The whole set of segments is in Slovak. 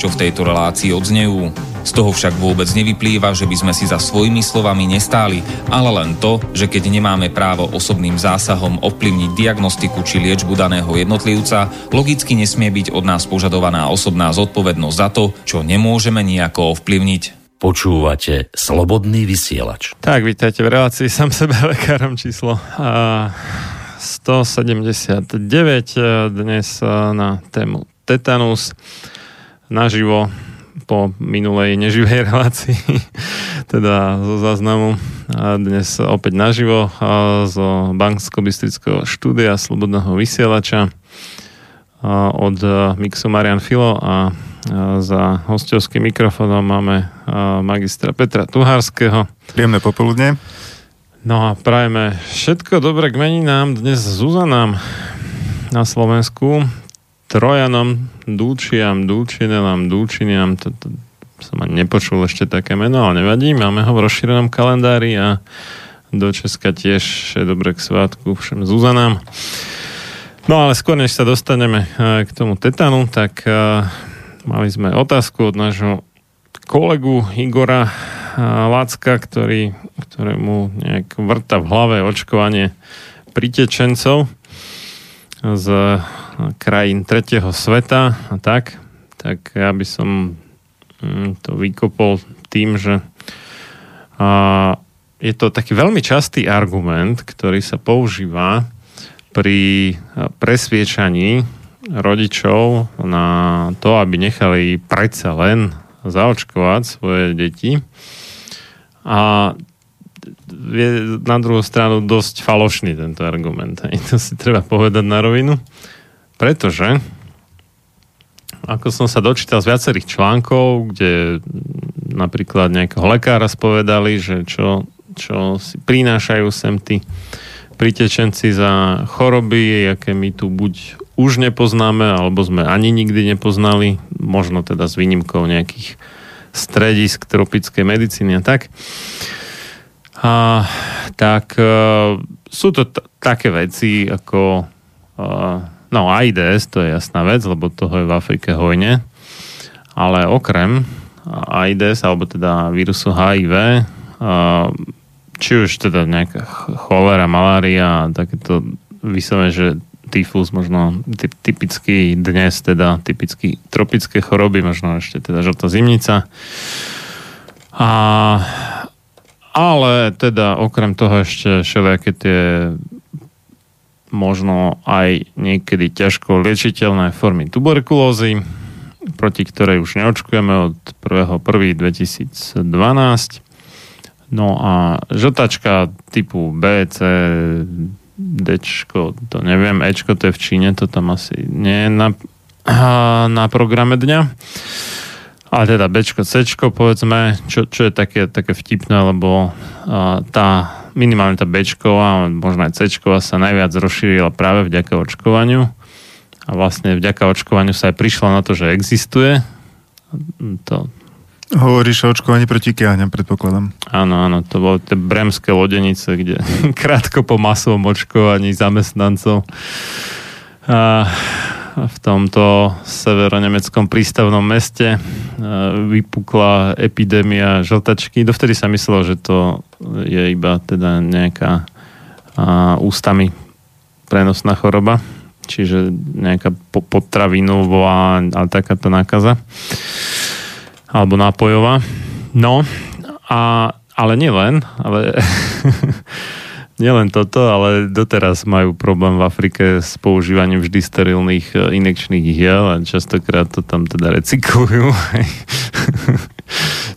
čo v tejto relácii odznejú. Z toho však vôbec nevyplýva, že by sme si za svojimi slovami nestáli, ale len to, že keď nemáme právo osobným zásahom ovplyvniť diagnostiku či liečbu daného jednotlivca, logicky nesmie byť od nás požadovaná osobná zodpovednosť za to, čo nemôžeme nejako ovplyvniť. Počúvate Slobodný vysielač. Tak, vítajte v relácii sam sebe lekárom číslo a 179 dnes na tému tetanus naživo po minulej neživej relácii, teda zo záznamu. A dnes opäť naživo zo Banksko-Bystrického štúdia Slobodného vysielača od Mixu Marian Filo a za hostovským mikrofónom máme magistra Petra Tuhárskeho. Príjemné popoludne. No a prajeme všetko dobré k meninám dnes Zuzanám na Slovensku. Trojanom, Dúčiam, Dúčinelám, Dúčiniam, to, to som ani nepočul ešte také meno, ale nevadí, máme ho v rozšírenom kalendári a do Česka tiež je dobre k svátku všem Zuzanám. No ale skôr, než sa dostaneme eh, k tomu tetanu, tak uh, mali sme otázku od nášho kolegu Igora uh, Lácka, ktorý, ktorému nejak vrta v hlave očkovanie pritečencov z krajín tretieho sveta a tak, tak ja by som mm, to vykopol tým, že je to taký veľmi častý argument, ktorý sa používa pri presviečaní rodičov na to, aby nechali predsa len zaočkovať svoje deti. A je na druhú stranu dosť falošný tento argument. To si treba povedať na rovinu. Pretože ako som sa dočítal z viacerých článkov, kde napríklad nejakého lekára spovedali, že čo, čo si prinášajú sem tí pritečenci za choroby, aké my tu buď už nepoznáme, alebo sme ani nikdy nepoznali, možno teda s výnimkou nejakých stredisk tropickej medicíny a tak. A, tak e, sú to t- také veci ako e, No AIDS, to je jasná vec, lebo toho je v Afrike hojne. Ale okrem AIDS, alebo teda vírusu HIV, či už teda nejaká cholera, malária, takéto vyslovene, že tyfus, možno typický dnes, teda typicky tropické choroby, možno ešte teda žltá zimnica. A, ale teda okrem toho ešte všelijaké tie možno aj niekedy ťažko liečiteľné formy tuberkulózy, proti ktorej už neočkujeme od 1.1.2012. No a žltačka typu B, C, D, to neviem, Ečko to je v Číne, to tam asi nie je na, na programe dňa. Ale teda Bčko, Cčko, povedzme, čo, čo je také, také vtipné, lebo tá, minimálne tá a možno aj Cčko sa najviac rozšírila práve vďaka očkovaniu. A vlastne vďaka očkovaniu sa aj prišlo na to, že existuje. To, Hovoríš o očkovaní proti kiahňam, predpokladám. Áno, áno, to boli tie bremské lodenice, kde krátko po masovom očkovaní zamestnancov a v tomto severonemeckom prístavnom meste e, vypukla epidémia žltačky. Dovtedy sa myslelo, že to je iba teda nejaká ústami prenosná choroba, čiže nejaká potravinová, ale takáto nákaza alebo nápojová. No, a, ale nielen, ale Nielen toto, ale doteraz majú problém v Afrike s používaním vždy sterilných e, inekčných hiel a častokrát to tam teda recyklujú.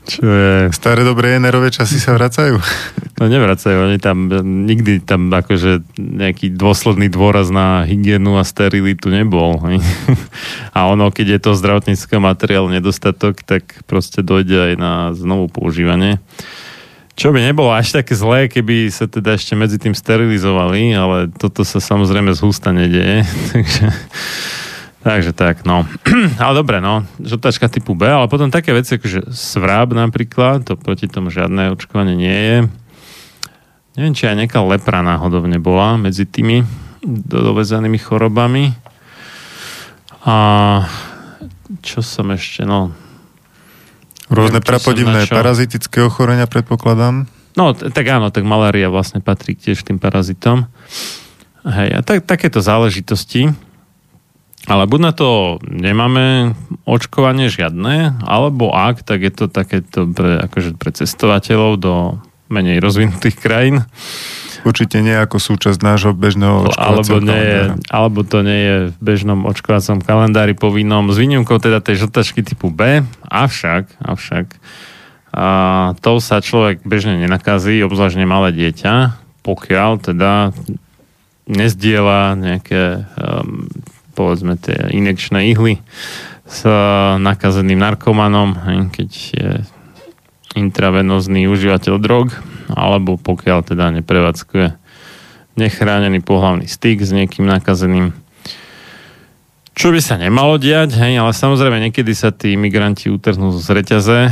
Čo je... Staré dobré nerové časy sa vracajú? No nevracajú, oni tam nikdy tam akože nejaký dôsledný dôraz na hygienu a sterilitu nebol. A ono, keď je to zdravotníckého materiálu nedostatok, tak proste dojde aj na znovu používanie. Čo by nebolo až také zlé, keby sa teda ešte medzi tým sterilizovali, ale toto sa samozrejme z hústa nedieje. takže, takže tak, no. ale dobre, no. Žltačka typu B, ale potom také veci, akože svráb napríklad, to proti tomu žiadne očkovanie nie je. Neviem, či aj nejaká lepra náhodou nebola medzi tými dovezanými chorobami. A čo som ešte, no, Rôzne prapodivné parazitické ochorenia, predpokladám. No, tak áno, tak malária vlastne patrí tiež tým parazitom. Hej, a tak, takéto záležitosti. Ale buď na to nemáme očkovanie žiadne, alebo ak, tak je to takéto pre, akože pre cestovateľov do menej rozvinutých krajín. Určite nie ako súčasť nášho bežného alebo, nie je, alebo to nie je v bežnom očkovacom kalendári povinnom, s výnimkou teda tej žltačky typu B, avšak, avšak a to sa človek bežne nenakazí, obzvlášť malé dieťa, pokiaľ teda nezdiela nejaké um, povedzme tie inekčné ihly s nakazeným narkomanom, keď je intravenózny užívateľ drog, alebo pokiaľ teda neprevádzkuje nechránený pohlavný styk s niekým nakazeným. Čo by sa nemalo diať, hej, ale samozrejme niekedy sa tí imigranti utrhnú z reťaze,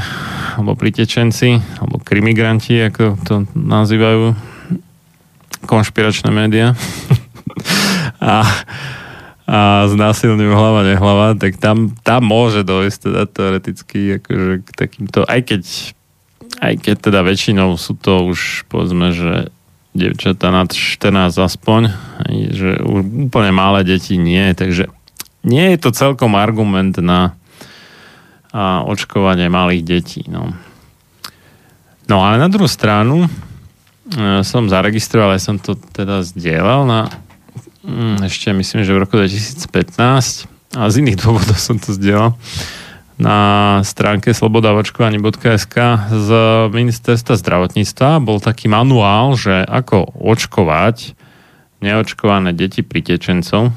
alebo pritečenci, alebo krimigranti, ako to nazývajú konšpiračné médiá. a, a znásilňujú hlava, nehlava, tak tam, tam môže dojsť teda teoreticky akože k takýmto, aj keď aj keď teda väčšinou sú to už povedzme, že devčata nad 14 aspoň, že už úplne malé deti nie, takže nie je to celkom argument na a očkovanie malých detí. No. no ale na druhú stranu e, som zaregistroval, aj som to teda zdieľal na mm, ešte myslím, že v roku 2015 a z iných dôvodov som to zdieľal na stránke slobodavočkovanie.sk z ministerstva zdravotníctva bol taký manuál, že ako očkovať neočkované deti pritečencov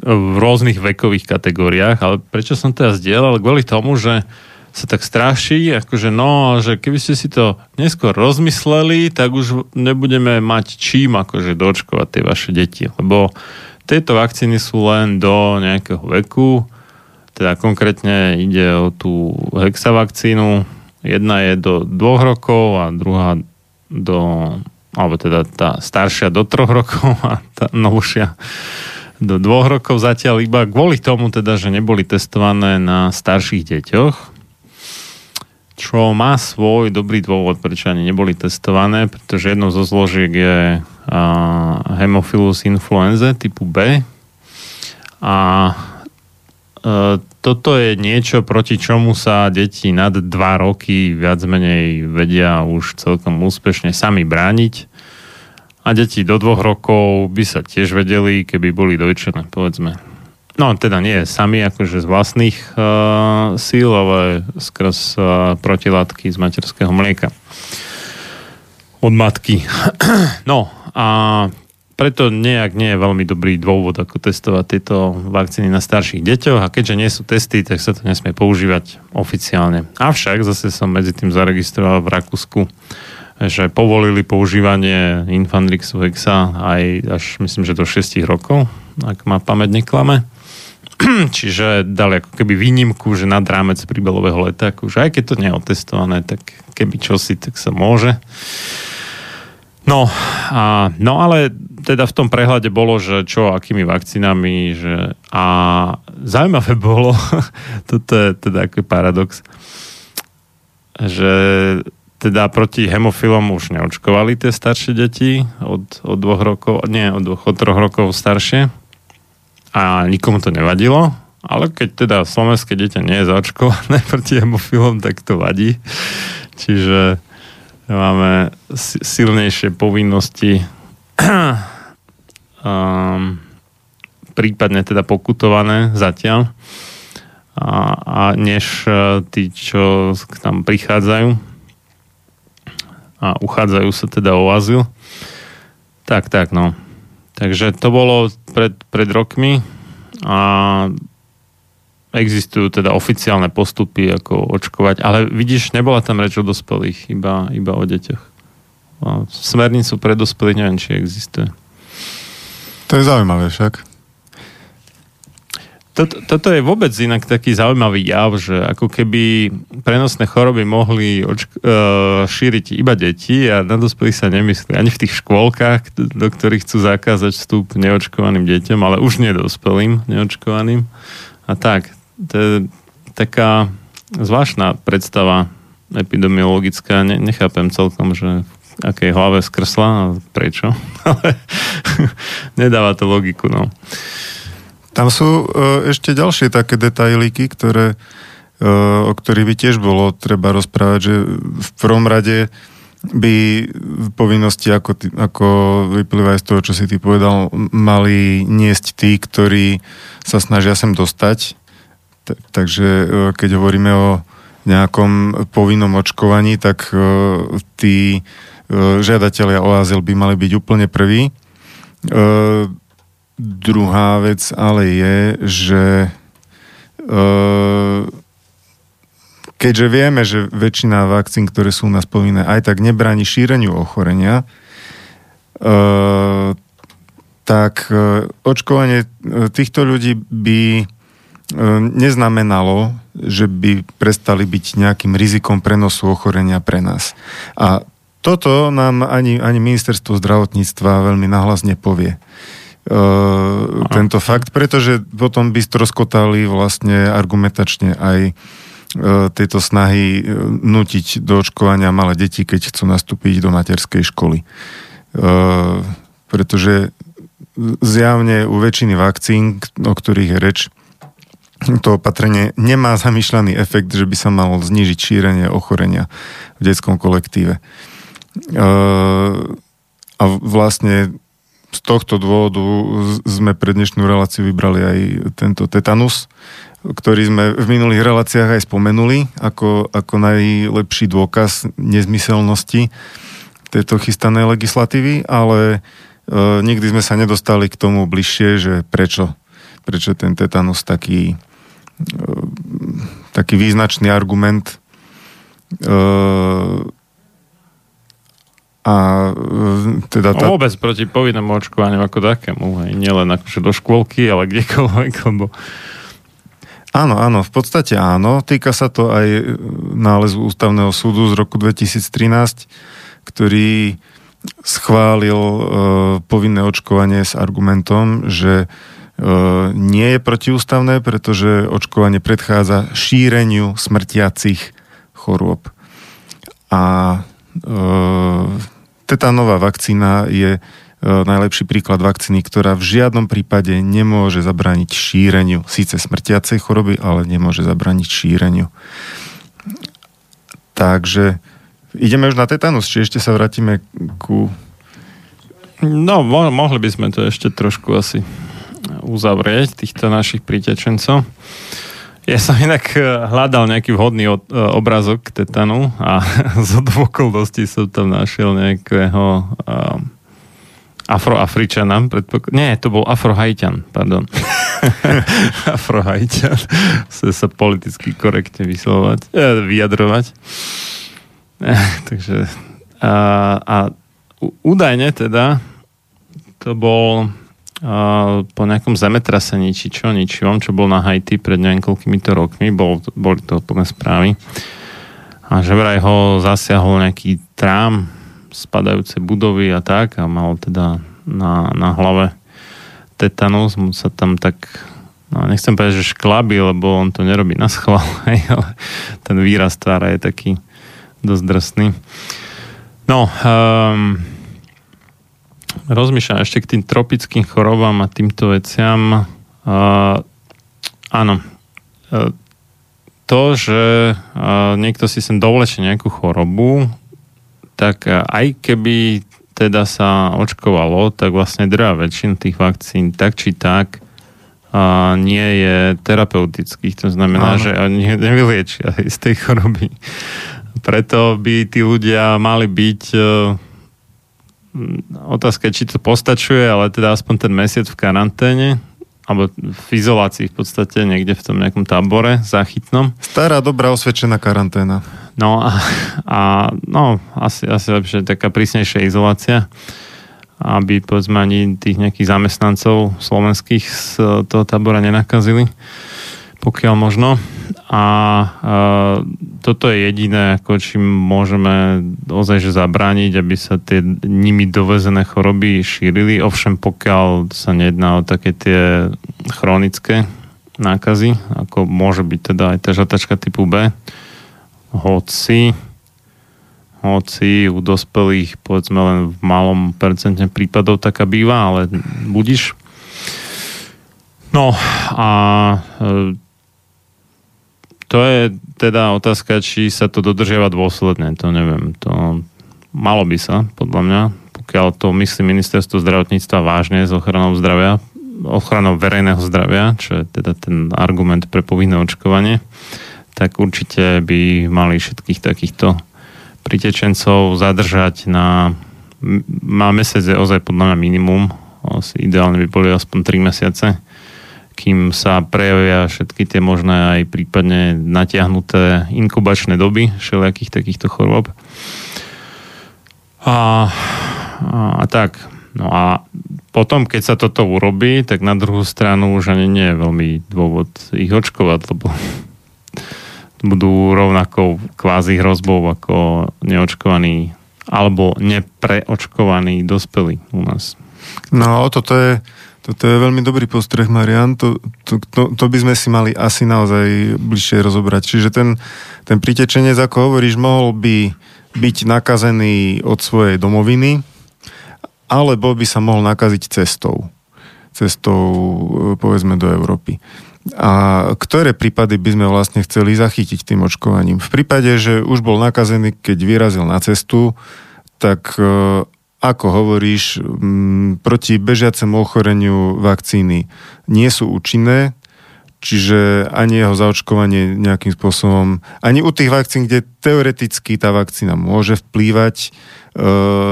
v rôznych vekových kategóriách, ale prečo som teda zdieľal? Kvôli tomu, že sa tak straší, akože no, že keby ste si to neskôr rozmysleli, tak už nebudeme mať čím akože dočkovať tie vaše deti, lebo tieto vakcíny sú len do nejakého veku, teda konkrétne ide o tú hexavakcínu. Jedna je do dvoch rokov a druhá do, alebo teda tá staršia do troch rokov a tá novšia do dvoch rokov. Zatiaľ iba kvôli tomu teda, že neboli testované na starších deťoch, čo má svoj dobrý dôvod, prečo ani neboli testované, pretože jednou zo zložiek je uh, Hemophilus influenza typu B. A uh, toto je niečo, proti čomu sa deti nad 2 roky viac menej vedia už celkom úspešne sami brániť. A deti do dvoch rokov by sa tiež vedeli, keby boli dojčené, povedzme. No, teda nie sami, akože z vlastných uh, síl, ale skrz uh, protilátky z materského mlieka. Od matky. no, a preto nejak nie je veľmi dobrý dôvod, ako testovať tieto vakcíny na starších deťoch a keďže nie sú testy, tak sa to nesmie používať oficiálne. Avšak zase som medzi tým zaregistroval v Rakúsku, že povolili používanie Infandrixu Hexa aj až myslím, že do 6 rokov, ak ma pamäť neklame. Čiže dali ako keby výnimku, že nad rámec príbelového letáku, že aj keď to nie je otestované, tak keby čosi, tak sa môže. No, a, no ale teda v tom prehľade bolo, že čo, akými vakcínami, že a zaujímavé bolo, toto je teda ako paradox, že teda proti hemofilom už neočkovali tie staršie deti od, od dvoch rokov, nie, od dvoch, od troch rokov staršie a nikomu to nevadilo, ale keď teda slovenské dieťa nie je zaočkované proti hemofilom, tak to vadí. Čiže máme silnejšie povinnosti um, prípadne teda pokutované zatiaľ a, a než uh, tí, čo tam prichádzajú a uchádzajú sa teda o azyl. Tak, tak, no. Takže to bolo pred, pred rokmi a existujú teda oficiálne postupy, ako očkovať, ale vidíš, nebola tam reč o dospelých, iba, iba o deťoch. Smernicu pre dospelých neviem, či existuje. To je zaujímavé však. Toto, toto je vôbec inak taký zaujímavý jav, že ako keby prenosné choroby mohli očk- uh, šíriť iba deti a na dospelých sa nemyslí. Ani v tých škôlkach, do ktorých chcú zakázať vstup neočkovaným deťom, ale už nedospelým neočkovaným. A tak, to je taká zvláštna predstava epidemiologická. Ne, nechápem celkom, že akej hlave skrsla a prečo. Ale nedáva to logiku, no. Tam sú uh, ešte ďalšie také detailíky, ktoré, uh, o ktorých by tiež bolo treba rozprávať, že v prvom rade by povinnosti, ako, ty, ako vyplýva z toho, čo si ty povedal, mali niesť tí, ktorí sa snažia sem dostať. takže uh, keď hovoríme o nejakom povinnom očkovaní, tak tí E, žiadatelia o azyl by mali byť úplne prví. E, druhá vec ale je, že e, keďže vieme, že väčšina vakcín, ktoré sú u nás povinné, aj tak nebráni šíreniu ochorenia, tak očkovanie týchto ľudí by neznamenalo, že by prestali byť nejakým rizikom prenosu ochorenia pre nás. A toto nám ani, ani ministerstvo zdravotníctva veľmi nahlas nepovie. Uh, tento fakt, pretože potom by stroskotali vlastne argumentačne aj uh, tieto snahy uh, nutiť do očkovania malé deti, keď chcú nastúpiť do materskej školy. Uh, pretože zjavne u väčšiny vakcín, o ktorých je reč, to opatrenie nemá zamýšľaný efekt, že by sa malo znížiť šírenie ochorenia v detskom kolektíve. A vlastne z tohto dôvodu sme pre dnešnú reláciu vybrali aj tento tetanus, ktorý sme v minulých reláciách aj spomenuli ako, ako najlepší dôkaz nezmyselnosti tejto chystanej legislatívy, ale e, nikdy sme sa nedostali k tomu bližšie, že prečo, prečo ten tetanus taký, e, taký význačný argument e, a e, teda tá... Vôbec proti povinnému očkovaniu ako takému, hej. nielen akože do škôlky, ale kdekoľvek, lebo Áno, áno, v podstate áno. Týka sa to aj nálezu Ústavného súdu z roku 2013, ktorý schválil e, povinné očkovanie s argumentom, že e, nie je protiústavné, pretože očkovanie predchádza šíreniu smrtiacich chorôb. A Ehm, nová vakcína je najlepší príklad vakcíny, ktorá v žiadnom prípade nemôže zabrániť šíreniu, síce smrtiacej choroby, ale nemôže zabrániť šíreniu. Takže ideme už na tetanus, či ešte sa vrátime ku... No, mo- mohli by sme to ešte trošku asi uzavrieť, týchto našich pritečencov. Ja som inak eh, hľadal nejaký vhodný od, uh, obrazok tetanu a z okolností som tam našiel nejakého uh, afroafričana. Predpok- Nie, to bol afrohajťan, pardon. afrohajťan. Chce sa politicky korektne vyslovať, eh, vyjadrovať. Takže a, a údajne teda to bol po nejakom zemetrasení, či čo, ničivom, čo bol na Haiti pred niekoľkými to rokmi, bol, boli to plné správy. A že vraj ho zasiahol nejaký trám, spadajúce budovy a tak a mal teda na, na hlave tetanus, mu sa tam tak no nechcem povedať, že šklaby, lebo on to nerobí na schvál, ale ten výraz tvára je taký dosť drsný. No, um, rozmýšľam ešte k tým tropickým chorobám a týmto veciam. Uh, áno, uh, to, že uh, niekto si sem dovleče nejakú chorobu, tak uh, aj keby teda sa očkovalo, tak vlastne drá väčšina tých vakcín tak či tak a nie je terapeutických. To znamená, Áno. že oni nevyliečia z tej choroby. Preto by tí ľudia mali byť otázka je, či to postačuje, ale teda aspoň ten mesiac v karanténe, alebo v izolácii v podstate, niekde v tom nejakom tábore záchytnom. Stará, dobrá, osvedčená karanténa. No a, a no, asi, asi lepšie taká prísnejšia izolácia, aby povedzme ani tých nejakých zamestnancov slovenských z toho tábora nenakazili, pokiaľ možno. A uh, toto je jediné, ako čím môžeme ozaj že zabrániť, aby sa tie nimi dovezené choroby šírili. Ovšem, pokiaľ sa nejedná o také tie chronické nákazy, ako môže byť teda aj tá žatačka typu B, hoci hoci u dospelých povedzme len v malom percente prípadov taká býva, ale budíš. No a e, to je teda otázka, či sa to dodržiava dôsledne, to neviem. To malo by sa, podľa mňa, pokiaľ to myslí ministerstvo zdravotníctva vážne s ochranou zdravia, ochranou verejného zdravia, čo je teda ten argument pre povinné očkovanie, tak určite by mali všetkých takýchto pritečencov zadržať na má mesiac je ozaj podľa mňa minimum, ideálne by boli aspoň 3 mesiace kým sa prejavia všetky tie možné aj prípadne natiahnuté inkubačné doby všelijakých takýchto chorôb. A, a, a tak. No a potom, keď sa toto urobí, tak na druhú stranu už ani nie je veľmi dôvod ich očkovať, lebo budú rovnako kvázi hrozbou ako neočkovaní alebo nepreočkovaní dospelí u nás. No, toto je toto je veľmi dobrý postreh, Marian. To, to, to, to by sme si mali asi naozaj bližšie rozobrať. Čiže ten, ten pritečenec, ako hovoríš, mohol by byť nakazený od svojej domoviny, alebo by sa mohol nakaziť cestou. Cestou, povedzme, do Európy. A ktoré prípady by sme vlastne chceli zachytiť tým očkovaním? V prípade, že už bol nakazený, keď vyrazil na cestu, tak ako hovoríš, proti bežiacemu ochoreniu vakcíny nie sú účinné, čiže ani jeho zaočkovanie nejakým spôsobom, ani u tých vakcín, kde teoreticky tá vakcína môže vplývať e,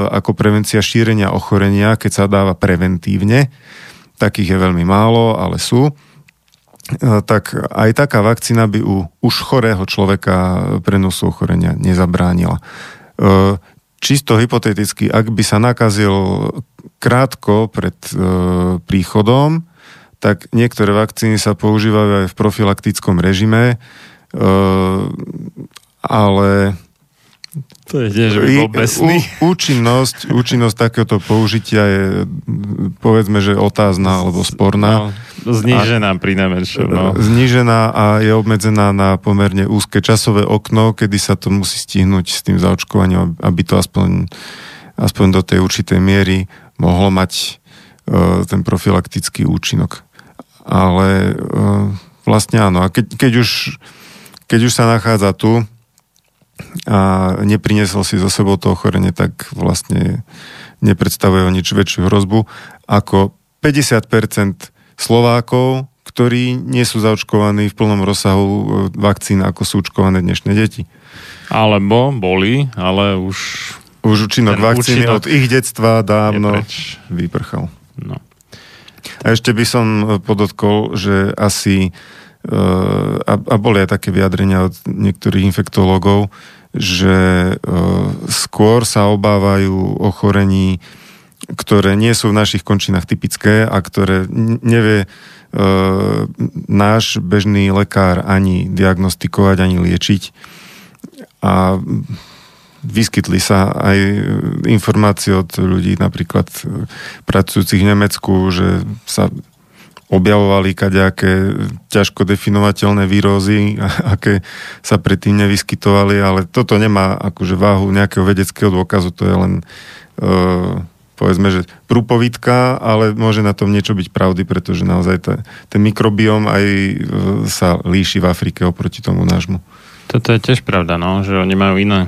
ako prevencia šírenia ochorenia, keď sa dáva preventívne, takých je veľmi málo, ale sú, e, tak aj taká vakcína by u už chorého človeka prenosu ochorenia nezabránila. E, čisto hypoteticky, ak by sa nakazil krátko pred e, príchodom, tak niektoré vakcíny sa používajú aj v profilaktickom režime, e, ale to je tiež, že by bol besný. Účinnosť, účinnosť takéhoto použitia je povedzme, že otázna alebo sporná. No, znížená pri najmenšom. No. Znížená a je obmedzená na pomerne úzke časové okno, kedy sa to musí stihnúť s tým zaočkovaním, aby to aspoň, aspoň do tej určitej miery mohlo mať uh, ten profilaktický účinok. Ale uh, vlastne áno. A keď, keď, už, keď už sa nachádza tu a neprinesol si zo sebou to ochorenie, tak vlastne nepredstavuje o nič väčšiu hrozbu ako 50% Slovákov, ktorí nie sú zaočkovaní v plnom rozsahu e, vakcín, ako sú očkované dnešné deti. Alebo boli, ale už... Už účinok vakcíny účinok od ich detstva dávno vyprchal. No. A ešte by som e, podotkol, že asi a, a boli aj také vyjadrenia od niektorých infektológov, že skôr sa obávajú ochorení, ktoré nie sú v našich končinách typické a ktoré nevie E, náš bežný lekár ani diagnostikovať, ani liečiť. A vyskytli sa aj informácie od ľudí, napríklad pracujúcich v Nemecku, že sa objavovali kaďaké ťažko definovateľné výrozy, aké sa predtým nevyskytovali, ale toto nemá akože váhu nejakého vedeckého dôkazu, to je len uh, povedzme, že prúpovitka, ale môže na tom niečo byť pravdy, pretože naozaj ta, ten mikrobióm aj e, sa líši v Afrike oproti tomu nášmu. Toto je tiež pravda, no, že oni majú iné,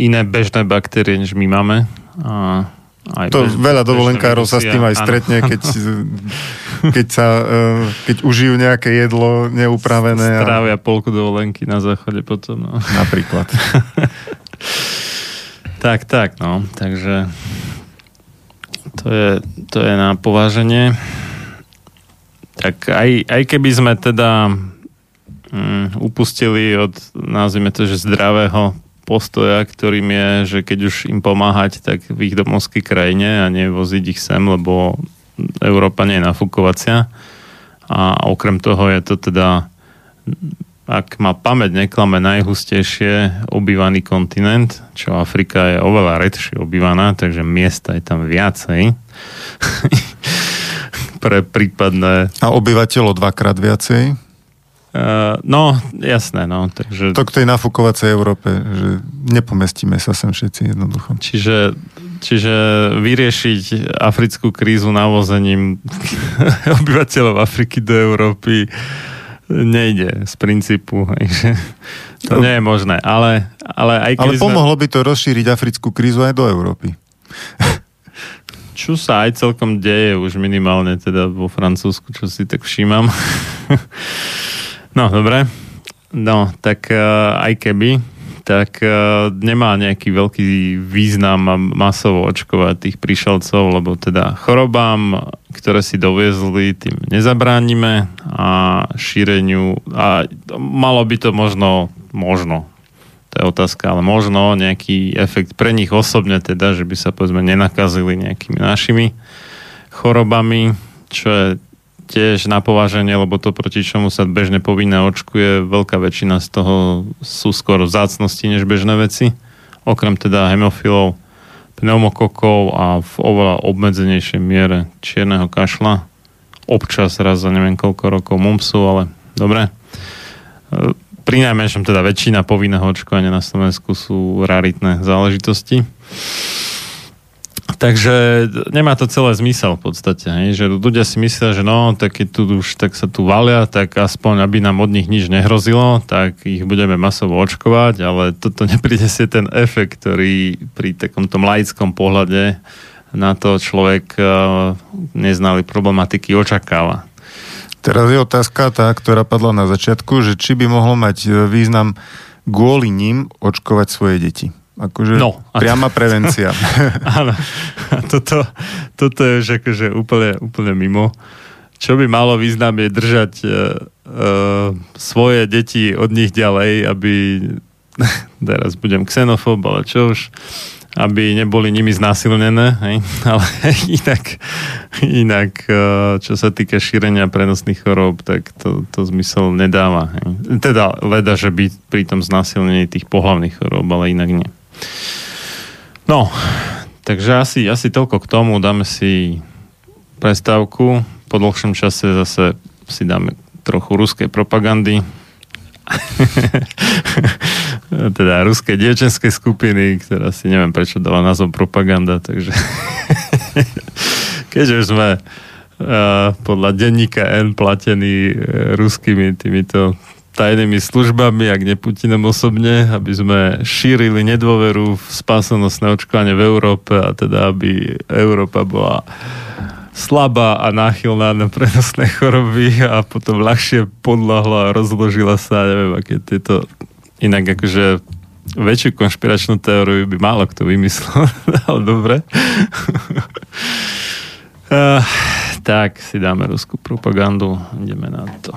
iné bežné baktérie, než my máme. A aj to bež, veľa dovolenkárov sa s tým aj stretne, keď, keď, sa, e, keď užijú nejaké jedlo neupravené. Strávia a... polku dovolenky na záchode potom. No. Napríklad. tak, tak, no. Takže to je, to je na pováženie. Tak aj, aj keby sme teda um, upustili od, nazvime to, že zdravého postoja, ktorým je, že keď už im pomáhať, tak v ich domovskej krajine a nevoziť ich sem, lebo Európa nie je nafúkovacia. A okrem toho je to teda ak ma pamäť neklame, najhustejšie obývaný kontinent, čo Afrika je oveľa redšie obývaná, takže miesta je tam viacej. Pre prípadné... A obyvateľov dvakrát viacej? Uh, no, jasné, no. Takže... To k tej nafúkovacej Európe, že nepomestíme sa sem všetci jednoducho. Čiže, čiže vyriešiť africkú krízu navozením obyvateľov Afriky do Európy nejde z princípu. to nie je možné. Ale, ale, aj ale pomohlo sme... by to rozšíriť africkú krízu aj do Európy. Čo sa aj celkom deje už minimálne teda vo Francúzsku, čo si tak všímam. no, dobre. No, tak uh, aj keby, tak uh, nemá nejaký veľký význam masovo očkovať tých prišelcov, lebo teda chorobám, ktoré si doviezli, tým nezabránime a šíreniu a malo by to možno, možno, to je otázka, ale možno nejaký efekt pre nich osobne teda, že by sa povedzme nenakazili nejakými našimi chorobami, čo je tiež na pováženie, lebo to, proti čomu sa bežne povinné očkuje, veľká väčšina z toho sú skoro vzácnosti než bežné veci. Okrem teda hemofilov, pneumokokov a v oveľa obmedzenejšej miere čierneho kašla. Občas raz za neviem koľko rokov mumpsu, ale dobre. E, pri najmenšom teda väčšina povinného očkovania na Slovensku sú raritné záležitosti. Takže nemá to celé zmysel v podstate, hej? že ľudia si myslia, že no, tak tu už tak sa tu valia, tak aspoň aby nám od nich nič nehrozilo, tak ich budeme masovo očkovať, ale toto nepríde si ten efekt, ktorý pri takomto laickom pohľade na to človek uh, neznali problematiky očakáva. Teraz je otázka tá, ktorá padla na začiatku, že či by mohlo mať e, význam kvôli ním očkovať svoje deti. Akože no, priama prevencia. Áno. A toto, toto je už akože úplne, úplne mimo. Čo by malo význam je držať uh, uh, svoje deti od nich ďalej, aby teraz budem xenofób, ale čo už aby neboli nimi znásilnené, hej? ale inak, inak, čo sa týka šírenia prenosných chorób, tak to, to zmysel nedáva. Hej? Teda leda, že by pri tom znásilnení tých pohlavných chorób, ale inak nie. No, takže asi, asi toľko k tomu. Dáme si prestávku. Po dlhšom čase zase si dáme trochu ruskej propagandy. teda ruské dievčenské skupiny, ktorá si neviem prečo dala názov propaganda, takže keďže už sme uh, podľa denníka N platení uh, ruskými týmito tajnými službami, ak ne Putinom osobne, aby sme šírili nedôveru v spásonosné očkovanie v Európe a teda aby Európa bola slabá a náchylná na prenosné choroby a potom ľahšie podľahla a rozložila sa, neviem, aké tieto inak akože väčšiu konšpiračnú teóriu by málo kto vymyslel, ale dobre. uh, tak si dáme ruskú propagandu, ideme na to.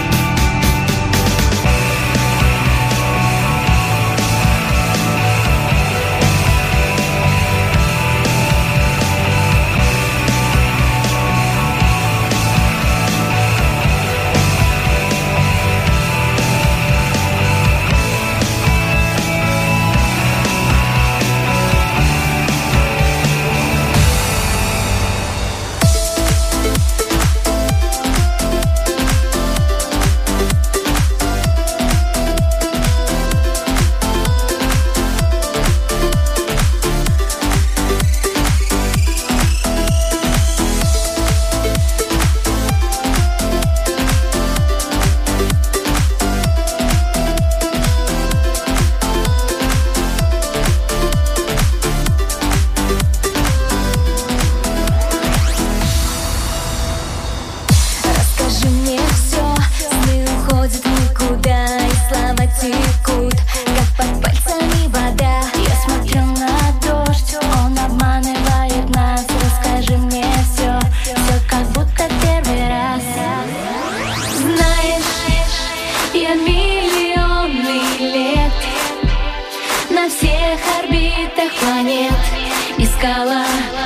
искала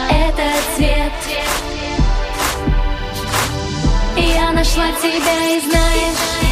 этот цвет Я нашла тебя и знаешь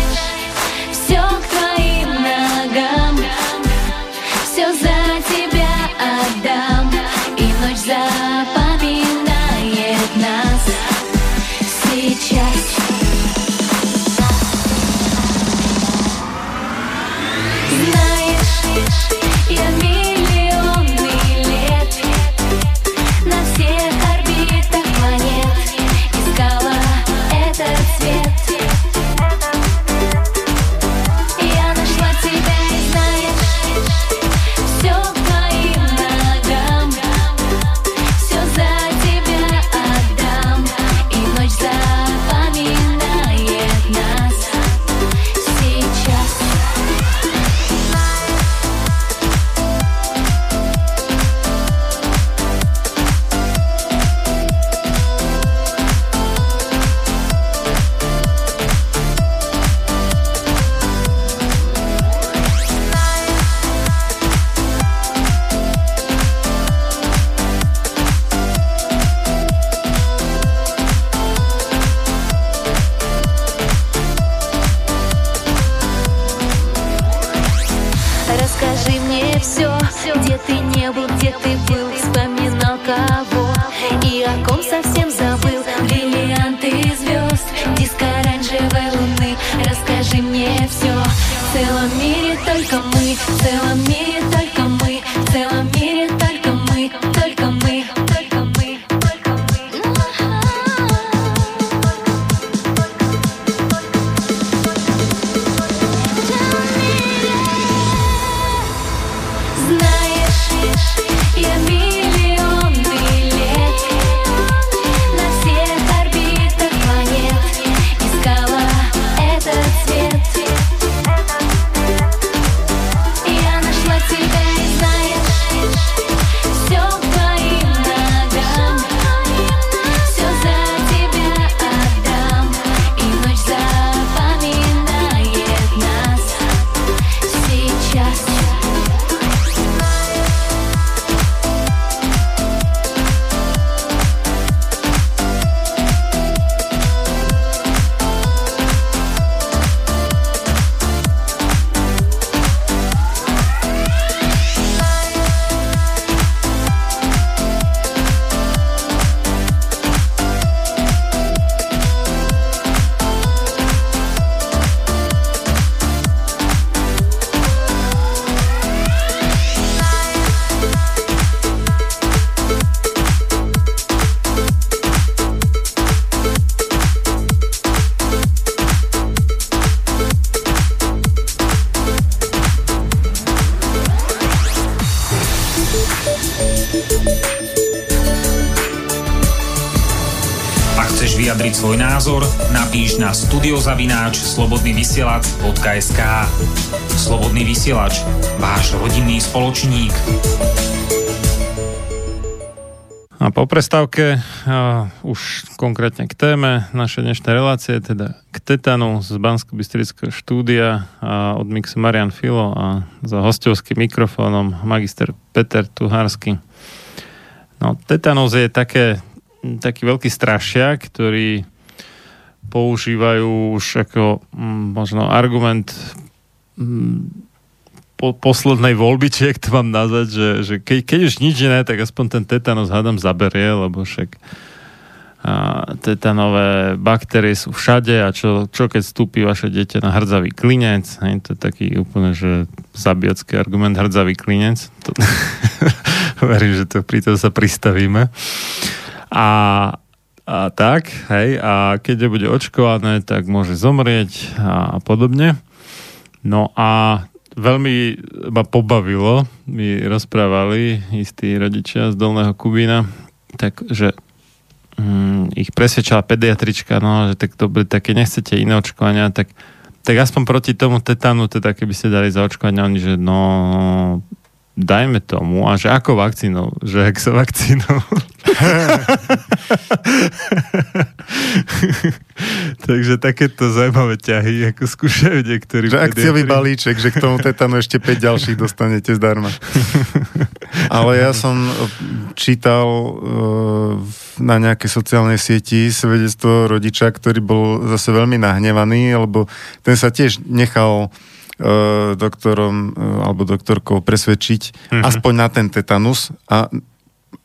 studiozavináč slobodnyvysielac.sk Slobodný vysielač, váš rodinný spoločník. A po prestávke a už konkrétne k téme našej dnešnej relácie, teda k tetanu z bansko bystrického štúdia a od mixu Marian Filo a za hostovským mikrofónom magister Peter Tuhársky. No, tetanus je také, taký veľký strašiak, ktorý používajú už ako mm, možno argument mm, po, poslednej voľby, či jak to mám nazvať, že, že keď, keď už nič iné, tak aspoň ten tetanus hádam zaberie, lebo však a tetanové baktérie sú všade a čo, čo keď vstúpi vaše dieťa na hrdzavý klinec, hej, to je taký úplne, že zabijacký argument hrdzavý klinec. To, verím, že to pri tom sa pristavíme. A, a tak, hej, a keď bude očkované, tak môže zomrieť a, podobne. No a veľmi ma pobavilo, mi rozprávali istí rodičia z Dolného Kubína, takže mm, ich presvedčala pediatrička, no, že tak dobre, také nechcete iné očkovania, tak, tak aspoň proti tomu tetánu, teda keby ste dali zaočkovania, oni, že no, dajme tomu, a že ako vakcínou, že ak sa vakcínou. Takže takéto zaujímavé ťahy, ako skúšajú niektorí. Že akciový balíček, že k tomu tetanu ešte 5 ďalších dostanete zdarma. Ale ja som čítal uh, na nejakej sociálnej sieti svedectvo rodiča, ktorý bol zase veľmi nahnevaný, lebo ten sa tiež nechal uh, doktorom alebo doktorkou presvedčiť mm-hmm. aspoň na ten tetanus a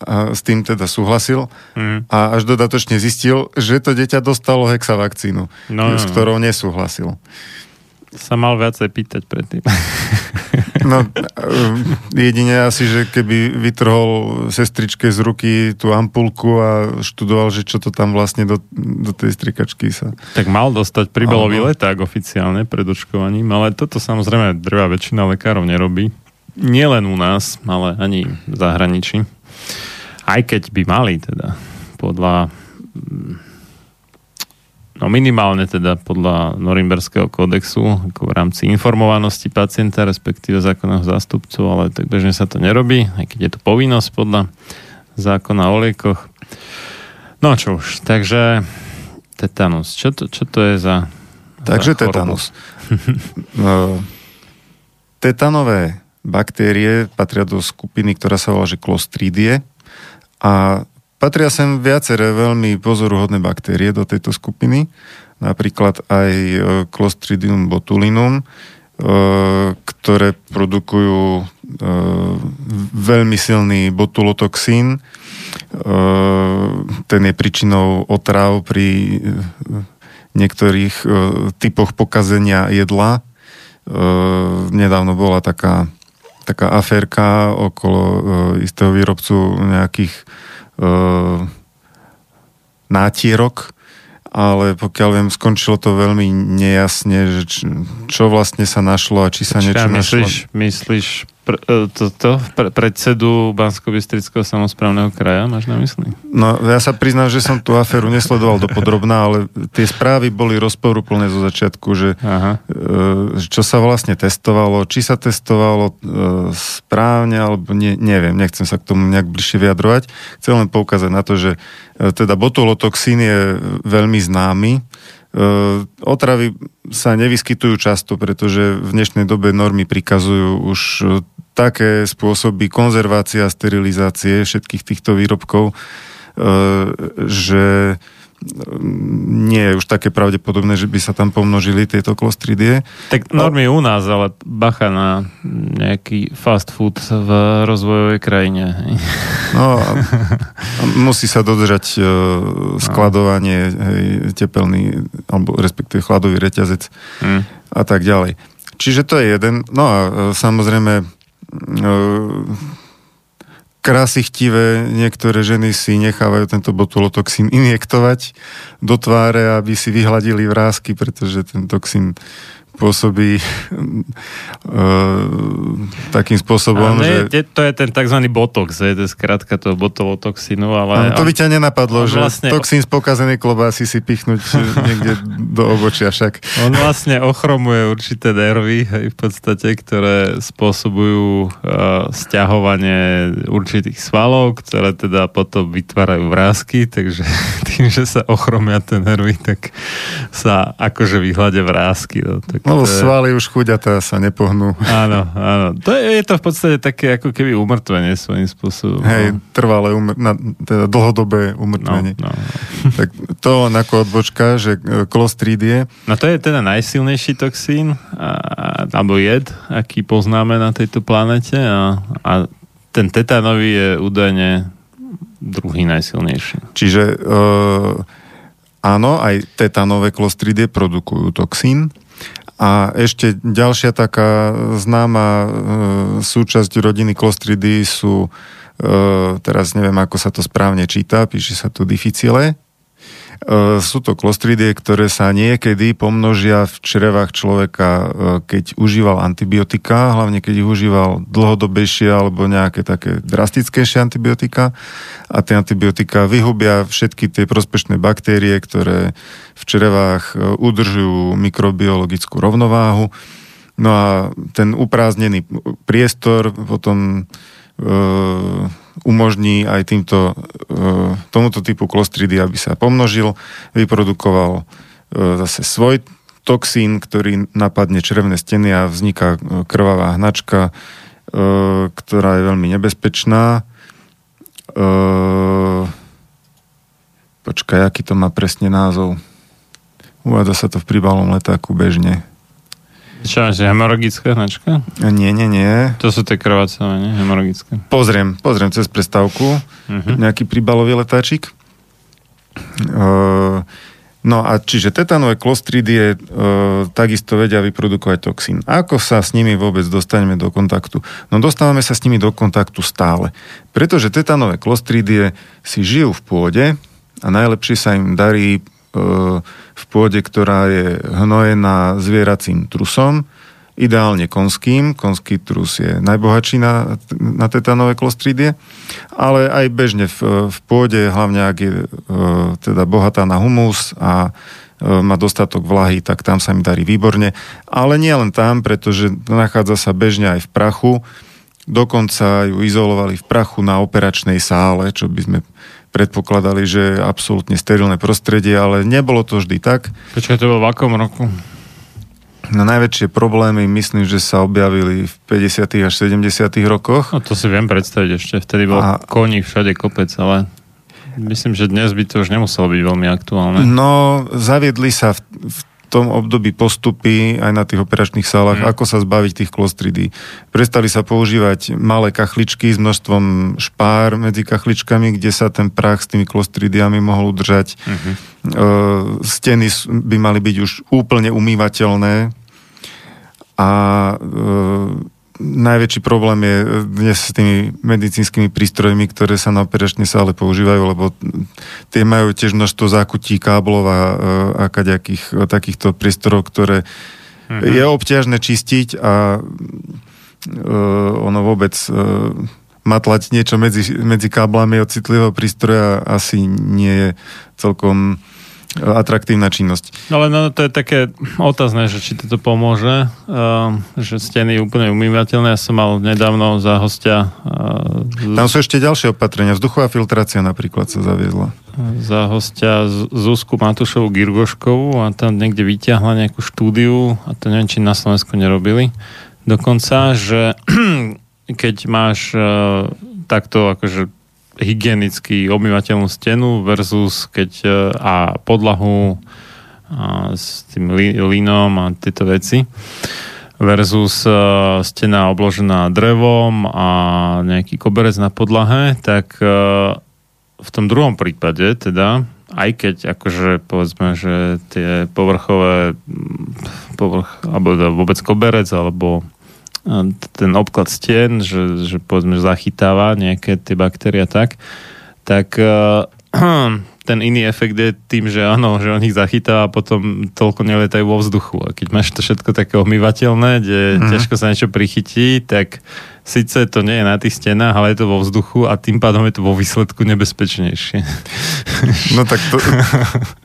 a s tým teda súhlasil mm. a až dodatočne zistil, že to dieťa dostalo hexavakcínu, no, s no, ktorou nesúhlasil. Sa mal viacej pýtať predtým. No, jedine asi, že keby vytrhol sestričke z ruky tú ampulku a študoval, že čo to tam vlastne do, do tej strikačky sa... Tak mal dostať príbalový leták oficiálne pred očkovaním, ale toto samozrejme drvá väčšina lekárov nerobí. Nie len u nás, ale ani v zahraničí. Aj keď by mali teda podľa no minimálne teda podľa Norimberského kódexu ako v rámci informovanosti pacienta, respektíve zákonného zástupcu, ale tak bežne sa to nerobí, aj keď je to povinnosť podľa zákona o liekoch. No čo už, takže tetanus. Čo to, čo to je za Takže za tetanus. No, tetanové baktérie patria do skupiny, ktorá sa volá, že Clostridie a patria sem viaceré veľmi pozoruhodné baktérie do tejto skupiny, napríklad aj e, Clostridium botulinum, e, ktoré produkujú e, veľmi silný botulotoxín. Ten je príčinou otrav pri niektorých typoch pokazenia jedla. Nedávno bola taká taká aférka okolo uh, istého výrobcu nejakých uh, nátierok, ale pokiaľ viem, skončilo to veľmi nejasne, že čo, čo vlastne sa našlo a či sa niečo myslíš, našlo. Myslíš pr, e, to, pre, predsedu Bansko-Bistrického samozprávneho kraja, máš na mysli? No, ja sa priznám, že som tú aféru nesledoval dopodrobná, ale tie správy boli rozporúplné zo začiatku, že Aha. E, čo sa vlastne testovalo, či sa testovalo e, správne, alebo nie, neviem, nechcem sa k tomu nejak bližšie vyjadrovať. Chcem len poukázať na to, že teda botulotoxín je veľmi známy, Otravy sa nevyskytujú často, pretože v dnešnej dobe normy prikazujú už také spôsoby konzervácia a sterilizácie všetkých týchto výrobkov, e, že nie je už také pravdepodobné, že by sa tam pomnožili tieto klostridie. Tak normy u nás, ale bacha na nejaký fast food v rozvojovej krajine. No, musí sa dodržať uh, skladovanie, hej, tepelný, alebo respektíve chladový reťazec hmm. a tak ďalej. Čiže to je jeden. No a uh, samozrejme krásy chtivé niektoré ženy si nechávajú tento botulotoxín injektovať do tváre, aby si vyhladili vrázky, pretože ten toxín pôsobí takým spôsobom, ne, že... To je ten tzv. botox, je to skrátka toho botulotoxínu, ale... Áno, to by ťa nenapadlo, že vlastne... toxín z pokazenej klobásy si pichnúť niekde do obočia však. On vlastne ochromuje určité nervy, hej, v podstate, ktoré spôsobujú uh, stiahovanie určitých svalov, ktoré teda potom vytvárajú vrázky, takže tým, že sa ochromia tie nervy, tak sa akože vyhľadia vrázky. No, tak no je... svaly už chuďatá sa nepohnú. Áno, áno. To je, je to v podstate také ako keby umrtvenie svojím spôsobom. Hej, no. trvalé, umr- na, teda dlhodobé umrtvenie. No, no, no. tak to len ako odbočka, že klostrídie. No to je teda najsilnejší toxín, a, alebo jed, aký poznáme na tejto planete a, a ten tetanový je údajne druhý najsilnejší. Čiže e, áno, aj tetanové klostridie produkujú toxín. A ešte ďalšia taká známa e, súčasť rodiny klostridy sú, e, teraz neviem, ako sa to správne číta, píše sa tu difficile, sú to klostridie, ktoré sa niekedy pomnožia v črevách človeka, e, keď užíval antibiotika, hlavne keď ich užíval dlhodobejšie alebo nejaké také drastickejšie antibiotika. A tie antibiotika vyhubia všetky tie prospešné baktérie, ktoré v črevách e, udržujú mikrobiologickú rovnováhu. No a ten uprázdnený priestor potom umožní aj týmto, e, tomuto typu klostridy, aby sa pomnožil, vyprodukoval e, zase svoj toxín, ktorý napadne črevné steny a vzniká e, krvavá hnačka, ktorá je veľmi nebezpečná. Počkaj, aký to má presne názov? Uvádza sa to v príbalom letáku bežne. Čo, že hemoragická hnačka? Nie, nie, nie. To sú tie krvácové, nie? Hemorogické. Pozriem, pozriem cez prestávku. Uh-huh. Nejaký príbalový letáčik. Uh, no a čiže tetanové klostridie uh, takisto vedia vyprodukovať toxín. Ako sa s nimi vôbec dostaneme do kontaktu? No dostávame sa s nimi do kontaktu stále. Pretože tetanové klostridie si žijú v pôde a najlepšie sa im darí v pôde, ktorá je hnojená zvieracím trusom, ideálne konským. Konský trus je najbohatší na, na tetanové klostridie, ale aj bežne v, v pôde, hlavne ak je e, teda bohatá na humus a e, má dostatok vlahy, tak tam sa mi darí výborne. Ale nie len tam, pretože nachádza sa bežne aj v prachu. Dokonca ju izolovali v prachu na operačnej sále, čo by sme predpokladali, že absolútne sterilné prostredie, ale nebolo to vždy tak. Počkaj, to bolo v akom roku? No najväčšie problémy myslím, že sa objavili v 50. až 70. rokoch. No to si viem predstaviť ešte. Vtedy bol a... koní všade kopec, ale myslím, že dnes by to už nemuselo byť veľmi aktuálne. No, zaviedli sa v, v tom období postupy aj na tých operačných sálach, mm. ako sa zbaviť tých klostridí. Prestali sa používať malé kachličky s množstvom špár medzi kachličkami, kde sa ten prach s tými klostridiami mohol udržať. Mm-hmm. E, steny by mali byť už úplne umývateľné a e, najväčší problém je dnes s tými medicínskymi prístrojmi, ktoré sa na operačnej sále používajú, lebo tie majú tiež množstvo zákutí, káblov a, a kaďakých takýchto prístrojov, ktoré uh-huh. je obťažné čistiť a uh, ono vôbec uh, matlať niečo medzi, medzi káblami od citlivého prístroja asi nie je celkom atraktívna činnosť. Ale no, to je také otázne, že či to pomôže, uh, že steny úplne umývateľné. Ja som mal nedávno za hostia... Uh, Tam sú ešte ďalšie opatrenia. Vzduchová filtrácia napríklad sa zaviedla. Za hostia Zuzku Matušovu Girgoškovú a tam niekde vyťahla nejakú štúdiu a to neviem, či na Slovensku nerobili. Dokonca, že keď máš uh, takto akože hygienicky obmývateľnú stenu versus keď e, a podlahu a s tým línom a tieto veci versus uh, stena obložená drevom a nejaký koberec na podlahe, tak uh, v tom druhom prípade teda, aj keď akože povedzme, že tie povrchové povrch, alebo vôbec koberec alebo ten obklad stien, že, že povedzme zachytáva nejaké tie baktérie tak, tak uh, ten iný efekt je tým, že áno, že on ich zachytá a potom toľko neletajú vo vzduchu. A keď máš to všetko také omývateľné, kde mm. ťažko sa niečo prichytí, tak síce to nie je na tých stenách, ale je to vo vzduchu a tým pádom je to vo výsledku nebezpečnejšie. No tak to,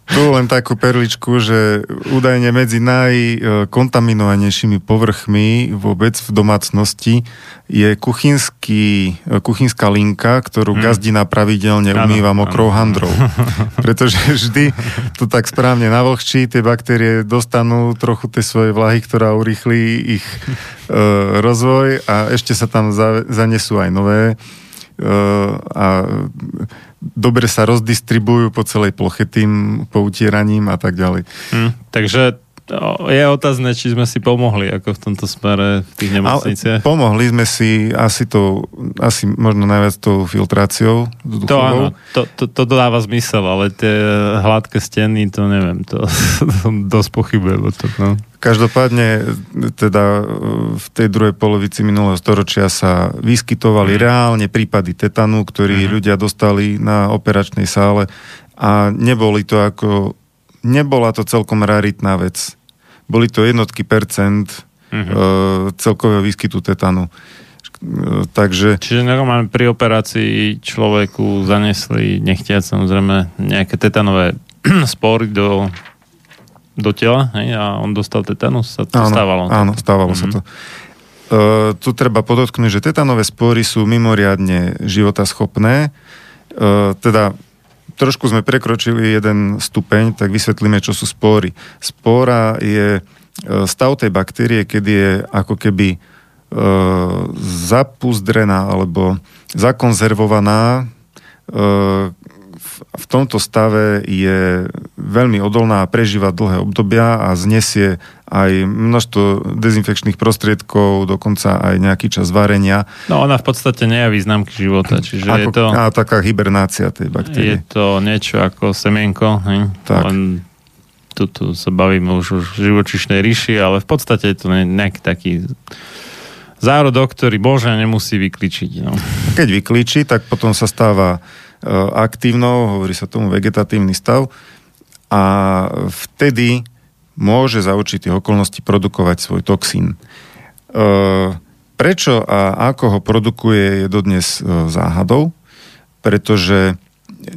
tu len takú perličku, že údajne medzi najkontaminovanejšími povrchmi vôbec v domácnosti je kuchynský, kuchynská linka, ktorú hmm. gazdina pravidelne umýva mokrou handrou. Pretože vždy to tak správne navlhčí, tie baktérie dostanú trochu tej svojej vlahy, ktorá urýchli ich e, rozvoj a ešte sa tam za, zanesú aj nové e, a dobre sa rozdistribujú po celej ploche tým poutieraním a tak ďalej. Hm, takže je otázne, či sme si pomohli ako v tomto smere v tých nemocniciach. Ale pomohli sme si asi to, asi možno najviac tou filtráciou To áno, to, to, to dáva zmysel, ale tie hladké steny, to neviem, to, to dosť pochybujem. To, no. Každopádne teda v tej druhej polovici minulého storočia sa vyskytovali mm. reálne prípady tetanu, ktorí mm. ľudia dostali na operačnej sále a neboli to ako nebola to celkom raritná vec. Boli to jednotky percent uh-huh. celkového výskytu tetanu. E, takže... Čiže normálne pri operácii človeku zanesli nechtiac samozrejme nejaké tetanové spory do, do tela hej, a on dostal tetanus, sa to áno, stávalo. Áno, stávalo uh-huh. sa mhm. to. Uh, tu treba podotknúť, že tetanové spory sú mimoriadne životaschopné. Uh, teda trošku sme prekročili jeden stupeň, tak vysvetlíme, čo sú spóry. Spóra je e, stav tej baktérie, kedy je ako keby e, zapuzdrená alebo zakonzervovaná e, v tomto stave je veľmi odolná a prežíva dlhé obdobia a znesie aj množstvo dezinfekčných prostriedkov, dokonca aj nejaký čas varenia. No ona v podstate nejaví známky života, čiže ako, je to... A taká hibernácia tej baktérie. Je to niečo ako semienko, hej? Tak. Len tu, tu sa bavíme už o živočišnej ríši, ale v podstate je to nejaký taký zárodok, ktorý a nemusí vykličiť. No. Keď vykličí, tak potom sa stáva aktívnou, hovorí sa tomu vegetatívny stav a vtedy môže za určitých okolností produkovať svoj toxín. Eh, prečo a ako ho produkuje je dodnes eh, záhadou, pretože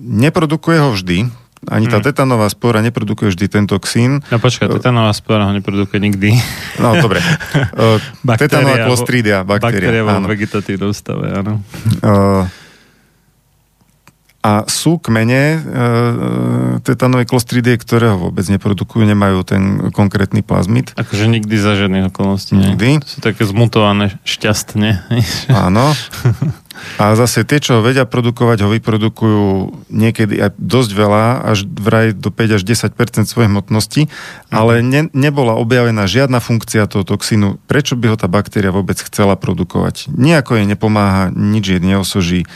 neprodukuje ho vždy, ani tá hmm. tetanová spora neprodukuje vždy ten toxín. No počkaj, tetanová spora ho neprodukuje nikdy. No dobre. tetanová klostridia, baktéria. Baktéria vo vegetatívnom stave, áno. Uh, a sú kmene e, tetanovej klostridie, ktoré ho vôbec neprodukujú, nemajú ten konkrétny plazmid. Akože nikdy za žiadnych okolností. Nikdy. To sú také zmutované šťastne. Áno. A zase tie, čo ho vedia produkovať, ho vyprodukujú niekedy aj dosť veľa, až vraj do 5 až 10% svojej hmotnosti, ale mhm. ne, nebola objavená žiadna funkcia toho toxínu. Prečo by ho tá baktéria vôbec chcela produkovať? Nijako jej nepomáha, nič jej neosoží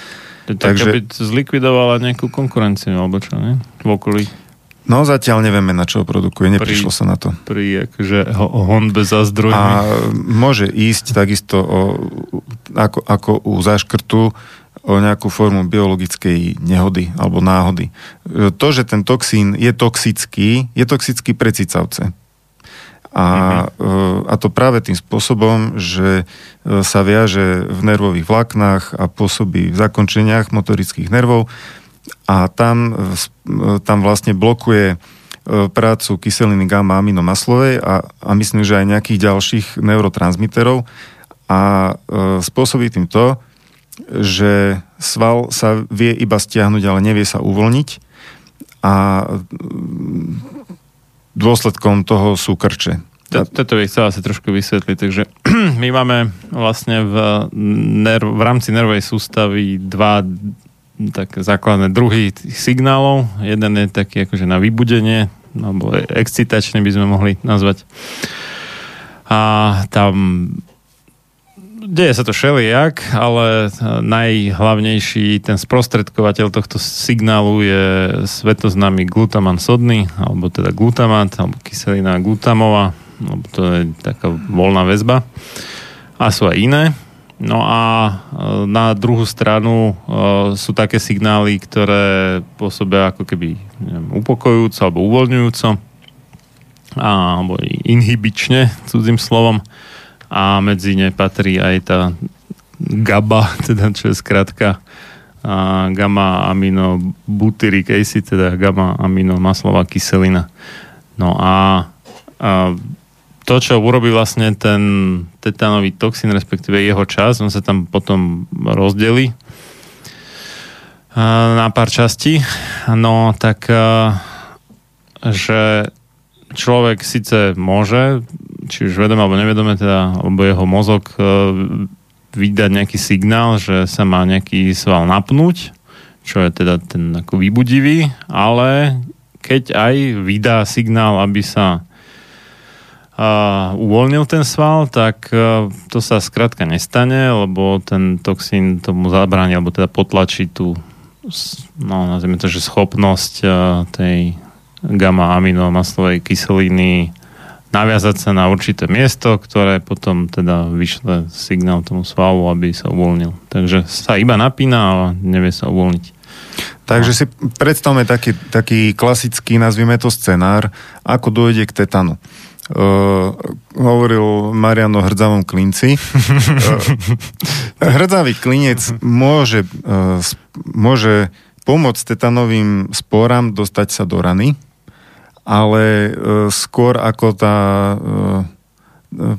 tak Takže... by zlikvidovala nejakú konkurenciu, alebo čo, ne? V okolí. No zatiaľ nevieme, na čo produkuje, neprišlo pri, sa na to. Pri akože honbe za zdrojmi. A môže ísť takisto o, ako, ako u záškrtu o nejakú formu biologickej nehody alebo náhody. To, že ten toxín je toxický, je toxický pre cicavce. A, mm-hmm. a to práve tým spôsobom, že e, sa viaže v nervových vláknach a pôsobí v zakončeniach motorických nervov a tam, e, tam vlastne blokuje prácu kyseliny gamma aminomaslovej a, a myslím, že aj nejakých ďalších neurotransmiterov a e, spôsobí tým to, že sval sa vie iba stiahnuť, ale nevie sa uvoľniť a dôsledkom toho sú krče. Toto by chcela si trošku vysvetliť. Takže my máme vlastne v, nerv, v rámci nervovej sústavy dva tak základné druhy signálov. Jeden je taký akože na vybudenie, alebo excitačný by sme mohli nazvať. A tam deje sa to všelijak, ale najhlavnejší ten sprostredkovateľ tohto signálu je svetoznámy glutaman sodný, alebo teda glutamát, alebo kyselina glutamová, lebo to je taká voľná väzba. A sú aj iné. No a e, na druhú stranu e, sú také signály, ktoré pôsobia ako keby neviem, upokojujúco alebo uvoľňujúco alebo inhibične, cudzím slovom. A medzi ne patrí aj tá GABA, teda čo je skratka a gamma amino butyric acid, teda gamma amino maslová kyselina. No a, a to, čo urobí vlastne ten tetanový toxín, respektíve jeho čas, on sa tam potom rozdeli na pár častí. No tak, že človek síce môže, či už vedome alebo nevedome, teda, alebo jeho mozog vydať nejaký signál, že sa má nejaký sval napnúť, čo je teda ten ako vybudivý, ale keď aj vydá signál, aby sa uh, uvoľnil ten sval, tak uh, to sa skrátka nestane, lebo ten toxín tomu zabráni, alebo teda potlačí tú no, nazvime to, že schopnosť tej gamma aminomaslovej kyseliny naviazať sa na určité miesto, ktoré potom teda vyšle signál tomu svalu, aby sa uvoľnil. Takže sa iba napína a nevie sa uvoľniť. Takže si predstavme taký, taký klasický, nazvime to scenár, ako dojde k tetanu. Uh, hovoril Marian o hrdzavom klinci. uh, hrdzavý klinec môže, uh, môže pomôcť tetanovým sporám dostať sa do rany, ale uh, skôr ako tá uh,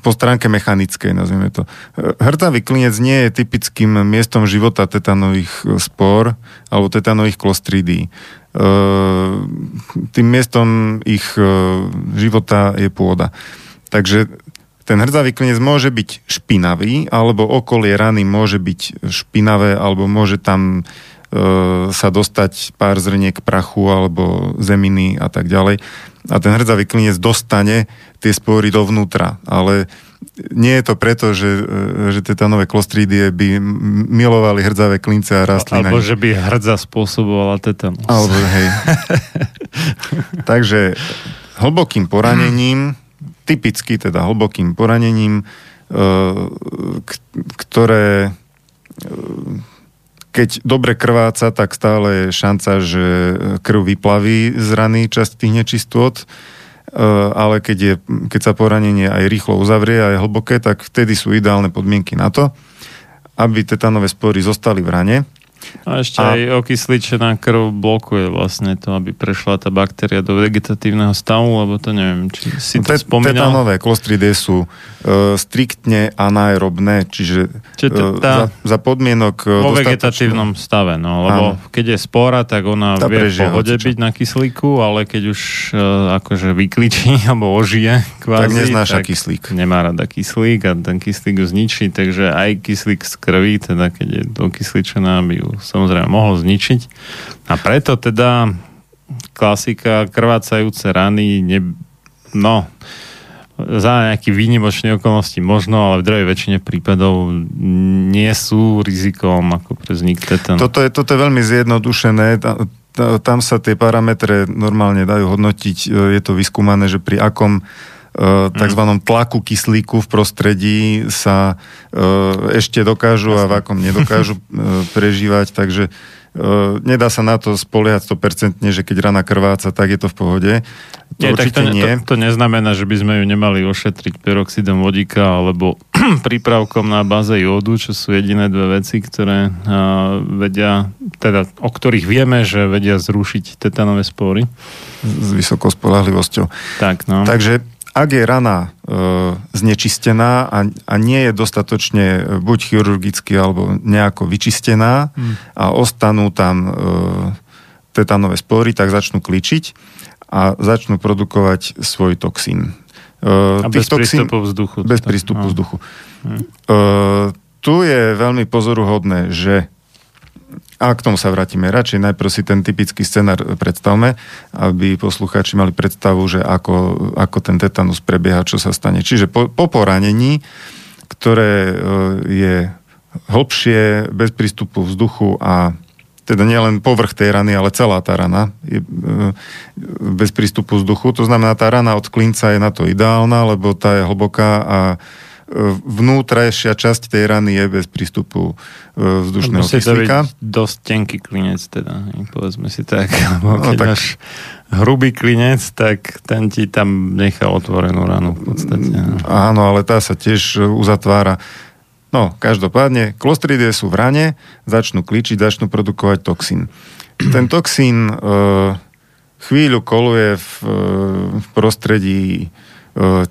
po stránke mechanickej, nazvime to. Hrtavý klinec nie je typickým miestom života tetanových spor alebo tetanových klostridí. Tým miestom ich života je pôda. Takže ten hrdzavý klinec môže byť špinavý, alebo okolie rany môže byť špinavé, alebo môže tam sa dostať pár zrniek prachu alebo zeminy a tak ďalej. A ten hrdzavý klinec dostane tie spory dovnútra. Ale nie je to preto, že, že tieto nové klostrídie by milovali hrdzavé klince a rastliny. Alebo že by hrdza spôsobovala tetanus. Alebo hej. Takže hlbokým poranením, typicky teda hlbokým poranením, ktoré keď dobre krváca, tak stále je šanca, že krv vyplaví z rany časť tých nečistôt, e, ale keď, je, keď sa poranenie aj rýchlo uzavrie a je hlboké, tak vtedy sú ideálne podmienky na to, aby tetanové spory zostali v rane a ešte a... aj okysličená krv blokuje vlastne to, aby prešla tá baktéria do vegetatívneho stavu, lebo to neviem, či si to Tet- spomínal. Tetanové klostridie sú uh, striktne anaerobné, čiže, čiže uh, tá... za, za podmienok uh, Vo vegetatívnom stave, no, lebo Áno. keď je spora, tak ona tá vie v pohode byť na kyslíku, ale keď už uh, akože vykličí alebo ožije kvázi, tak neznáša tak kyslík. Nemá rada kyslík a ten kyslík ju zničí, takže aj kyslík z krvi, teda keď je dokysličená, by ju samozrejme mohol zničiť. A preto teda klasika, krvácajúce rany, ne, no, za nejaký výnimočné okolnosti možno, ale v druhej väčšine prípadov nie sú rizikom ako pre vznik tetanu. Toto je, toto je veľmi zjednodušené. Tam sa tie parametre normálne dajú hodnotiť. Je to vyskúmané, že pri akom tzv. tlaku kyslíku v prostredí sa e, ešte dokážu a v akom nedokážu e, prežívať, takže nedá sa na to spoliehať 100%, že keď rana krváca, tak je to v pohode. To nie, tak to, nie. To, to neznamená, že by sme ju nemali ošetriť peroxidom vodíka alebo prípravkom na báze jodu, čo sú jediné dve veci, ktoré uh, vedia, teda o ktorých vieme, že vedia zrušiť tetanové spory. S vysokou spolahlivosťou. Tak, no. Takže ak je rana e, znečistená a, a nie je dostatočne e, buď chirurgicky alebo nejako vyčistená hmm. a ostanú tam e, tetanové spory, tak začnú kličiť a začnú produkovať svoj toxín. E, a bez toxín, prístupu vzduchu. Bez prístupu no. vzduchu. Hmm. E, tu je veľmi pozoruhodné, že a k tomu sa vrátime. Radšej najprv si ten typický scenár predstavme, aby poslucháči mali predstavu, že ako, ako ten tetanus prebieha, čo sa stane. Čiže po, po poranení, ktoré e, je hlbšie, bez prístupu vzduchu a teda nielen povrch tej rany, ale celá tá rana je e, bez prístupu vzduchu. To znamená, tá rana od klinca je na to ideálna, lebo tá je hlboká a vnútrajšia časť tej rany je bez prístupu e, vzdušného Musí to byť kyslíka. dosť tenký klinec teda, povedzme si tak. Lebo No, keď tak- máš hrubý klinec, tak ten ti tam nechá otvorenú ranu v podstate. no. Áno, ale tá sa tiež e, uzatvára. No, každopádne, klostridie sú v rane, začnú kličiť, začnú produkovať toxín. Ten toxín e, chvíľu koluje v, e, v prostredí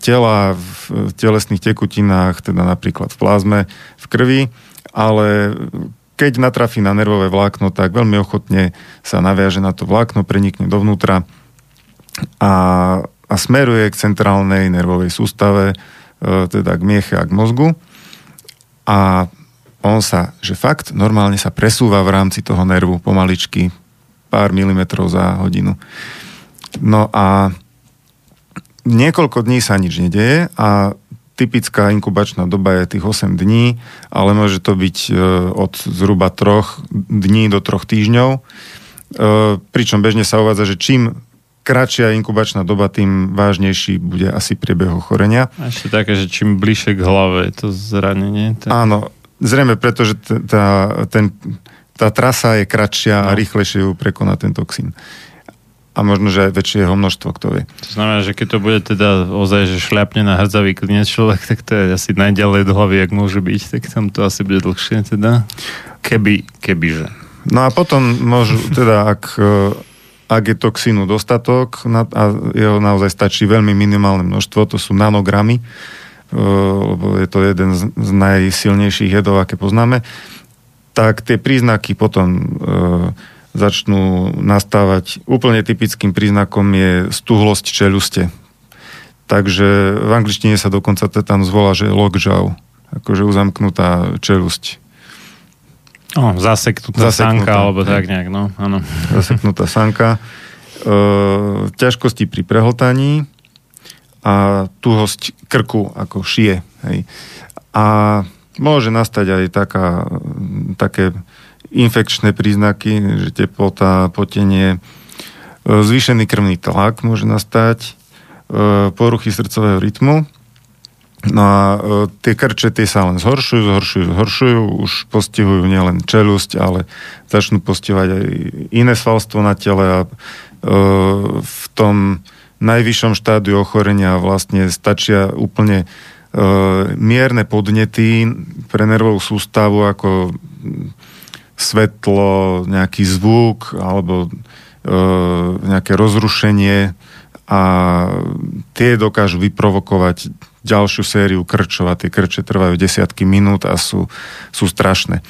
tela, v telesných tekutinách, teda napríklad v plazme, v krvi, ale keď natrafí na nervové vlákno, tak veľmi ochotne sa naviaže na to vlákno, prenikne dovnútra a, a smeruje k centrálnej nervovej sústave, e, teda k mieche a k mozgu. A on sa, že fakt, normálne sa presúva v rámci toho nervu pomaličky, pár milimetrov za hodinu. No a niekoľko dní sa nič nedeje a typická inkubačná doba je tých 8 dní, ale môže to byť e, od zhruba troch dní do troch týždňov. E, pričom bežne sa uvádza, že čím kratšia inkubačná doba, tým vážnejší bude asi priebeh ochorenia. A ešte také, že čím bližšie k hlave je to zranenie. Tak... Áno, zrejme preto, že tá, ten, tá trasa je kratšia a No. rýchlejšie ju prekoná ten toxín. A možno, že aj väčšieho množstvo, kto vie. To znamená, že keď to bude teda ozaj, že šľapne na hrdzavý klinec človek, tak to je asi najďalej do hlavy, jak môže byť, tak tam to asi bude dlhšie teda. Keby, kebyže. No a potom môžu, teda ak, e, ak je toxínu dostatok a jeho naozaj stačí veľmi minimálne množstvo, to sú nanogramy, e, lebo je to jeden z, najsilnejších jedov, aké poznáme, tak tie príznaky potom e, začnú nastávať. Úplne typickým príznakom je stuhlosť čeluste. Takže v angličtine sa dokonca to tam zvolá, že lockjaw, akože uzamknutá čelusť. O, zaseknutá Zaseknutá, sanka, alebo tak nejak, no, áno. zaseknutá sanka, e, ťažkosti pri prehltaní a tuhosť krku ako šie. Hej. A môže nastať aj taká, také infekčné príznaky, že teplota, potenie, e, zvýšený krvný tlak môže nastať, e, poruchy srdcového rytmu, No a e, tie krče tie sa len zhoršujú, zhoršujú, zhoršujú, už postihujú nielen čelusť, ale začnú postihovať aj iné svalstvo na tele a v tom najvyššom štádiu ochorenia vlastne stačia úplne mierne podnety pre nervovú sústavu ako svetlo, nejaký zvuk alebo e, nejaké rozrušenie a tie dokážu vyprovokovať ďalšiu sériu krčov a tie krče trvajú desiatky minút a sú, sú strašné. E,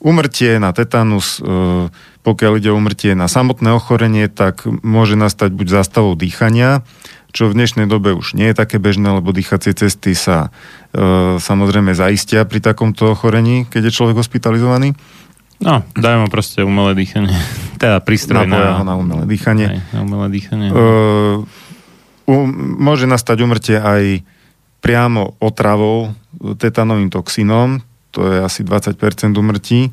umrtie na tetanus, e, pokiaľ ide o umrtie na samotné ochorenie, tak môže nastať buď zástavou dýchania, čo v dnešnej dobe už nie je také bežné, lebo dýchacie cesty sa e, samozrejme zaistia pri takomto ochorení, keď je človek hospitalizovaný. No, dajme mu proste umelé dýchanie. Teda prístroj na, na umelé dýchanie. Hej, na umelé dýchanie. Uh, um, môže nastať umrtie aj priamo otravou tetanovým toxínom, to je asi 20% umrtí,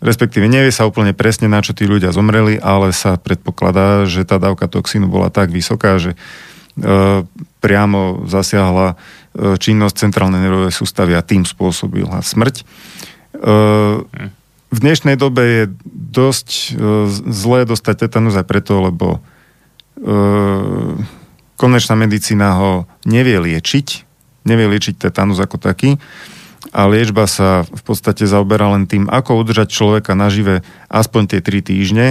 respektíve nevie sa úplne presne, na čo tí ľudia zomreli, ale sa predpokladá, že tá dávka toxínu bola tak vysoká, že priamo zasiahla uh, činnosť centrálnej nervovej sústavy a tým spôsobila smrť. Uh, v dnešnej dobe je dosť zlé dostať tetanus aj preto, lebo konečná medicína ho nevie liečiť, nevie liečiť tetanus ako taký a liečba sa v podstate zaoberá len tým, ako udržať človeka nažive aspoň tie 3 týždne,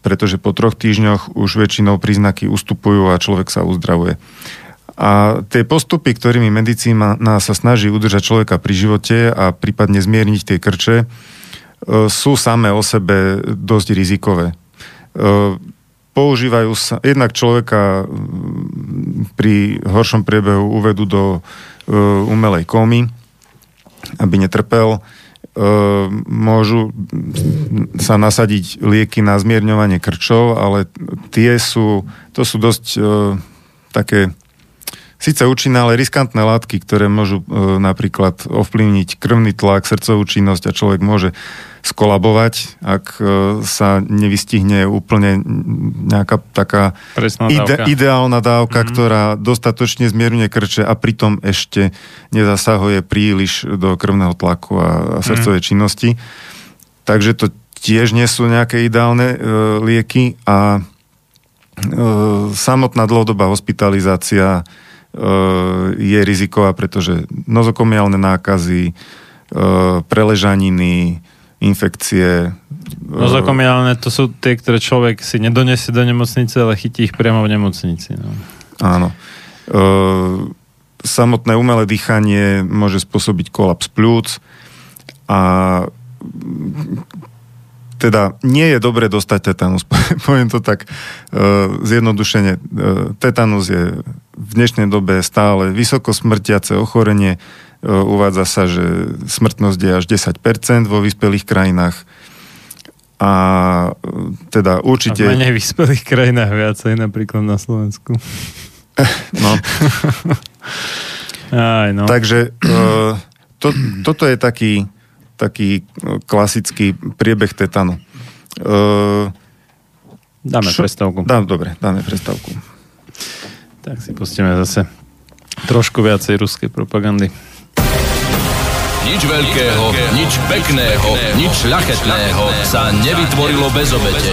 pretože po troch týždňoch už väčšinou príznaky ustupujú a človek sa uzdravuje. A tie postupy, ktorými medicína sa snaží udržať človeka pri živote a prípadne zmierniť tie krče, e, sú samé o sebe dosť rizikové. E, Používajú sa, jednak človeka pri horšom priebehu uvedú do e, umelej komy, aby netrpel. E, Môžu sa nasadiť lieky na zmierňovanie krčov, ale tie sú, to sú dosť e, také síce účinné, ale riskantné látky, ktoré môžu e, napríklad ovplyvniť krvný tlak, srdcovú činnosť a človek môže skolabovať, ak e, sa nevystihne úplne nejaká taká ide, ideálna dávka, mm-hmm. ktorá dostatočne zmierňuje krče a pritom ešte nezasahuje príliš do krvného tlaku a, a srdcovej mm-hmm. činnosti. Takže to tiež nie sú nejaké ideálne e, lieky a e, samotná dlhodobá hospitalizácia je riziková, pretože nozokomiálne nákazy, preležaniny, infekcie. Nozokomiálne to sú tie, ktoré človek si nedonesie do nemocnice, ale chytí ich priamo v nemocnici. No. Áno. Samotné umelé dýchanie môže spôsobiť kolaps plúc a teda nie je dobre dostať tetanus. Poviem to tak uh, zjednodušene. Uh, tetanus je v dnešnej dobe stále vysoko smrtiace ochorenie. Uh, uvádza sa, že smrtnosť je až 10% vo vyspelých krajinách. A teda určite... A v menej vyspelých krajinách viacej, napríklad na Slovensku. no. Aj, no. Takže to, toto je taký taký no, klasický priebeh tetanu. Uh, dáme čo? prestávku. Dám, dobre, dáme prestávku. Tak si pustíme zase trošku viacej ruskej propagandy. Nič veľkého, nič pekného, nič šľachetného sa nevytvorilo bez obete.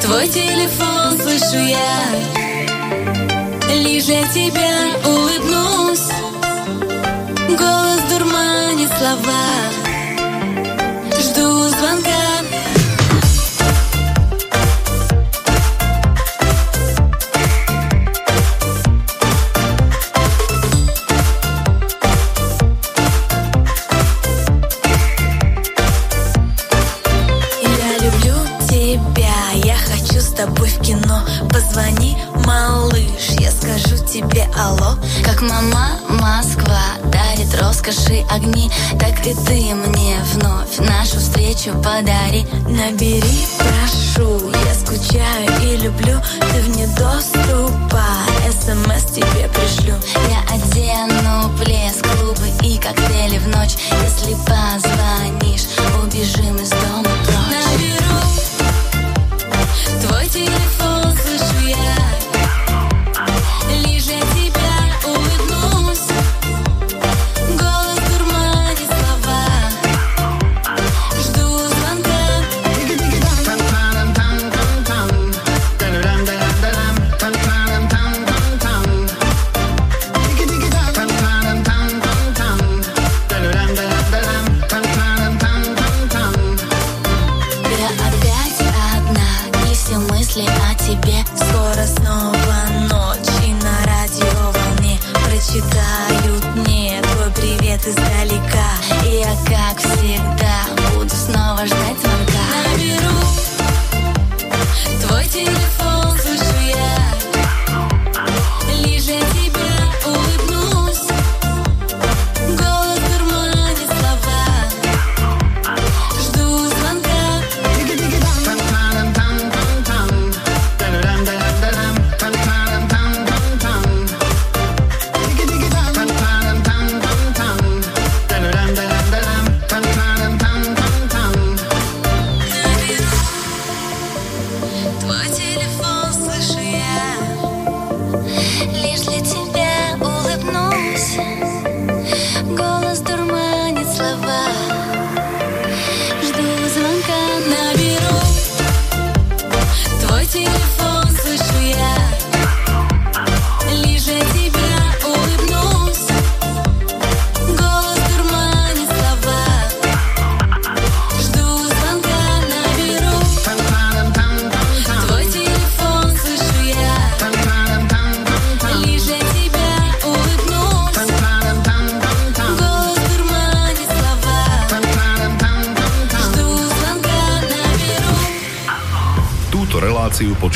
Твой телефон, слышу я. Лишь для тебя улыбнусь. Голос дурманит слова тобой в кино. Позвони, малыш, я скажу тебе алло. Как мама Москва дарит роскоши огни. Так и ты мне вновь нашу встречу подари. Набери, прошу, я скучаю и люблю. Ты вне доступа, смс тебе пришлю. Я одену плеск, клубы и коктейли в ночь. Если позвонишь, убежим из дома waiting for издалека. И я, как всегда, буду снова ждать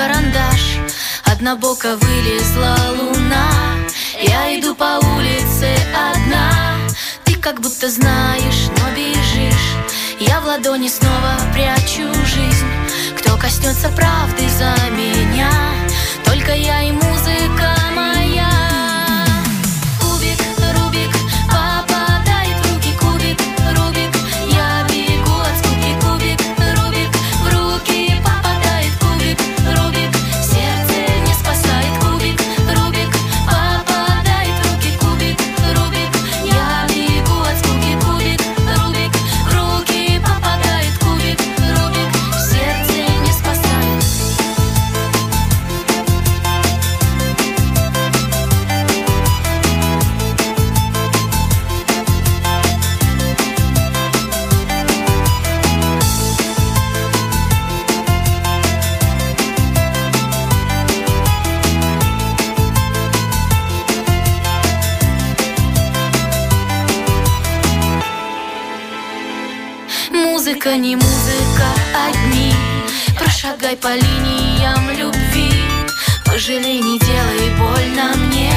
Карандаш. Однобоко вылезла луна. Я иду по улице одна. Ты как будто знаешь, но бежишь. Я в ладони снова прячу жизнь. Кто коснется правды за меня? Только я и музыка Музыка не музыка, одни. Прошагай по линиям любви. Пожалей, не делай больно мне.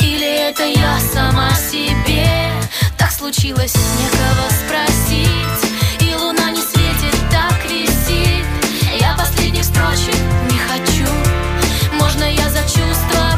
Или это я сама себе? Так случилось, некого спросить. И луна не светит, так висит. Я последних строчек не хочу. Можно я за чувства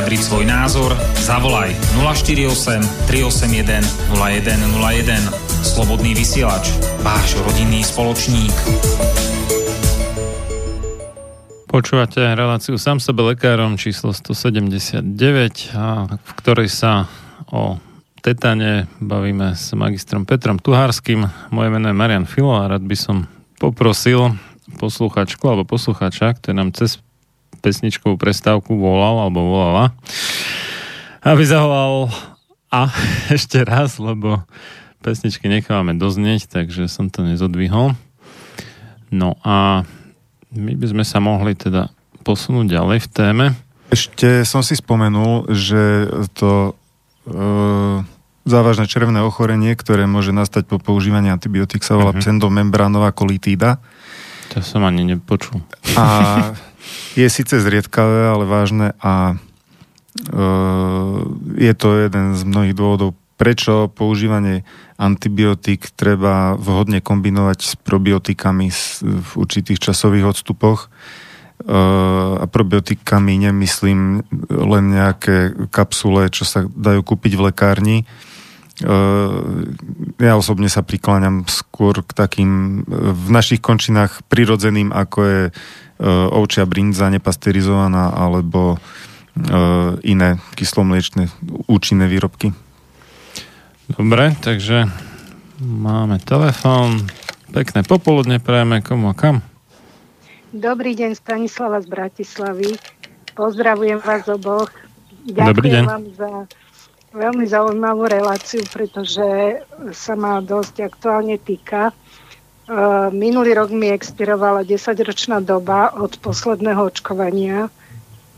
vyjadriť svoj názor, zavolaj 048 381 0101. Slobodný vysielač, váš rodinný spoločník. Počúvate reláciu sám sebe lekárom číslo 179, a v ktorej sa o tetane bavíme s magistrom Petrom Tuhárským. Moje meno je Marian Filo a rád by som poprosil posluchačku alebo posluchača, ktorý nám cez pesničkovú prestávku volal alebo volala, aby zavolal a ešte raz, lebo pesničky nechávame doznieť, takže som to nezodvihol. No a my by sme sa mohli teda posunúť ďalej v téme. Ešte som si spomenul, že to e, závažné červené ochorenie, ktoré môže nastať po používaní antibiotík, sa volá Mhm. pseudomembránová kolitída. To som ani nepočul. A je síce zriedkavé, ale vážne a e, je to jeden z mnohých dôvodov, prečo používanie antibiotík treba vhodne kombinovať s probiotikami v určitých časových odstupoch. E, a probiotikami nemyslím len nejaké kapsule, čo sa dajú kúpiť v lekárni. E, ja osobne sa prikláňam skôr k takým v našich končinách prirodzeným, ako je ovčia brinza nepasterizovaná alebo e, iné kyslomliečné účinné výrobky. Dobre, takže máme telefón. Pekné popoludne prajeme komu a kam. Dobrý deň, Stanislava z Bratislavy. Pozdravujem vás oboch. Dobrý deň. Ďakujem vám za veľmi zaujímavú reláciu, pretože sa ma dosť aktuálne týka. Uh, minulý rok mi expirovala 10-ročná doba od posledného očkovania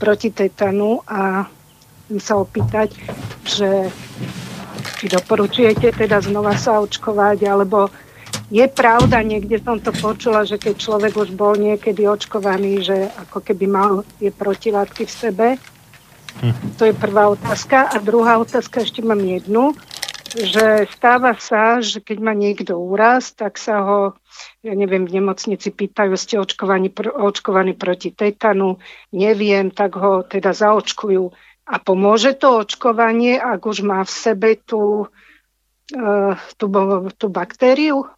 proti tetanu a chcem sa opýtať, že či doporučujete teda znova sa očkovať, alebo je pravda, niekde som to počula, že keď človek už bol niekedy očkovaný, že ako keby mal tie protilátky v sebe, to je prvá otázka. A druhá otázka, ešte mám jednu, že stáva sa, že keď má niekto úraz, tak sa ho, ja neviem, v nemocnici pýtajú, ste očkovaní, očkovaní proti tetanu, neviem, tak ho teda zaočkujú. A pomôže to očkovanie, ak už má v sebe tú, uh, tú, tú baktériu?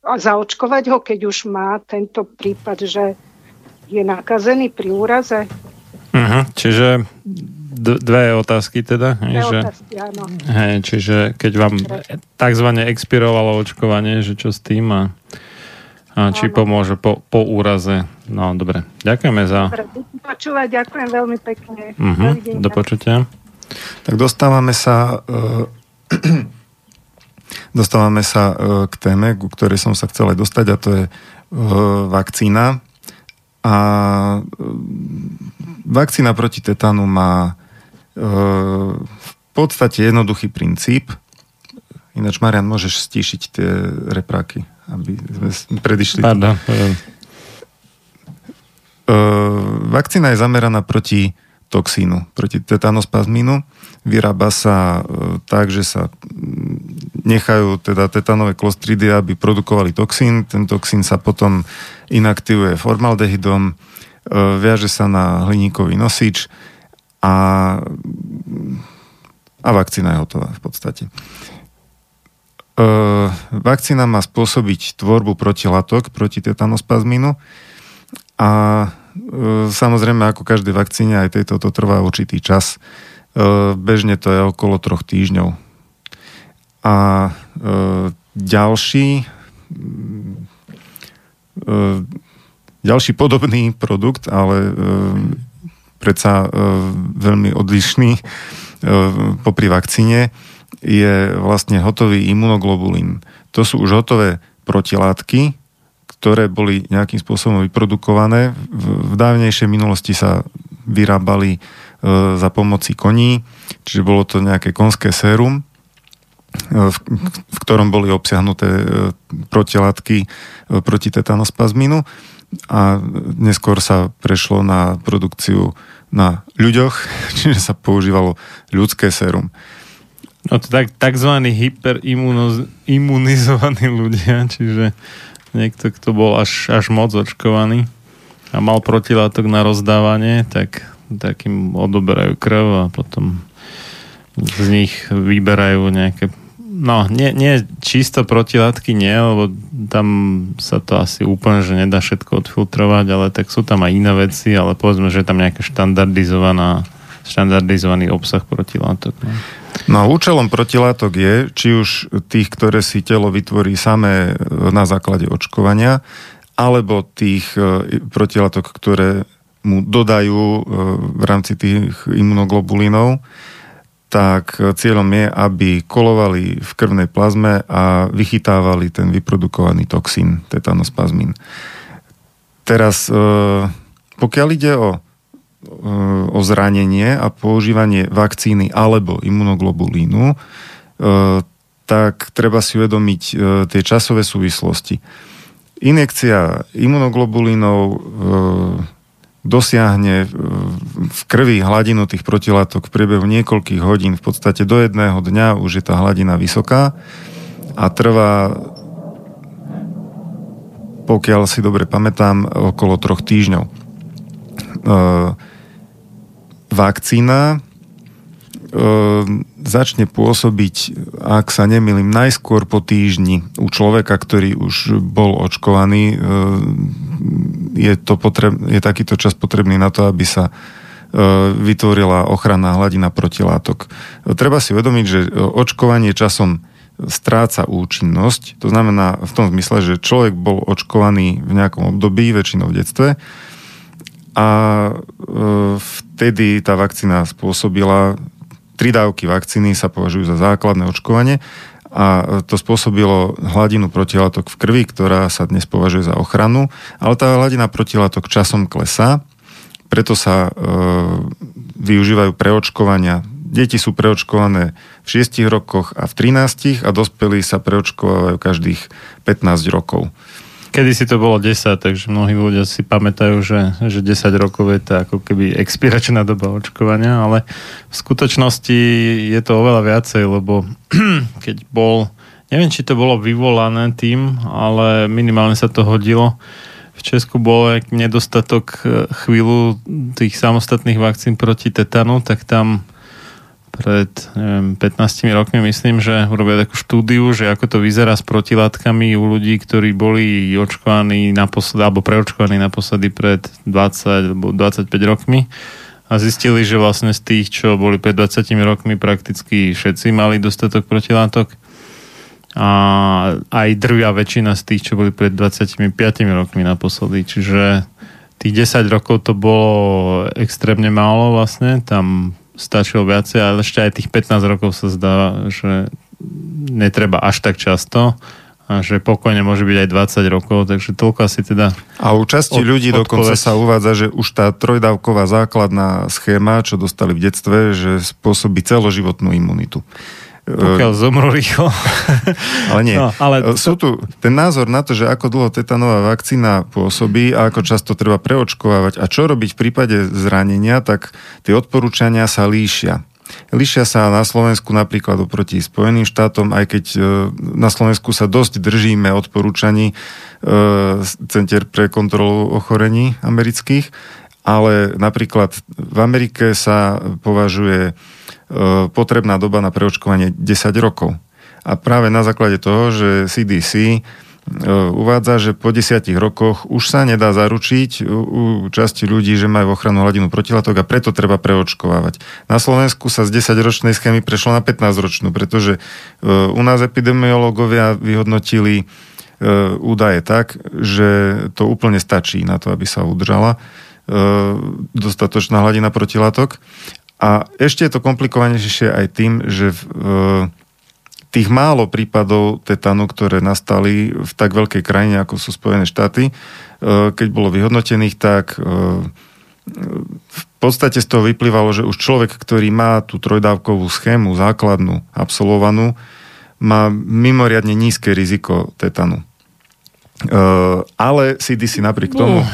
A zaočkovať ho, keď už má tento prípad, že je nakazený pri úraze? Uh-huh. Čiže dve otázky teda. Dve že, otázky, áno. hej, čiže keď vám takzvané expirovalo očkovanie, že čo s tým a, a či Áno. pomôže po, po úraze. No dobre, ďakujeme za... Dobre, počúvať, ďakujem veľmi pekne. Uh-huh. Do počutia. Tak dostávame sa e, dostávame sa e, k téme, ku ktorej som sa chcel aj dostať a to je e, vakcína. A vakcína proti tetanu má v podstate jednoduchý princíp. Ináč, Marian, môžeš stíšiť tie repráky, aby sme predišli. Pardon. pardon. E, vakcína je zameraná proti toxínu, proti tetanospazmínu. Vyrába sa e, tak, že sa mm, nechajú teda tetanové klostridy, aby produkovali toxín. Ten toxín sa potom inaktivuje formaldehydom, viaže sa na hliníkový nosič a, a vakcína je hotová v podstate. E, vakcína má spôsobiť tvorbu protilátok proti tetanospazmínu a e, samozrejme ako každej vakcíne aj tejto to trvá určitý čas. E, bežne to je okolo troch týždňov. A e, ďalší e, ďalší podobný produkt, ale e, predsa e, veľmi odlišný e, popri vakcíne je vlastne hotový imunoglobulín. To sú už hotové protilátky, ktoré boli nejakým spôsobom vyprodukované. V, dávnejšej minulosti sa vyrábali e, za pomoci koní, čiže bolo to nejaké konské sérum, v, v ktorom boli obsiahnuté protilátky proti tetanospazmínu a neskôr sa prešlo na produkciu na ľuďoch, čiže sa používalo ľudské sérum. No to tak, takzvaní hyperimunizovaní ľudia, čiže niekto, kto bol až, až moc očkovaný a mal protilátok na rozdávanie, tak, tak im odoberajú krv a potom z nich vyberajú nejaké no, nie, nie čisto protilátky nie, lebo tam sa to asi úplne, že nedá všetko odfiltrovať, ale tak sú tam aj iné veci, ale povedzme, že je tam nejaká štandardizovaná štandardizovaný obsah protilátok. No. No účelom protilátok je, či už tých, ktoré si telo vytvorí samé na základe očkovania, alebo tých e, protilátok, ktoré mu dodajú e, v rámci tých imunoglobulínov, tak cieľom je, aby kolovali v krvnej plazme a vychytávali ten vyprodukovaný toxín, tetanospazmín. Teraz, e, pokiaľ ide o o zranenie a používanie vakcíny alebo imunoglobulínu, tak treba si uvedomiť tie časové súvislosti. Injekcia imunoglobulínov dosiahne v krvi hladinu tých protilátok v priebehu niekoľkých hodín, v podstate do jedného dňa už je tá hladina vysoká a trvá pokiaľ si dobre pamätám, okolo troch týždňov. Vakcína e, začne pôsobiť, ak sa nemýlim, najskôr po týždni u človeka, ktorý už bol očkovaný. E, je, to potreb, je takýto čas potrebný na to, aby sa e, vytvorila ochranná hladina protilátok. Treba si uvedomiť, že očkovanie časom stráca účinnosť. To znamená v tom zmysle, že človek bol očkovaný v nejakom období, väčšinou v detstve, a vtedy tá vakcína spôsobila tri dávky vakcíny sa považujú za základné očkovanie a to spôsobilo hladinu protilátok v krvi, ktorá sa dnes považuje za ochranu, ale tá hladina protilátok časom klesá, preto sa e, využívajú preočkovania. Deti sú preočkované v 6 rokoch a v 13 a dospelí sa preočkovajú každých 15 rokov. Kedy si to bolo 10, takže mnohí ľudia si pamätajú, že, že 10 rokov je to ako keby expiračná doba očkovania, ale v skutočnosti je to oveľa viacej, lebo keď bol, neviem, či to bolo vyvolané tým, ale minimálne sa to hodilo. V Česku bol nedostatok eh, chvíľu tých samostatných vakcín proti tetanu, tak tam pred neviem, 15 rokmi myslím, že urobili takú štúdiu, že ako to vyzerá s protilátkami u ľudí, ktorí boli očkovaní naposledy, alebo preočkovaní naposledy pred 20 alebo 25 rokmi. A zistili, že vlastne z tých, čo boli pred 20 rokmi, prakticky všetci mali dostatok protilátok. A aj drvia väčšina z tých, čo boli pred 25 rokmi naposledy. Čiže tých 10 rokov to bolo extrémne málo vlastne, tam stačilo viacej, ale ešte aj tých 15 rokov sa zdá, že netreba až tak často a že pokojne môže byť aj 20 rokov, takže toľko asi teda... A u časti od, ľudí odpoveď. dokonca sa uvádza, že už tá trojdávková základná schéma, čo dostali v detstve, že spôsobí celoživotnú imunitu. Pokiaľ zomru rýchlo. ale nie. No, ale... E, sú tu ten názor na to, že ako dlho tetanová vakcína pôsobí a ako často treba preočkovávať a čo robiť v prípade zranenia, tak tie odporúčania sa líšia. Líšia sa na Slovensku napríklad oproti Spojeným štátom, aj keď e, na Slovensku sa dosť držíme odporúčaní e, Center pre kontrolu ochorení amerických, ale napríklad v Amerike sa považuje E, potrebná doba na preočkovanie 10 rokov. A práve na základe toho, že CDC e, uvádza, že po 10 rokoch už sa nedá zaručiť u časti ľudí, že majú ochranu hladinu protilátok a preto treba preočkovávať. Na Slovensku sa z 10-ročnej schémy prešlo na 15-ročnú, pretože e, u nás epidemiológovia vyhodnotili údaje tak, že to úplne stačí na to, aby sa udržala dostatočná hladina protilátok a ešte je to komplikovanejšie aj tým, že v, e, tých málo prípadov tetanu, ktoré nastali v tak veľkej krajine, ako sú Spojené štáty, e, keď bolo vyhodnotených, tak e, v podstate z toho vyplývalo, že už človek, ktorý má tú trojdávkovú schému základnú absolvovanú, má mimoriadne nízke riziko tetanu. Ale CDC napriek tomu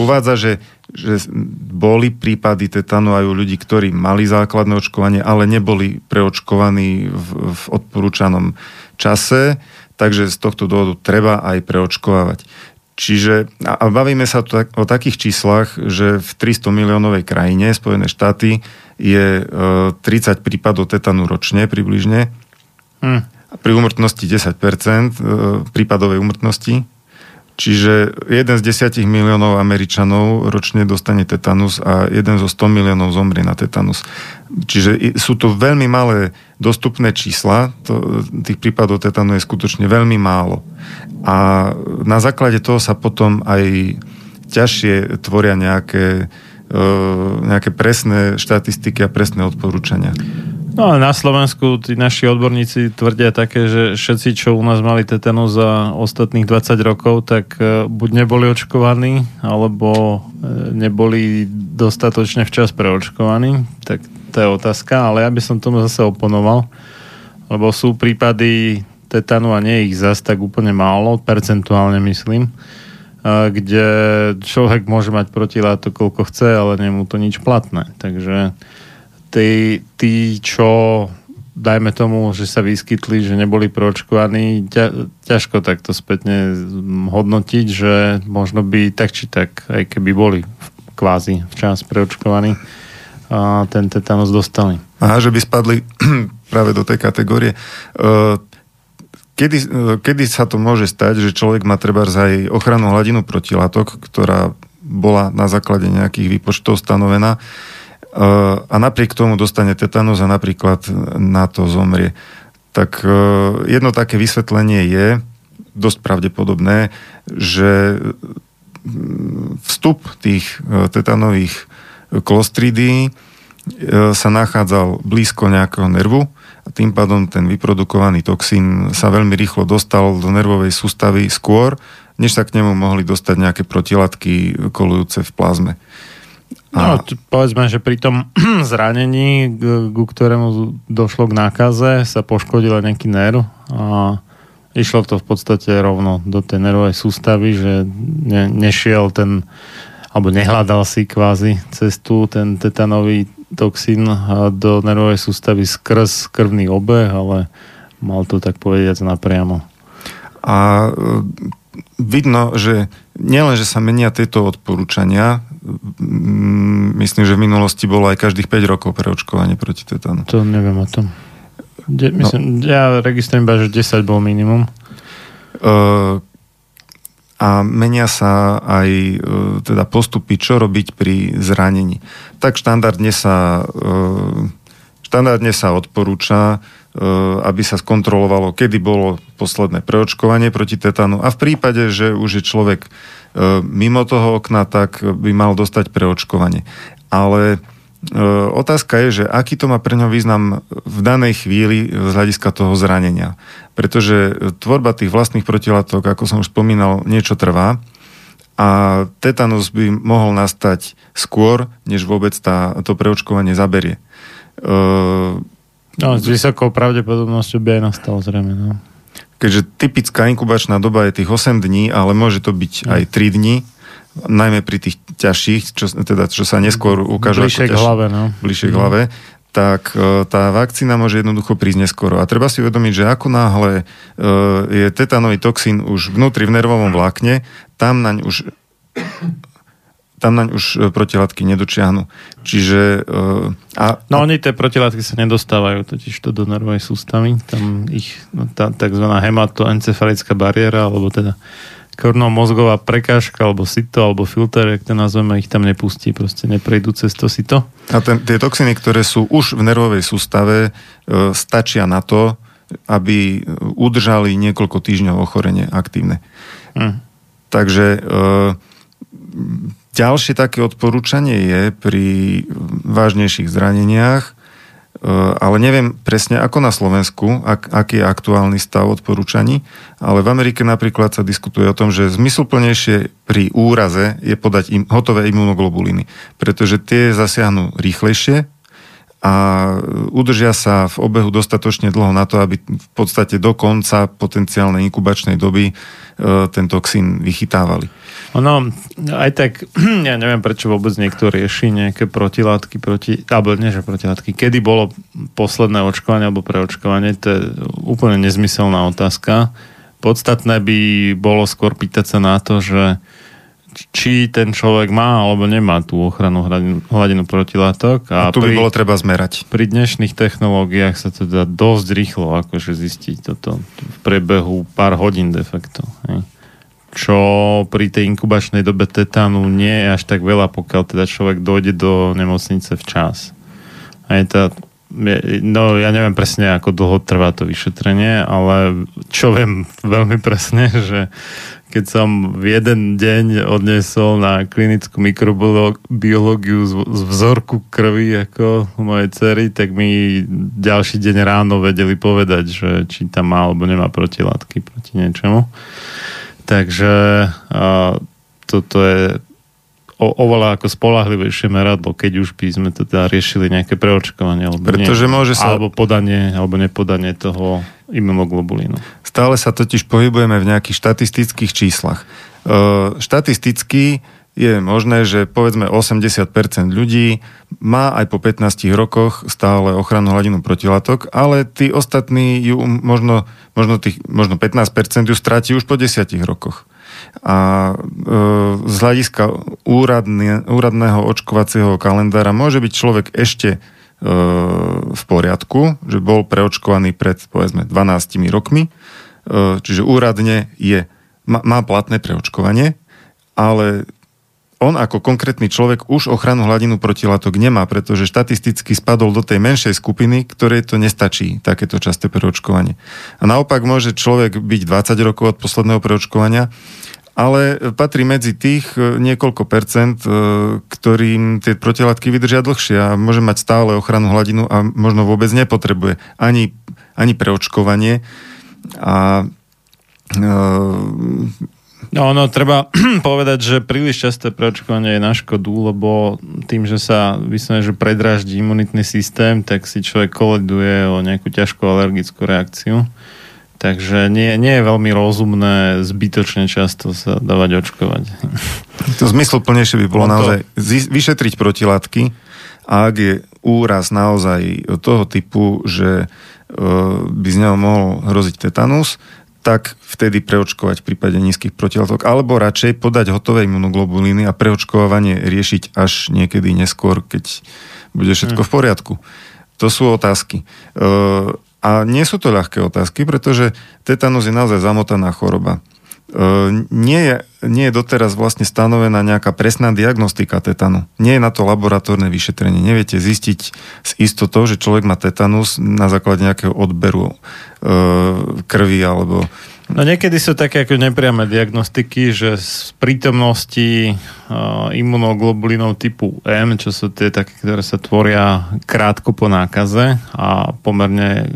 uvádza, že že boli prípady tetanu aj u ľudí, ktorí mali základné očkovanie, ale neboli preočkovaní v, v odporúčanom čase, takže z tohto dôvodu treba aj preočkovávať. Čiže, a bavíme sa tak, o takých číslach, že v 300 miliónovej krajine, Spojené štáty, je e, 30 prípadov tetanu ročne približne. Hm. Pri úmrtnosti 10%, e, prípadovej úmrtnosti Čiže jeden z desiatich miliónov Američanov ročne dostane tetanus a jeden zo 100 miliónov zomrie na tetanus. Čiže sú to veľmi malé dostupné čísla, to, tých prípadov tetanu je skutočne veľmi málo. A na základe toho sa potom aj ťažšie tvoria nejaké, e, nejaké presné štatistiky a presné odporúčania. No ale na Slovensku tí naši odborníci tvrdia také, že všetci, čo u nás mali tetanus za ostatných 20 rokov, tak e, buď neboli očkovaní, alebo e, neboli dostatočne včas preočkovaní. Tak to je otázka, ale ja by som tomu zase oponoval, lebo sú prípady tetanu a nie ich zas tak úplne málo, percentuálne myslím, e, kde človek môže mať protilátok koľko chce, ale nemu to nič platné. Takže tí, tí, čo dajme tomu, že sa vyskytli, že neboli proočkovaní, ťa, ťažko takto spätne hodnotiť, že možno by tak či tak, aj keby boli kvázi včas preočkovaní, a ten tetanus dostali. Aha, že by spadli práve do tej kategórie. E, kedy, e, kedy sa to môže stať, že človek má treba aj ochrannú hladinu protilátok, ktorá bola na základe nejakých výpočtov stanovená, a napriek tomu dostane tetanus a napríklad na to zomrie. Tak e, jedno také vysvetlenie je dosť pravdepodobné, že vstup tých e, tetanových klostridí sa nachádzal blízko nejakého nervu a tým pádom ten vyprodukovaný toxín sa veľmi rýchlo dostal do nervovej sústavy skôr, než sa k nemu mohli dostať nejaké protilátky kolujúce v plazme. A... No, povedzme, že pri tom zranení, ku ktorému došlo k nákaze, sa poškodil nejaký nerv a išlo to v podstate rovno do tej nervovej sústavy, že ne, nešiel ten alebo nehľadal si kvázi cestu ten tetanový toxín do nervovej sústavy skrz krvný obeh, ale mal to tak povediať napriamo. A e, vidno, že nielen, že sa menia tieto odporúčania, myslím, že v minulosti bolo aj každých 5 rokov preočkovanie proti tetánu. To neviem o tom. De, myslím, no. Ja registrujem iba, že 10 bol minimum. Uh, a menia sa aj e, teda postupy, čo robiť pri zranení. Tak štandardne sa, e, štandardne sa odporúča, aby sa skontrolovalo, kedy bolo posledné preočkovanie proti tetanu a v prípade, že už je človek mimo toho okna, tak by mal dostať preočkovanie. Ale otázka je, že aký to má pre ňo význam v danej chvíli z hľadiska toho zranenia pretože tvorba tých vlastných protilátok, ako som už spomínal, niečo trvá a tetanus by mohol nastať skôr, než vôbec tá, to preočkovanie zaberie. No, s vysokou pravdepodobnosťou by aj nastal zrejme. No. Keďže typická inkubačná doba je tých 8 dní, ale môže to byť aj 3 dní, najmä pri tých ťažších, čo, teda, čo sa neskôr ukážu bližšie k hlave, no. bližšie k hlave, tak e, tá vakcína môže jednoducho prísť neskoro. A treba si uvedomiť, že ako náhle e, je tetanový toxín už vnútri v nervovom vlákne, tam naň už tam naň už e, protilátky nedočiahnu. Čiže... A, no oni tie protilátky sa nedostávajú totiž to do nervovej sústavy. Tam ich no, tá tzv. hematoencefalická bariéra, alebo teda korno-mozgová prekážka, alebo sito, alebo filter, jak to nazveme, ich tam nepustí, proste neprejdú cez to sito. A ten, tie toxiny, ktoré sú už v nervovej sústave, e, stačia na to, aby udržali niekoľko týždňov ochorenie aktívne. Hm. Takže e, ďalšie také odporúčanie je pri vážnejších zraneniach Eh, ale neviem presne ako na Slovensku, ak, aký je aktuálny stav odporúčaní, ale v Amerike napríklad sa diskutuje o tom, že zmysluplnejšie pri úraze je podať im hotové imunoglobuliny, pretože tie zasiahnu rýchlejšie a udržia sa v obehu dostatočne dlho na to, aby v podstate do konca potenciálnej inkubačnej doby eh, ten toxín vychytávali. Ono, aj tak, ja neviem, prečo vôbec niekto rieši nejaké protilátky proti, alebo nie, že protilátky. Kedy bolo posledné očkovanie alebo preočkovanie, to je úplne nezmyselná otázka. Podstatné by bolo skôr pýtať sa na to, že či ten človek má alebo nemá tú ochranu hladinu, hladinu protilátok. A, a tu by pri, bolo treba zmerať. Pri dnešných technológiách sa to dá dosť rýchlo akože zistiť toto v priebehu pár hodín de facto. Hej čo pri tej inkubačnej dobe tetánu nie je až tak veľa, pokiaľ teda človek dojde do nemocnice včas. A je to, no ja neviem presne, ako dlho trvá to vyšetrenie, ale čo viem veľmi presne, že keď som v jeden deň odnesol na klinickú mikrobiológiu z vzorku krvi ako mojej cery, tak mi ďalší deň ráno vedeli povedať, že či tam má alebo nemá protilátky proti niečomu. Takže a, toto je o, oveľa ako spolahlivejšie meradlo, keď už by sme teda riešili nejaké preočkovanie alebo, Pretože nie, môže sa... alebo podanie alebo nepodanie toho imunoglobulínu. Stále sa totiž pohybujeme v nejakých štatistických číslach. E, štatisticky je možné, že povedzme 80% ľudí má aj po 15 rokoch stále ochranu hladinu protilátok, ale tí ostatní ju možno, možno, tých, možno 15% ju stráti už po 10 rokoch. A e, z hľadiska úradne, úradného očkovacieho kalendára môže byť človek ešte e, v poriadku, že bol preočkovaný pred povedzme 12 rokmi, e, čiže úradne je, má, má platné preočkovanie, ale on ako konkrétny človek už ochranu hladinu protilátok nemá, pretože štatisticky spadol do tej menšej skupiny, ktorej to nestačí, takéto časté preočkovanie. A naopak môže človek byť 20 rokov od posledného preočkovania ale patrí medzi tých e, niekoľko percent, e, ktorým tie protilátky vydržia dlhšie a môže mať stále ochranu hladinu a možno vôbec nepotrebuje ani, ani preočkovanie. A No, no, treba povedať, že príliš časté preočkovanie je na škodu, lebo tým, že sa vyslovene, že predráždi imunitný systém, tak si človek koleduje o nejakú ťažkú alergickú reakciu. Takže nie, nie je veľmi rozumné zbytočne často sa dávať očkovať. To zmysluplnejšie by bolo no to... naozaj vyšetriť protilátky a ak je úraz naozaj toho typu, že e, by z neho mohol hroziť tetanus, tak vtedy preočkovať v prípade nízkych protilátok, alebo radšej podať hotové imunoglobulíny a preočkovanie riešiť až niekedy neskôr, keď bude všetko v poriadku. To sú otázky. E, a nie sú to ľahké otázky, pretože tetanus je naozaj zamotaná choroba. E, nie je, nie je doteraz vlastne stanovená nejaká presná diagnostika tetanu. Nie je na to laboratórne vyšetrenie. Neviete zistiť s istotou, že človek má tetanus na základe nejakého odberu e, krvi alebo No niekedy sú také ako nepriame diagnostiky, že z prítomnosti uh, imunoglobulinov typu M, čo sú tie také, ktoré sa tvoria krátko po nákaze a pomerne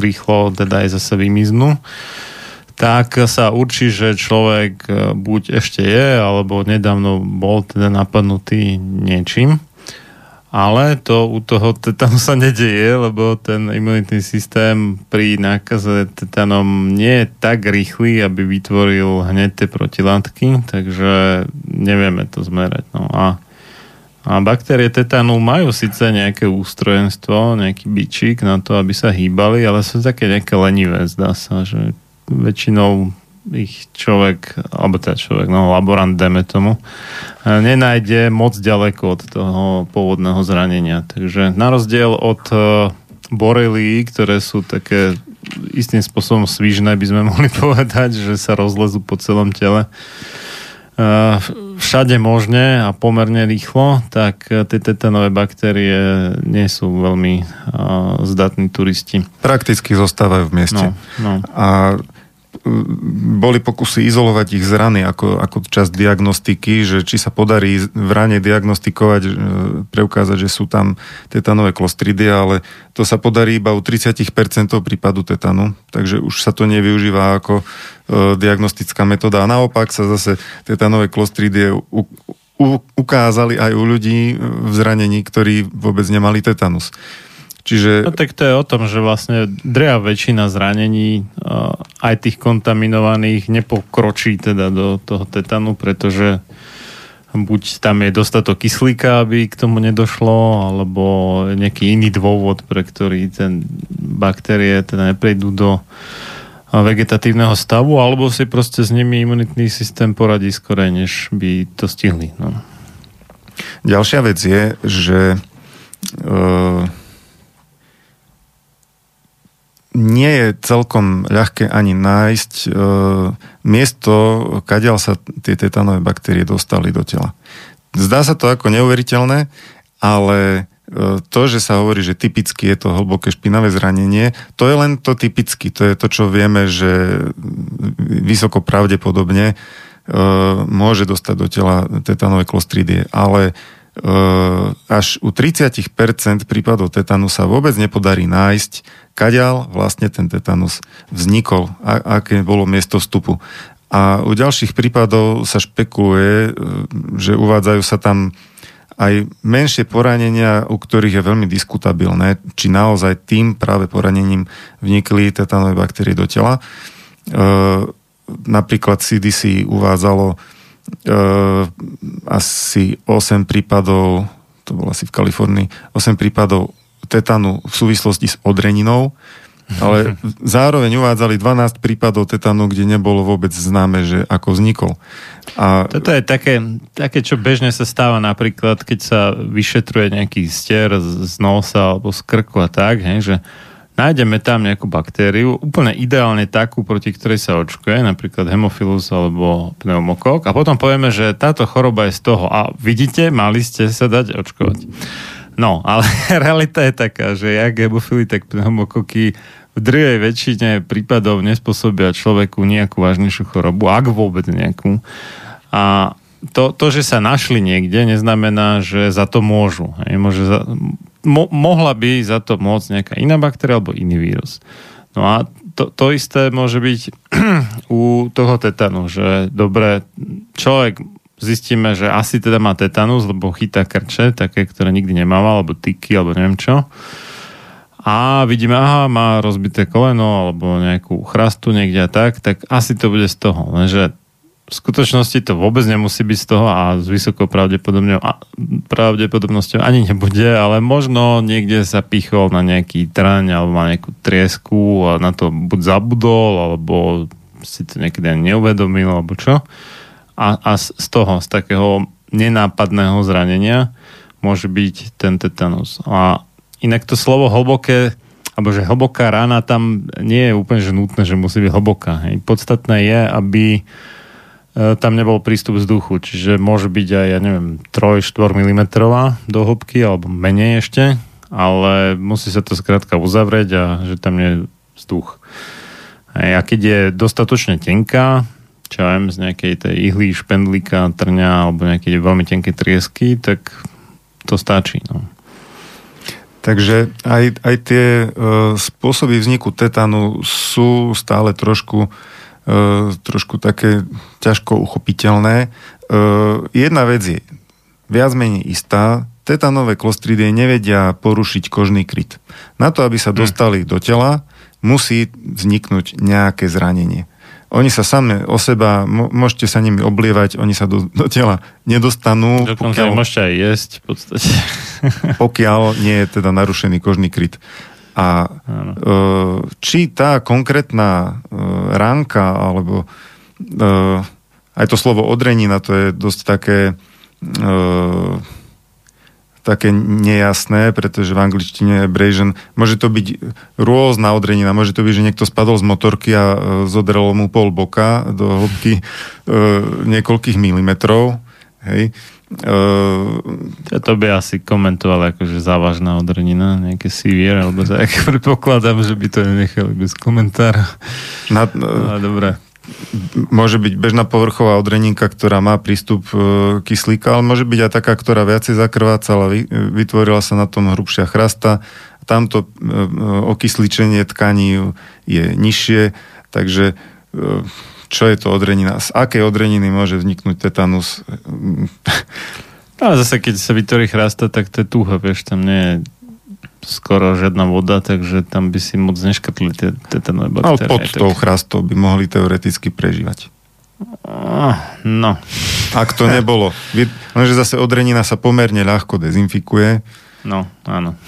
rýchlo teda aj zase vymiznú, tak sa určí, že človek e, buď ešte je, alebo nedávno bol teda napadnutý niečím. Ale to u toho tetanu sa nedeje, lebo ten imunitný systém pri nákaze tetanom nie je tak rýchly, aby vytvoril hneď tie protilátky, takže nevieme to zmerať. No a, a baktérie tetanu majú síce nejaké ústrojenstvo, nejaký bičík na to, aby sa hýbali, ale sú také nejaké lenivé, zdá sa, že väčšinou ich človek, alebo teda človek, no laborant, deme tomu, nenájde moc ďaleko od toho pôvodného zranenia. Takže na rozdiel od e, borelí, ktoré sú také istým spôsobom svižné, by sme mohli povedať, že sa rozlezú po celom tele, e, všade možne a pomerne rýchlo, tak tie tetanové baktérie nie sú veľmi zdatní turisti. Prakticky zostávajú v mieste. No, no. A boli pokusy izolovať ich z rany ako, ako časť diagnostiky, že či sa podarí v rane diagnostikovať, e, preukázať, že sú tam tetanové klostridia, ale to sa podarí iba u 30% prípadu tetanu, takže už sa to nevyužíva ako e, diagnostická metóda. A naopak sa zase tetanové u, ukázali aj u ľudí v zranení, ktorí vôbec nemali tetanus. Čiže... No tak to je o tom, že vlastne drea väčšina zranení uh, aj tých kontaminovaných nepokročí teda do toho tetanu, pretože buď tam je dostatok kyslíka, aby k tomu nedošlo, alebo nejaký iný dôvod, pre ktorý ten baktérie teda neprejdú do vegetatívneho stavu, alebo si proste s nimi imunitný systém poradí skore, než by to stihli. No. Ďalšia vec je, že uh nie je celkom ľahké ani nájsť e, miesto, kadiaľ sa tie tetanové baktérie dostali do tela. Zdá sa to ako neuveriteľné, ale e, to, že sa hovorí, že typicky je to hlboké špinavé zranenie, to je len to typicky. To je to, čo vieme, že vysoko pravdepodobne e, môže dostať do tela tetanové klostridie. Ale až u 30% prípadov tetanu sa vôbec nepodarí nájsť, kadiaľ vlastne ten tetanus vznikol, a, aké bolo miesto vstupu. A u ďalších prípadov sa špekuluje, e, že uvádzajú sa tam aj menšie poranenia, u ktorých je veľmi diskutabilné, či naozaj tým práve poranením vnikli tetanové baktérie do tela. E, napríklad CDC uvádzalo uh, asi 8 prípadov, to bolo asi v Kalifornii, 8 prípadov tetanu v súvislosti s odreninou, ale zároveň uvádzali 12 prípadov tetanu, kde nebolo vôbec známe, že ako vznikol. A... Toto je také, také, čo bežne sa stáva napríklad, keď sa vyšetruje nejaký stier z nosa alebo z krku a tak, hej, že nájdeme tam nejakú baktériu, úplne ideálne takú, proti ktorej sa očkuje, napríklad hemofilus alebo pneumokok a potom povieme, že táto choroba je z toho a vidíte, mali ste sa dať očkovať. No, ale realita je taká, že jak hemofily, tak pneumokoky v drvej väčšine prípadov nespôsobia človeku nejakú vážnejšiu chorobu, ak vôbec nejakú. A to, to, že sa našli niekde, neznamená, že za to môžu. Hej. Môže za, mo, mohla by za to môcť nejaká iná baktéria alebo iný vírus. No a to, to isté môže byť u toho tetanu, že dobre, človek zistíme, že asi teda má tetanus, lebo chytá krče, také, ktoré nikdy nemával, alebo tyky, alebo neviem čo. A vidíme, aha, má rozbité koleno, alebo nejakú chrastu niekde a tak, tak asi to bude z toho. Lenže v skutočnosti to vôbec nemusí byť z toho a s vysokou pravdepodobnosťou ani nebude, ale možno niekde sa pichol na nejaký traň alebo má nejakú triesku a na to buď zabudol, alebo si to niekedy ani neuvedomil, alebo čo. A, a z toho, z takého nenápadného zranenia môže byť ten tetanus. A inak to slovo hlboké alebo že hlboká rána tam nie je úplne že nutné, že musí byť hlboká. Hej. Podstatné je, aby E, tam nebol prístup vzduchu, čiže môže byť aj, ja neviem, 3-4 mm do hĺbky, alebo menej ešte, ale musí sa to skrátka uzavrieť a že tam nie je vzduch. A keď je dostatočne tenká, čo viem, z nejakej tej ihly, špendlíka, trňa alebo nejaké veľmi tenké triesky, tak to stačí. No. Takže aj, aj tie e, spôsoby vzniku tetanu sú stále trošku E, trošku také ťažko uchopiteľné. E, jedna vec je viac menej istá, tetanové klostridie nevedia porušiť kožný kryt. Na to, aby sa dostali do tela, musí vzniknúť nejaké zranenie. Oni sa same o seba, môžete sa nimi oblievať, oni sa do, do tela nedostanú. Dokonca pokiaľ, môžete aj jesť v podstate. pokiaľ nie je teda narušený kožný kryt. A ano. E, či tá konkrétna e, ránka, alebo e, aj to slovo odrenina, to je dosť také také nejasné, pretože v angličtine je abrasion. Môže to byť rôzna odrenina, môže to byť, že niekto spadol z motorky a zodrelo mu pol boka do hĺbky niekoľkých milimetrov. Hej. Uh, to by asi komentoval akože závažná odrnina, nejaké severe, alebo tak. Predpokladám, že by to nenechali bez komentára. Na, no, dobré. Môže byť bežná povrchová odreninka, ktorá má prístup uh, kyslíka, ale môže byť aj taká, ktorá viacej zakrvácala, vytvorila sa na tom hrubšia chrasta. Tamto uh, okysličenie tkaní je nižšie, takže čo je to odrenina, z akej odreniny môže vzniknúť tetanus. No a zase, keď sa vytvorí chrasta, tak to je tuho, vieš, tam nie je skoro žiadna voda, takže tam by si moc neškrtli tie tetanové baktérie. Ale pod tou chrastou by mohli teoreticky prežívať. No. Ak to nebolo. Lenže zase odrenina sa pomerne ľahko dezinfikuje. No, áno.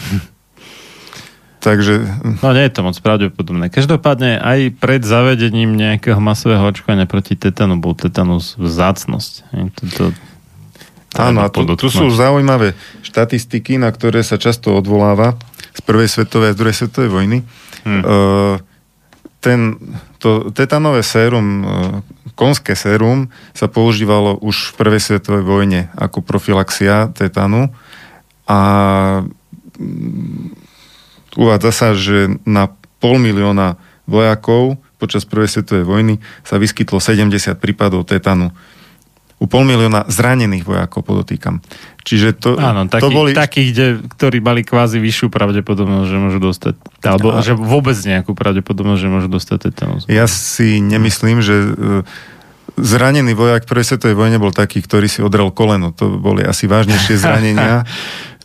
Takže... No nie je to moc pravdepodobné. Každopádne aj pred zavedením nejakého masového očkovania proti tetanu bol tetanus vzácnosť. To, Áno, a tu, tu sú zaujímavé štatistiky, na ktoré sa často odvoláva z prvej svetovej a z druhej svetovej vojny. Hmm. Ten, to tetanové sérum, uh, konské sérum sa používalo už v prvej svetovej vojne ako profilaxia tetanu a Uvádza sa, že na pol milióna vojakov počas prvej svetovej vojny sa vyskytlo 70 prípadov tetanu. U pol milióna zranených vojakov podotýkam. Čiže to, Áno, taký, to boli... takých, kde, ktorí mali kvázi vyššiu pravdepodobnosť, že môžu dostať, alebo a... že vôbec nejakú pravdepodobnosť, že môžu dostať tetanus. Ja si nemyslím, že e, zranený vojak prvej svetovej vojne bol taký, ktorý si odrel koleno. To boli asi vážnejšie zranenia.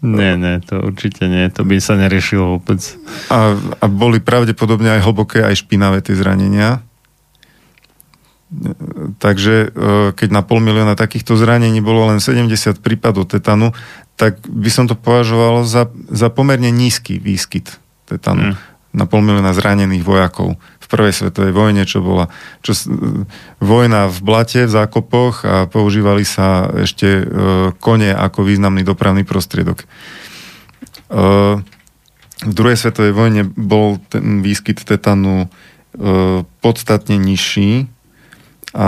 Nie, nie, to určite nie, to by sa neriešilo vôbec. A, a boli pravdepodobne aj hlboké, aj špinavé tie zranenia. Takže e, keď na pol milióna takýchto zranení bolo len 70 prípadov tetanu, tak by som to považoval za, za pomerne nízky výskyt tetanu mm. na pol milióna zranených vojakov v prvej svetovej vojne, čo bola čo, vojna v blate, v zákopoch a používali sa ešte e, kone ako významný dopravný prostriedok. E, v druhej svetovej vojne bol ten výskyt tetanu e, podstatne nižší a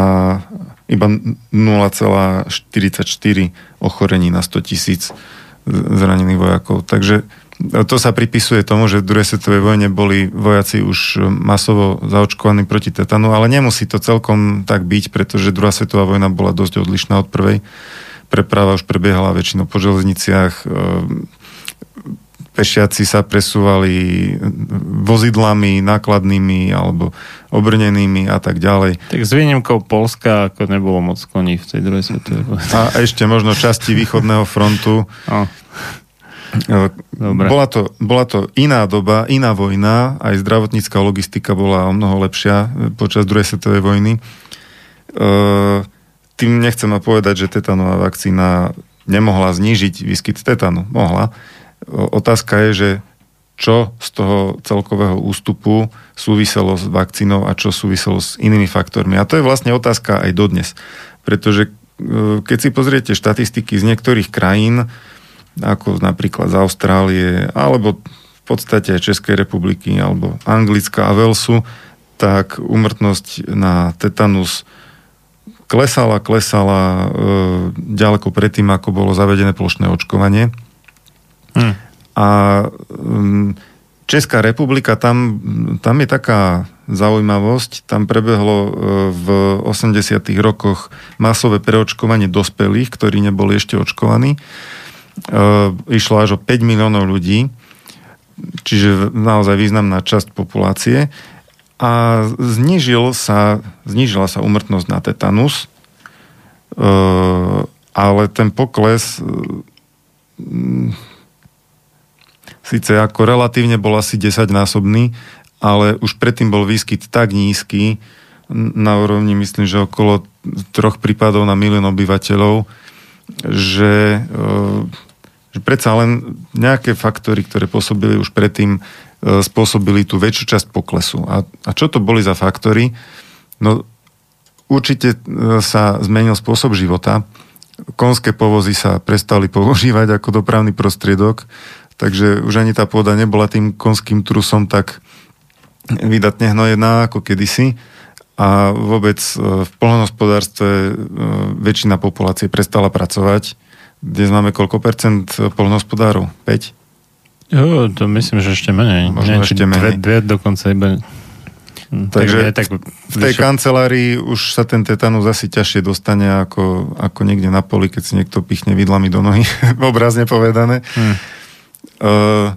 iba 0,44 ochorení na 100 tisíc zranených vojakov. Takže to sa pripisuje tomu, že v druhej svetovej vojne boli vojaci už masovo zaočkovaní proti tetanu, ale nemusí to celkom tak byť, pretože druhá svetová vojna bola dosť odlišná od prvej. Preprava už prebiehala väčšinou po železniciach, pešiaci sa presúvali vozidlami nákladnými alebo obrnenými a tak ďalej. Tak s výnimkou Polska ako nebolo moc koní v tej druhej svetovej vojne. A ešte možno časti východného frontu. No. Dobre. Bola, to, bola to iná doba, iná vojna, aj zdravotnícká logistika bola o mnoho lepšia počas druhej svetovej vojny. E, tým nechcem povedať, že tetanová vakcína nemohla znížiť výskyt tetanu. Mohla, Otázka je, že čo z toho celkového ústupu súviselo s vakcínou a čo súviselo s inými faktormi. A to je vlastne otázka aj dodnes. Pretože e, keď si pozriete štatistiky z niektorých krajín, ako napríklad z Austrálie, alebo v podstate aj Českej republiky, alebo Anglická a Velsu, tak umrtnosť na tetanus klesala, klesala e, ďaleko predtým, ako bolo zavedené plošné očkovanie. Hmm. A um, Česká republika, tam, tam je taká zaujímavosť, tam prebehlo uh, v 80. rokoch masové preočkovanie dospelých, ktorí neboli ešte očkovaní. Uh, išlo až o 5 miliónov ľudí, čiže naozaj významná časť populácie. A znižil sa, znižila sa umrtnosť na tetanus, uh, ale ten pokles síce ako relatívne bol asi 10-násobný, ale už predtým bol výskyt tak nízky, na úrovni myslím, že okolo troch prípadov na milión obyvateľov, že, e, že predsa len nejaké faktory, ktoré pôsobili už predtým, e, spôsobili tú väčšiu časť poklesu. A, a čo to boli za faktory? No určite e, sa zmenil spôsob života. Konské povozy sa prestali používať ako dopravný prostriedok takže už ani tá pôda nebola tým konským trusom tak vydatne hnojená ako kedysi a vôbec e, v polnohospodárstve e, väčšina populácie prestala pracovať. Dnes máme koľko percent polnohospodárov? 5? Jo, to myslím, že ešte menej. Možno ešte menej. Dve, dve dokonca iba... Hm, Takže tak, v tej kancelárii už sa ten tetanus asi ťažšie dostane ako, ako niekde na poli, keď si niekto pichne vidlami do nohy, obrazne povedané. Hmm. Uh,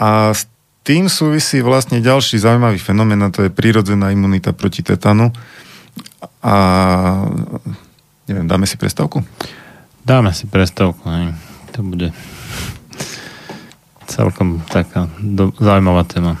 a s tým súvisí vlastne ďalší zaujímavý fenomén, a to je prírodzená imunita proti tetanu. A neviem, dáme si prestavku? Dáme si prestavku, hej. To bude celkom taká do, zaujímavá téma.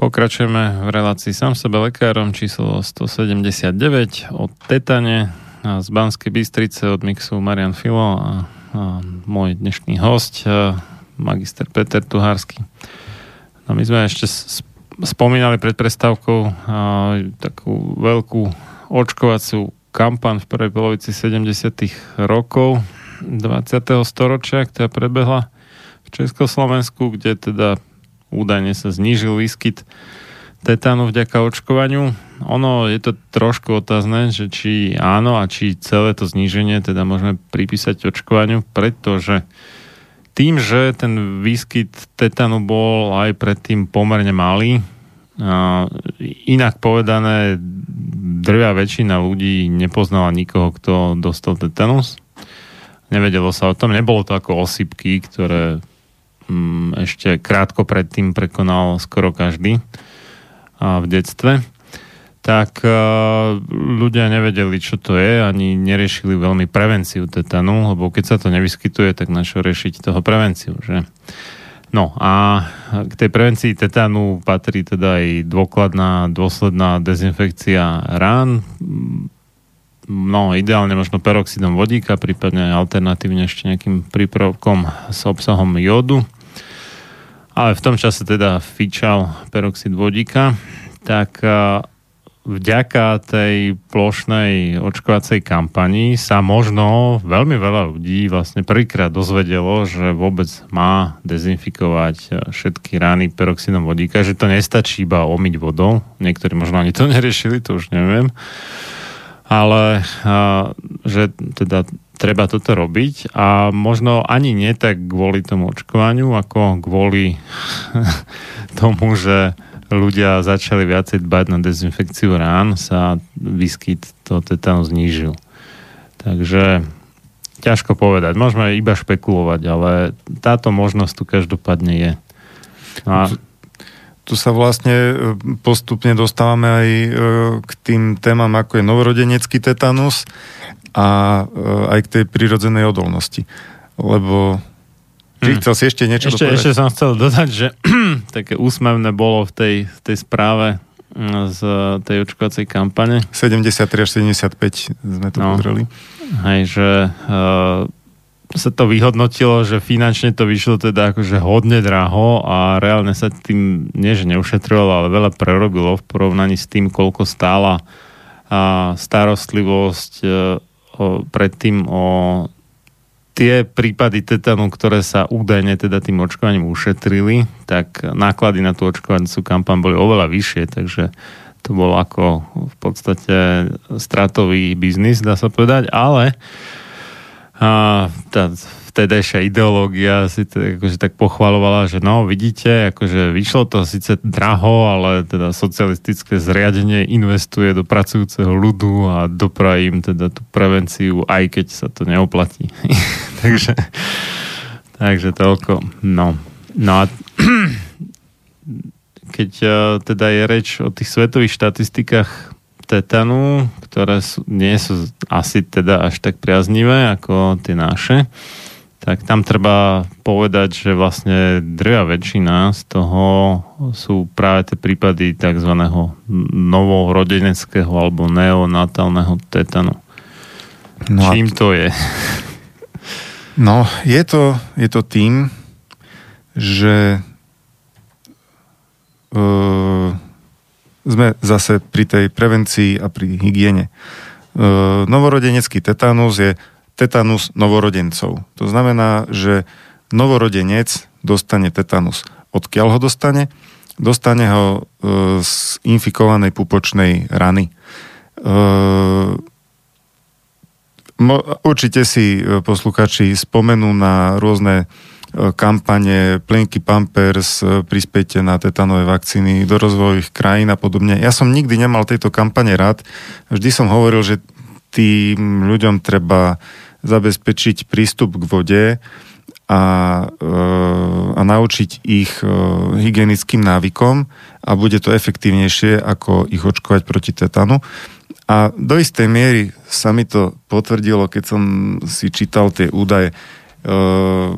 Pokračujeme v relácii sám sebe lekárom číslo 179 od Tetane a z Banskej Bystrice od mixu Marian Filo a, a môj dnešný host magister Peter Tuhársky. No my sme ešte spomínali pred prestávkou a, takú veľkú očkovaciu kampaň v prvej polovici 70. rokov 20. storočia, ktorá prebehla v Československu, kde teda údajne sa znížil výskyt tetánu vďaka očkovaniu. Ono je to trošku otázne, že či áno a či celé to zníženie teda môžeme pripísať očkovaniu, pretože tým, že ten výskyt tetánu bol aj predtým pomerne malý, a inak povedané, drvia väčšina ľudí nepoznala nikoho, kto dostal tetanus. Nevedelo sa o tom, nebolo to ako osypky, ktoré ešte krátko predtým prekonal skoro každý v detstve, tak uh, ľudia nevedeli, čo to je, ani neriešili veľmi prevenciu tetanu, lebo keď sa to nevyskytuje, tak na čo riešiť toho prevenciu, že? No a k tej prevencii tetanu patrí teda aj dôkladná, dôsledná dezinfekcia rán, no ideálne možno peroxidom vodíka, prípadne alternatívne ešte nejakým prípravkom s obsahom jódu. Ale v tom čase teda fičal peroxid vodíka, tak a, vďaka tej plošnej očkovacej kampani sa možno veľmi veľa ľudí vlastne prvýkrát dozvedelo, že vôbec má dezinfikovať a, všetky rány peroxidom vodíka, že to nestačí iba omyť vodou. Niektorí možno ani to neriešili, to už neviem ale a, že teda treba toto robiť a možno ani nie tak kvôli tomu očkovaniu, ako kvôli tomu, že ľudia začali viacej dbať na dezinfekciu rán, sa výskyt toho tetánu znížil. Takže ťažko povedať. Môžeme iba špekulovať, ale táto možnosť tu každopádne je. A Tu sa vlastne e, postupne dostávame aj e, k tým témam, ako je novorodenecký tetanus a e, aj k tej prirodzenej odolnosti. Lebo Či Hmm. chcel si ešte niečo ešte, dopovedať? ešte som chcel dodať, že také úsmevné bolo v tej, v tej správe mm, z tej očkovacej kampane, 73 až 75 sme to No. pozreli. hej, že uh, sa to vyhodnotilo, že finančne to vyšlo teda akože hodne draho a reálne sa tým nie, že neušetrilo, ale veľa prerobilo v porovnaní s tým, koľko stála a starostlivosť e, o, predtým o tie prípady tetanu, ktoré sa údajne teda tým očkovaním ušetrili, tak náklady na tú očkovacú kampaň boli oveľa vyššie, takže to bol ako v podstate stratový biznis, dá sa povedať, ale a tá vtedajšia ideológia si to, akože tak pochvalovala, že no vidíte, akože vyšlo to síce draho, ale teda socialistické zriadenie investuje do pracujúceho ľudu a dopraví im teda tú prevenciu, aj keď sa to neoplatí. takže, takže toľko. No, no a keď uh, teda je reč o tých svetových štatistikách tetanu, ktoré sú, nie sú asi teda až tak priaznivé ako tie naše, tak tam treba povedať, že vlastne drvia väčšina z toho sú práve tie prípady tzv. novorodeneckého alebo neonatálneho tetanu. No Čím to je? No, je to, je to tým, že uh, sme zase pri tej prevencii a pri hygiene. Uh, novorodenecký tetanus je tetanus novorodencov. To znamená, že novorodenec dostane tetanus. Odkiaľ ho dostane? Dostane ho e, z infikovanej pupočnej rany. E, určite si e, posluchači spomenú na rôzne kampane, plenky Pampers, prispejte na tetanové vakcíny do rozvojových krajín a podobne. Ja som nikdy nemal tejto kampane rád. Vždy som hovoril, že tým ľuďom treba zabezpečiť prístup k vode a, e, a naučiť ich e, hygienickým návykom a bude to efektívnejšie, ako ich očkovať proti tetanu. A do istej miery sa mi to potvrdilo, keď som si čítal tie údaje, e,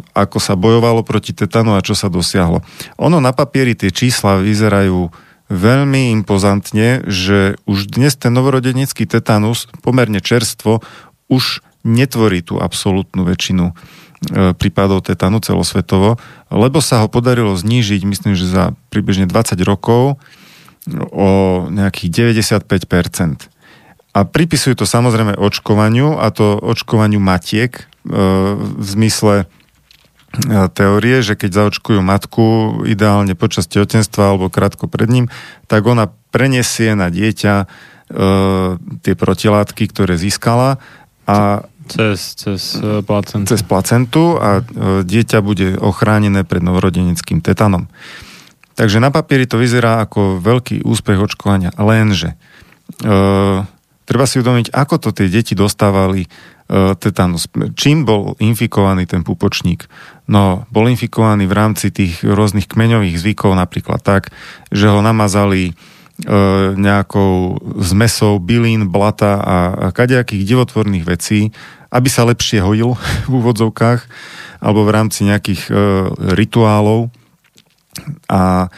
ako sa bojovalo proti tetanu a čo sa dosiahlo. Ono na papieri tie čísla vyzerajú veľmi impozantne, že už dnes ten novorodenecký tetanus pomerne čerstvo už netvorí tú absolútnu väčšinu e, prípadov tetanu celosvetovo, lebo sa ho podarilo znížiť, myslím, že za približne 20 rokov o nejakých 95%. A pripisujú to samozrejme očkovaniu, a to očkovaniu matiek e, v zmysle e, teórie, že keď zaočkujú matku ideálne počas tehotenstva alebo krátko pred ním, tak ona prenesie na dieťa tie protilátky, ktoré získala a cez, cez e, placentu. Cez placentu a e, dieťa bude ochránené pred novorodeneckým tetanom. Takže na papieri to vyzerá ako veľký úspech očkovania, lenže e, treba si uvedomiť, ako to tie deti dostávali e, tetanus. Čím bol infikovaný ten pupočník? No, bol infikovaný v rámci tých rôznych kmeňových zvykov, napríklad tak, že ho namazali nejakou zmesou bylín, blata a, kadejakých divotvorných vecí, aby sa lepšie hojil v úvodzovkách alebo v rámci nejakých e, rituálov. A e,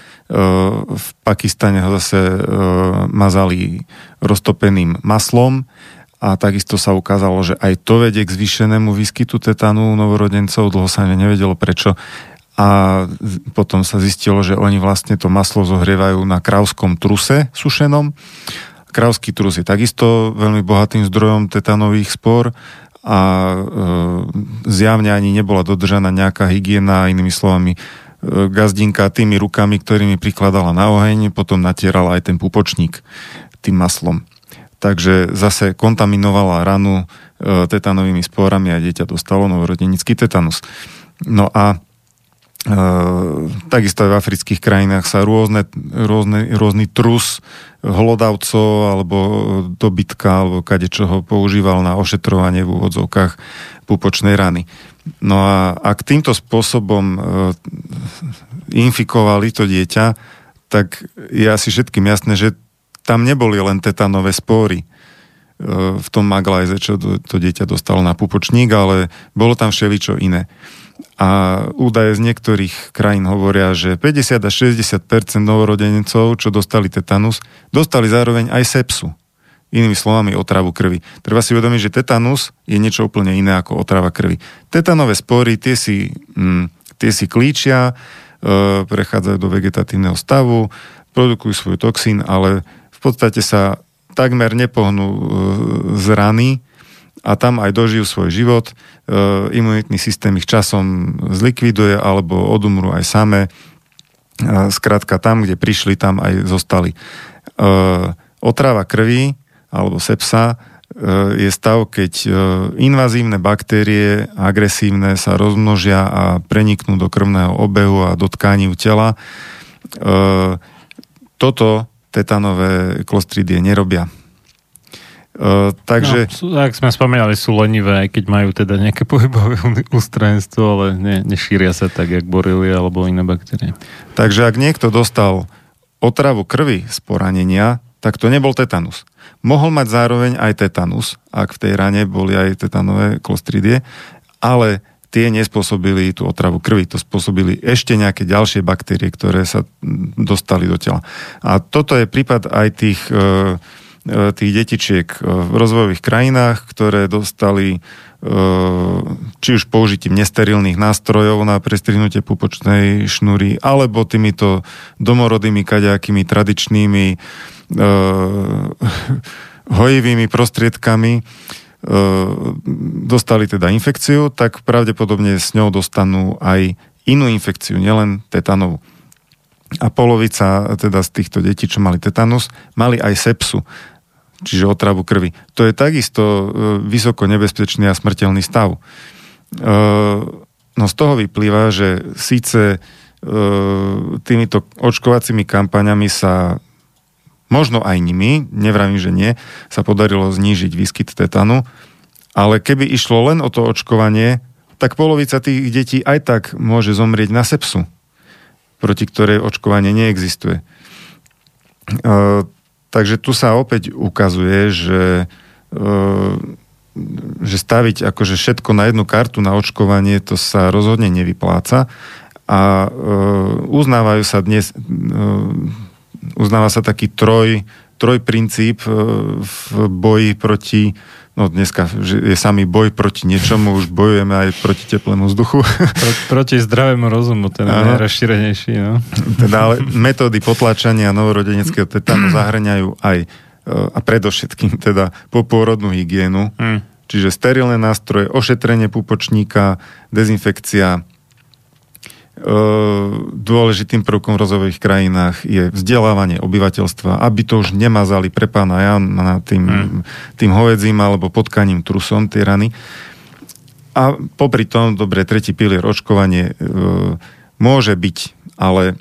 v Pakistane ho zase e, mazali roztopeným maslom a takisto sa ukázalo, že aj to vedie k zvýšenému výskytu tetanu novorodencov, dlho sa nevedelo prečo a potom sa zistilo, že oni vlastne to maslo zohrievajú na krávskom truse sušenom. Krávsky trus je takisto veľmi bohatým zdrojom tetanových spor a e, zjavne ani nebola dodržaná nejaká hygiena, inými slovami e, gazdinka tými rukami, ktorými prikladala na oheň, potom natierala aj ten pupočník tým maslom. Takže zase kontaminovala ranu e, tetanovými sporami a dieťa dostalo novorodenický tetanus. No a takisto aj v afrických krajinách sa rôzne, rôzne, rôzny trus hlodavcov alebo dobytka alebo kadečoho používal na ošetrovanie v úvodzovkách pupočnej rany. No a ak týmto spôsobom e, infikovali to dieťa, tak je asi všetkým jasné, že tam neboli len tetanové spóry e, v tom maglajze, čo to dieťa dostalo na pupočník, ale bolo tam všeličo iné. A údaje z niektorých krajín hovoria, že 50 až 60% novorodenecov, čo dostali tetanus, dostali zároveň aj sepsu. Inými slovami otravu krvi. Treba si uvedomiť, že tetanus je niečo úplne iné ako otrava krvi. Tetanové spory, tie si, mm, tie si klíčia, e, prechádzajú do vegetatívneho stavu, produkujú svoj toxín, ale v podstate sa takmer nepohnú e, z rany, a tam aj dožijú svoj život. E, imunitný systém ich časom zlikviduje alebo odumrú aj samé. E, skrátka tam, kde prišli, tam aj zostali. E, otrava krvi alebo sepsa je stav, keď invazívne baktérie, agresívne, sa rozmnožia a preniknú do krvného obehu a do tkaní tela. Toto tetanové klostridie nerobia. Uh, takže... No, ak sme spomínali, sú lenivé, aj keď majú teda nejaké pohybové ústrojenstvo, ale ne, nešíria sa tak, jak borili alebo iné baktérie. Takže ak niekto dostal otravu krvi z poranenia, tak to nebol tetanus. Mohol mať zároveň aj tetanus, ak v tej rane boli aj tetanové klostridie, ale tie nespôsobili tú otravu krvi, to spôsobili ešte nejaké ďalšie baktérie, ktoré sa dostali do tela. A toto je prípad aj tých uh, tých detičiek e, v rozvojových krajinách, ktoré dostali e, či už použitím nesterilných nástrojov na prestrihnutie pupočnej šnúry, alebo týmito domorodými kaďakými tradičnými hojivými prostriedkami dostali teda infekciu, tak pravdepodobne s ňou dostanú aj inú infekciu, nielen tetanovú. A polovica teda z týchto detí, čo mali tetanus, mali aj sepsu čiže otravu krvi. To je takisto e, vysoko nebezpečný a smrteľný stav. E, no z toho vyplýva, že síce e, týmito očkovacími kampaňami sa možno aj nimi, nevravím, že nie, sa podarilo znížiť výskyt tetanu, ale keby išlo len o to očkovanie, tak polovica tých detí aj tak môže zomrieť na sepsu, proti ktorej očkovanie neexistuje. Takže tu sa opäť ukazuje, že, e, že staviť akože všetko na jednu kartu na očkovanie, to sa rozhodne nevypláca. A e, uznávajú sa dnes e, uznáva sa taký troj, troj princíp v boji proti no dneska je samý boj proti niečomu, už bojujeme aj proti teplému vzduchu. Pro, proti zdravému rozumu, ten je najrozšírenejší. No. Teda ale metódy potlačania novorodeneckého tetánu zahrňajú aj e, a predovšetkým teda popôrodnú hygienu, hmm. čiže sterilné nástroje, ošetrenie pupočníka, dezinfekcia, dôležitým prvkom v rozvojových krajinách je vzdelávanie obyvateľstva, aby to už nemazali pre pána Jana tým, hmm. tým hovedzím alebo potkaním trusom tie rany. A popri tom, dobre, tretí pilier očkovanie e, môže byť, ale,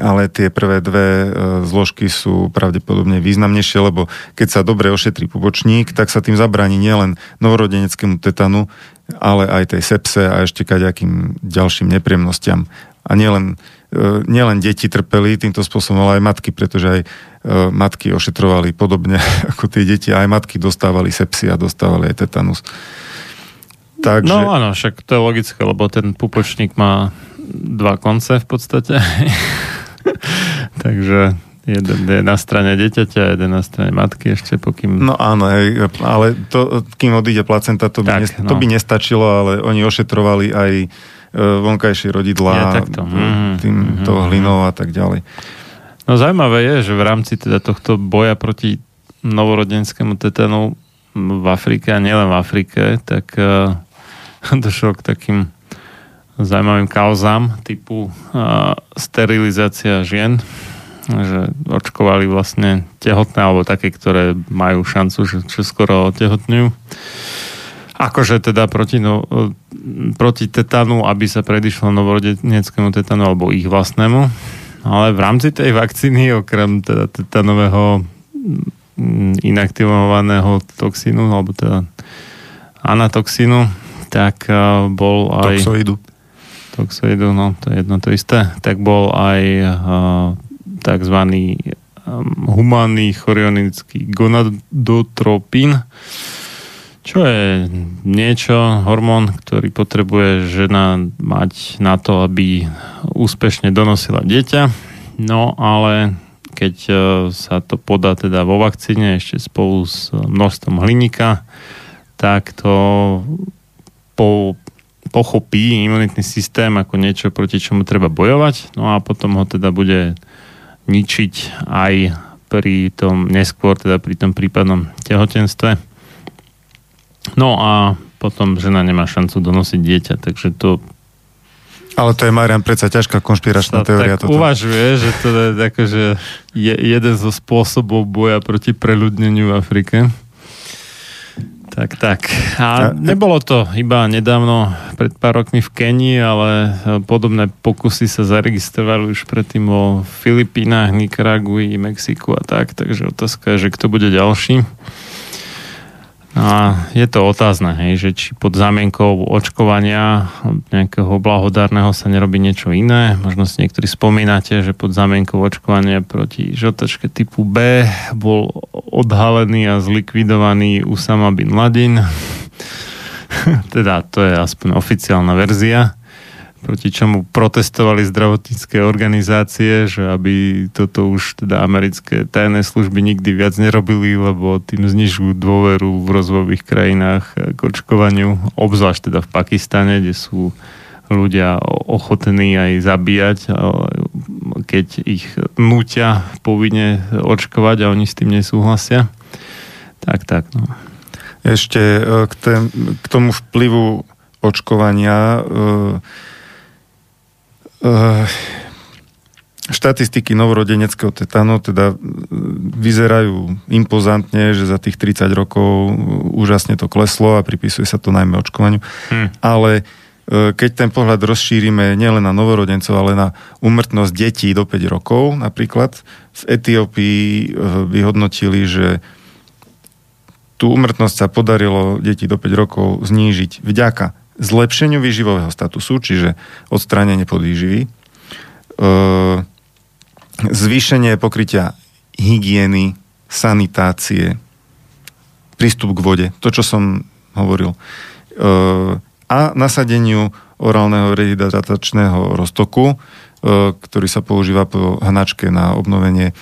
ale tie prvé dve e, zložky sú pravdepodobne významnejšie, lebo keď sa dobre ošetrí pubočník, tak sa tým zabráni nielen novorodeneckému tetanu, ale aj tej sepse a ešte kaďakým ďalším nepríjemnostiam. A nielen, e, nielen deti trpeli týmto spôsobom, ale aj matky, pretože aj e, matky ošetrovali podobne ako tie deti, aj matky dostávali sepsy a dostávali aj tetanus. Takže... No áno, však to je logické, lebo ten pupočník má dva konce v podstate. Takže Jeden je na strane dieťaťa, jeden na strane matky ešte, pokým... No áno, ale to, kým odíde placenta, to by, tak, ne, no. to by nestačilo, ale oni ošetrovali aj e, vonkajšie rodidlá ja, takto. Mm-hmm. týmto mm-hmm. hlinou a tak ďalej. No zaujímavé je, že v rámci teda tohto boja proti novorodenskému tetanu v Afrike a nielen v Afrike, tak uh, došlo k takým zaujímavým kauzám typu uh, sterilizácia žien že očkovali vlastne tehotné alebo také, ktoré majú šancu, že čo skoro otehotňujú. Akože teda proti, no, proti tetanu, aby sa predišlo novorodeneckému tetanu alebo ich vlastnému. Ale v rámci tej vakcíny, okrem teda tetanového mm, inaktivovaného toxínu, alebo teda anatoxínu, tak bol aj... Toxoidu. Toxoidu, no to je jedno to isté. Tak bol aj tzv. Um, humánny chorionický gonadotropín, čo je niečo, hormón, ktorý potrebuje žena mať na to, aby úspešne donosila dieťa. No ale keď uh, sa to podá teda vo vakcíne ešte spolu s množstvom hliníka, tak to po, pochopí imunitný systém ako niečo, proti čomu treba bojovať. No a potom ho teda bude ničiť aj pri tom neskôr, teda pri tom prípadnom tehotenstve. No a potom žena nemá šancu donosiť dieťa, takže to Ale to je, Marian, predsa ťažká konšpiračná sa teória. tak Toto. uvažuje, že to je akože je jeden zo spôsobov boja proti preľudneniu v Afrike. Tak, tak. A nebolo to iba nedávno, pred pár rokmi v Kenii, ale e, podobné pokusy sa zaregistrovali už predtým vo Filipínach, Nikaragui, Mexiku a tak, takže otázka je, že kto bude ďalší. A je to otázne, hej, že či pod zámienkou očkovania nejakého blahodárneho sa nerobí niečo iné. Možno si niektorí spomínate, že pod zámienkou očkovania proti žltačke typu B bol odhalený a zlikvidovaný Usama bin Laden. teda to je aspoň oficiálna verzia proti čomu protestovali zdravotnícke organizácie, že aby toto už teda americké tajné služby nikdy viac nerobili, lebo tým znižujú dôveru v rozvojových krajinách k očkovaniu, obzvlášť teda v Pakistane, kde sú ľudia ochotní aj zabíjať, keď ich nútia povinne očkovať a oni s tým nesúhlasia. Tak, tak, no. Ešte e, k, tém, k tomu vplyvu očkovania e, e, štatistiky novorodeneckého tetanu teda e, vyzerajú impozantne, že za tých 30 rokov úžasne to kleslo a pripisuje sa to najmä očkovaniu. Hm. Ale keď ten pohľad rozšírime nielen na novorodencov, ale na umrtnosť detí do 5 rokov, napríklad v Etiópii vyhodnotili, že tú umrtnosť sa podarilo deti do 5 rokov znížiť vďaka zlepšeniu výživového statusu, čiže odstránenie podvýživy, e, zvýšenie pokrytia hygieny, sanitácie, prístup k vode, to, čo som hovoril, e, a nasadeniu orálneho rehydratačného roztoku, e, ktorý sa používa po hnačke na obnovenie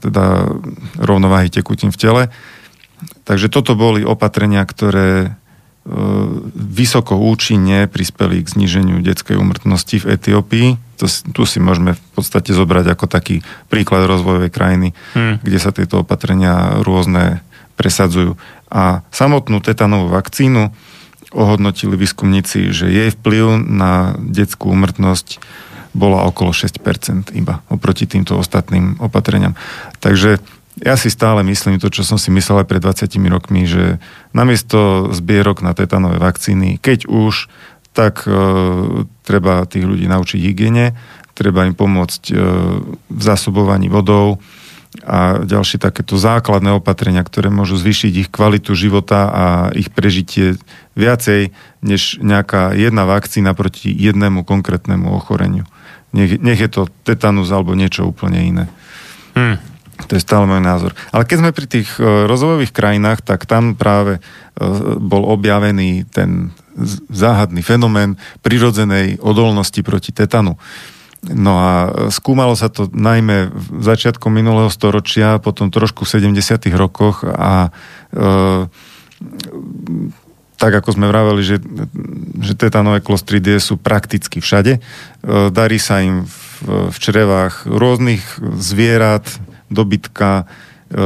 teda rovnováhy tekutín v tele. Takže toto boli opatrenia, ktoré vysoko účinne prispeli k zníženiu detskej úmrtnosti v Etiópii. To, tu si môžeme v podstate zobrať ako taký príklad rozvojovej krajiny, Hm. kde sa tieto opatrenia rôzne presadzujú. A samotnú tetanovú vakcínu ohodnotili výskumníci, že jej vplyv na detskú úmrtnosť bola okolo 6% iba oproti týmto ostatným opatreniam. Takže ja si stále myslím to, čo som si myslel aj pred 20 rokmi, že namiesto zbierok na tetanové vakcíny, keď už, tak e, treba tých ľudí naučiť hygiene, treba im pomôcť e, v zásobovaní vodou a ďalšie takéto základné opatrenia, ktoré môžu zvýšiť ich kvalitu života a ich prežitie viacej než nejaká jedna vakcína proti jednému konkrétnemu ochoreniu. Nech, nech je to tetanus alebo niečo úplne iné. Hm. To je stále môj názor. Ale keď sme pri tých e, rozvojových krajinách, tak tam práve e, bol objavený ten záhadný fenomén prirodzenej odolnosti proti tetanu. No a e, skúmalo sa to najmä v začiatkom minulého storočia, potom trošku v 70. rokoch a e, tak ako sme vraveli, že, že tetanové klostridie sú prakticky všade. E, Darí sa im v, v črevách rôznych zvierat, dobytka, e,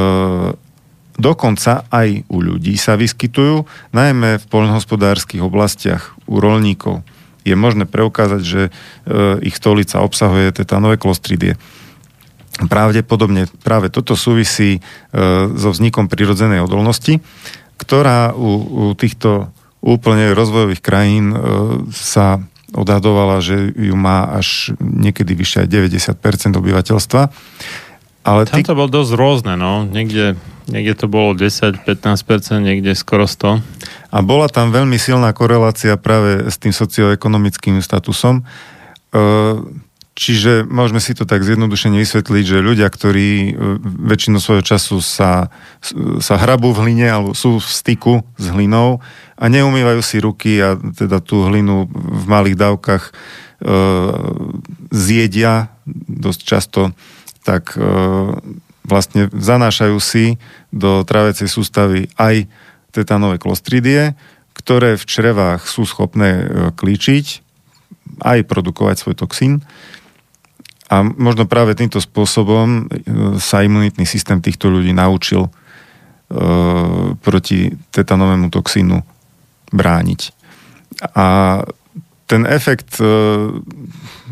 dokonca aj u ľudí sa vyskytujú, najmä v poľnohospodárskych oblastiach u rolníkov. Je možné preukázať, že e, ich stolica obsahuje tetanové klostridie. Pravdepodobne práve toto súvisí e, so vznikom prirodzenej odolnosti, ktorá u, u týchto úplne rozvojových krajín e, sa odhadovala, že ju má až niekedy vyššie aj 90% obyvateľstva. Ale Tam to bolo dosť rôzne, no. Niekde, niekde to bolo 10-15%, niekde skoro 100. A bola tam veľmi silná korelácia práve s tým socioekonomickým statusom. Čiže môžeme si to tak zjednodušene vysvetliť, že ľudia, ktorí e, väčšinu svojho času sa, sa hrabú v hline alebo sú v styku s hlinou a neumývajú si ruky a teda tú hlinu v malých dávkach e, zjedia dosť často, tak e, vlastne zanášajú si do trávecej sústavy aj tetanové klostridie, ktoré v črevách sú schopné e, klíčiť, aj produkovať svoj toxín. A možno práve týmto spôsobom e, sa imunitný systém týchto ľudí naučil proti tetanovému toxínu brániť. A ten efekt e,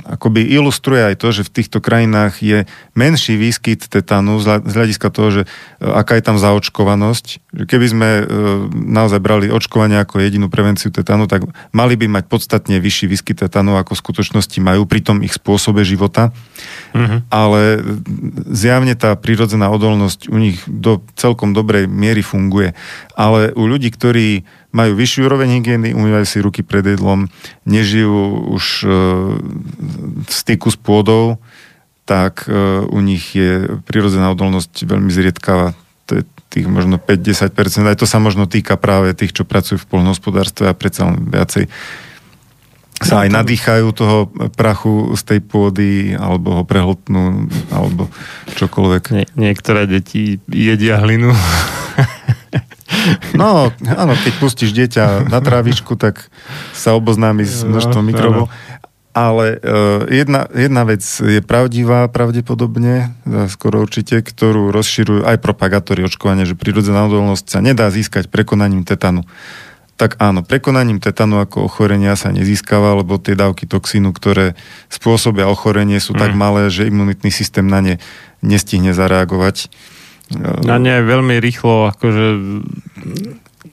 akoby ilustruje aj to, že v týchto krajinách je menší výskyt tetanu z hľadiska toho, že e, aká je tam zaočkovanosť. Keby sme e, naozaj brali očkovanie ako jedinú prevenciu tetanu, tak mali by mať podstatne vyšší výskyt tetanu, ako v skutočnosti majú pri tom ich spôsobe života. Mm-hmm. Ale zjavne tá prírodzená odolnosť u nich do celkom dobrej miery funguje. Ale u ľudí, ktorí majú vyššiu úroveň hygieny, umývajú si ruky pred jedlom, nežijú už e, v styku s pôdou, tak e, u nich je prirodzená odolnosť veľmi zriedkavá. To je tých možno 5-10%. Aj to sa možno týka práve tých, čo pracujú v polnohospodárstve a predsa len viacej sa aj nadýchajú toho prachu z tej pôdy, alebo ho prehltnú, alebo čokoľvek. Nie, niektoré deti jedia hlinu. No, áno, keď pustíš dieťa na trávičku, tak sa oboznámi s no, množstvom mikrobov. Ale uh, jedna, jedna vec je pravdivá pravdepodobne, skoro určite, ktorú rozširujú aj propagátori očkovania, že prírodzená odolnosť sa nedá získať prekonaním tetanu. Tak áno, prekonaním tetanu ako ochorenia sa nezískava, lebo tie dávky toxínu, ktoré spôsobia ochorenie, sú mm. tak malé, že imunitný systém na ne nestihne zareagovať. A nie veľmi rýchlo akože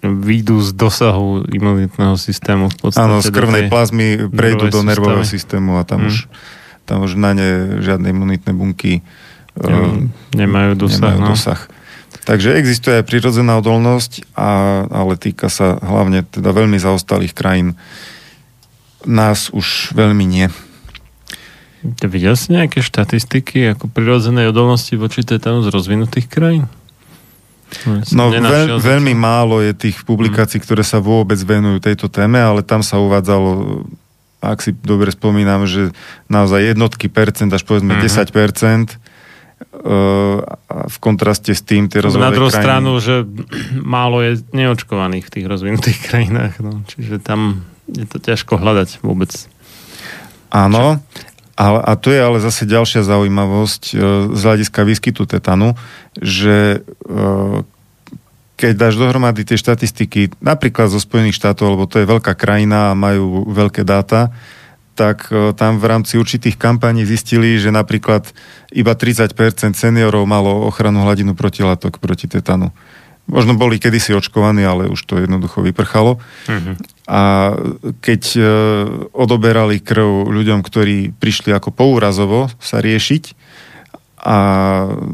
výjdu z dosahu imunitného systému. V podstate Áno, z krvnej plazmy prejdú do nervového systému a tam, mm. už, tam už na ne žiadne imunitné bunky uh, nemajú dosah. Nemajú no. dosah. Takže existuje aj prirodzená odolnosť, a, ale týka sa hlavne teda veľmi zaostalých krajín. Nás už veľmi nie. Videl si nejaké štatistiky ako prirodzenej odolnosti voči tétanu z rozvinutých krajín? No veľ, veľmi málo je tých publikácií, hmm. ktoré sa vôbec venujú tejto téme, ale tam sa uvádzalo, ak si dobre spomínam, že naozaj jednotky percent, až povedzme hmm. 10 percent v kontraste s tým tie rozvojové Na druhú krajiny. stranu, že málo je neočkovaných v tých rozvinutých krajinách, no, čiže tam je to ťažko hľadať vôbec. Áno, a, a to je ale zase ďalšia zaujímavosť e, z hľadiska výskytu tetanu, že e, keď dáš dohromady tie štatistiky, napríklad zo Spojených štátov, lebo to je veľká krajina a majú veľké dáta, tak e, tam v rámci určitých kampaní zistili, že napríklad iba 30% seniorov malo ochranu hladinu protilátok proti tetanu. Možno boli kedysi očkovaní, ale už to jednoducho vyprchalo. Uh-huh. A keď e, odoberali krv ľuďom, ktorí prišli ako poúrazovo sa riešiť a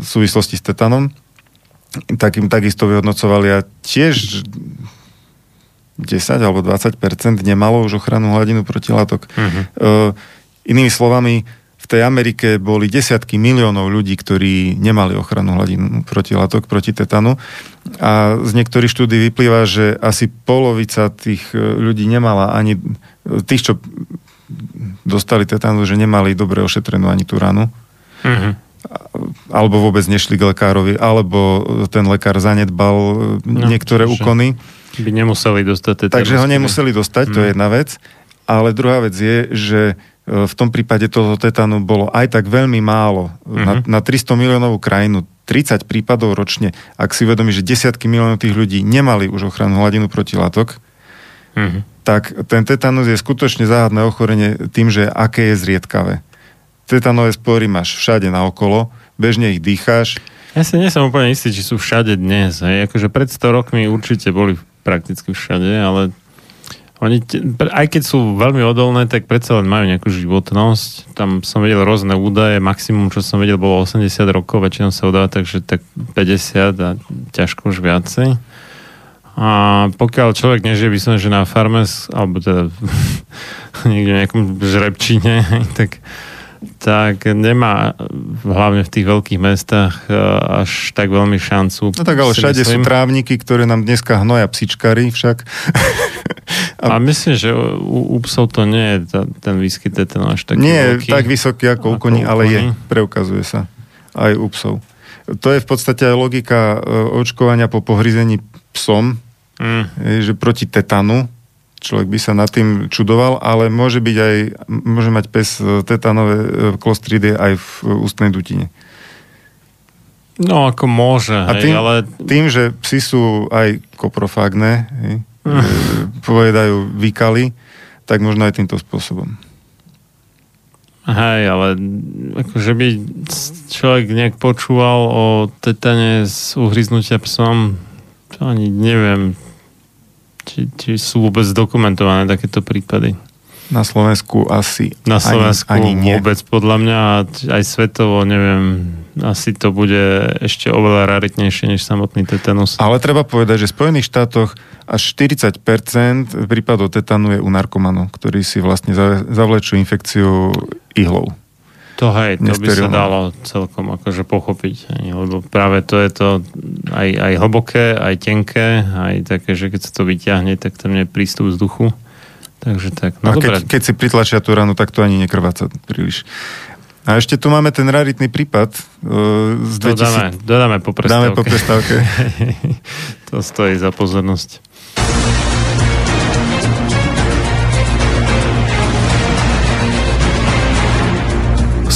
v súvislosti s tetanom, tak im takisto vyhodnocovali a tiež 10 alebo 20% nemalo už ochranu hladinu protilátok. Uh-huh. E, inými slovami, tej Amerike boli desiatky miliónov ľudí, ktorí nemali ochranu hladinu protilátok proti tetanu a z niektorých štúdí vyplýva, že asi polovica tých e, ľudí nemala ani tých, čo dostali tetanu, že nemali dobre ošetrenú ani tú ranu. Mm-hmm. Alebo vôbec nešli k lekárovi, alebo ten lekár zanedbal e, no, niektoré úkony. By nemuseli dostať tetanus. Takže ho nemuseli dostať, mm. to je mhm. jedna vec. Ale druhá vec je, že v tom prípade toho tetanu bolo aj tak veľmi málo. Uh-huh. Na, na 300 miliónovú krajinu 30 prípadov ročne, ak si uvedomí, že desiatky miliónov tých ľudí nemali už ochranu hladinu protilátok, uh-huh. tak ten tetanus je skutočne záhadné ochorenie tým, že aké je zriedkavé. Tetanové spory máš všade naokolo, bežne ich dýcháš. Ja si nie som úplne istý, či sú všade dnes. Hej. Akože pred 100 rokmi určite boli prakticky všade, ale oni, aj keď sú veľmi odolné, tak predsa len majú nejakú životnosť. Tam som vedel rôzne údaje, maximum, čo som vedel, bolo 80 rokov, väčšinou sa udáva, takže tak 50 a ťažko už viacej. A pokiaľ človek nežije vyslovene, že na farme, alebo teda niekde v nejakom žrebčine, tak tak nemá hlavne v tých veľkých mestách e, až tak veľmi šancu. No tak ale všade myslím. sú trávniky, ktoré nám dneska hnoja psičkari však. A, a myslím, že u, u psov to nie je ta, ten výskyt ten až taký Nie je tak vysoký ako, u koní, ale je. Preukazuje sa. Aj u psov. To je v podstate aj logika e, očkovania po pohryzení psom, mm. je, že proti tetanu, človek by sa nad tým čudoval, ale môže byť aj, môže mať pes e, tetanové e, klostridie aj v ústnej dutine. No, ako môže, A hej, tým, ale tým, že psi sú aj koprofágne, hej, e, povedajú výkaly, tak možno aj týmto spôsobom. Hej, ale akože by človek nejak počúval o tetane z uhryznutia psom, to ani neviem, či, či sú vôbec dokumentované takéto prípady. Na Slovensku asi Na Slovensku ani, ani nie. vôbec podľa mňa a aj svetovo, neviem, asi to bude ešte oveľa raritnejšie než samotný tetanus. Ale treba povedať, že v Spojených štátoch až 40% prípadov tetanu je u narkomanov, ktorí si vlastne za- zavlečú infekciu ihlou. To hej, to by sa dalo celkom akože pochopiť, lebo práve to je to aj, aj hlboké, aj tenké, aj také, že keď sa to vyťahne, tak tam je prístup vzduchu. Takže tak, no a keď, keď si pritlačia tú ranu, tak to ani nekrváca príliš. A ešte tu máme ten raritný prípad uh, z To 2000... dáme, dodáme po prestávke. Dáme po prestávke. to stojí za pozornosť.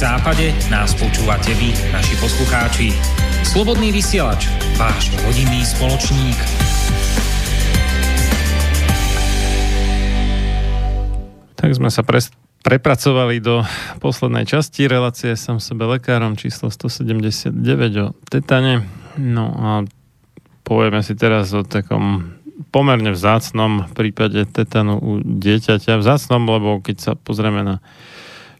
Západe nás počúvate vy, naši poslucháči. Slobodný vysielač, váš rodinný spoločník. Tak sme sa pres- prepracovali do poslednej časti relácie Som sebe lekárom číslo 179 o tetane. No a povieme si teraz o takom pomerne vzácnom prípade tetanu u dieťaťa. Vzácnom, lebo keď sa pozrieme na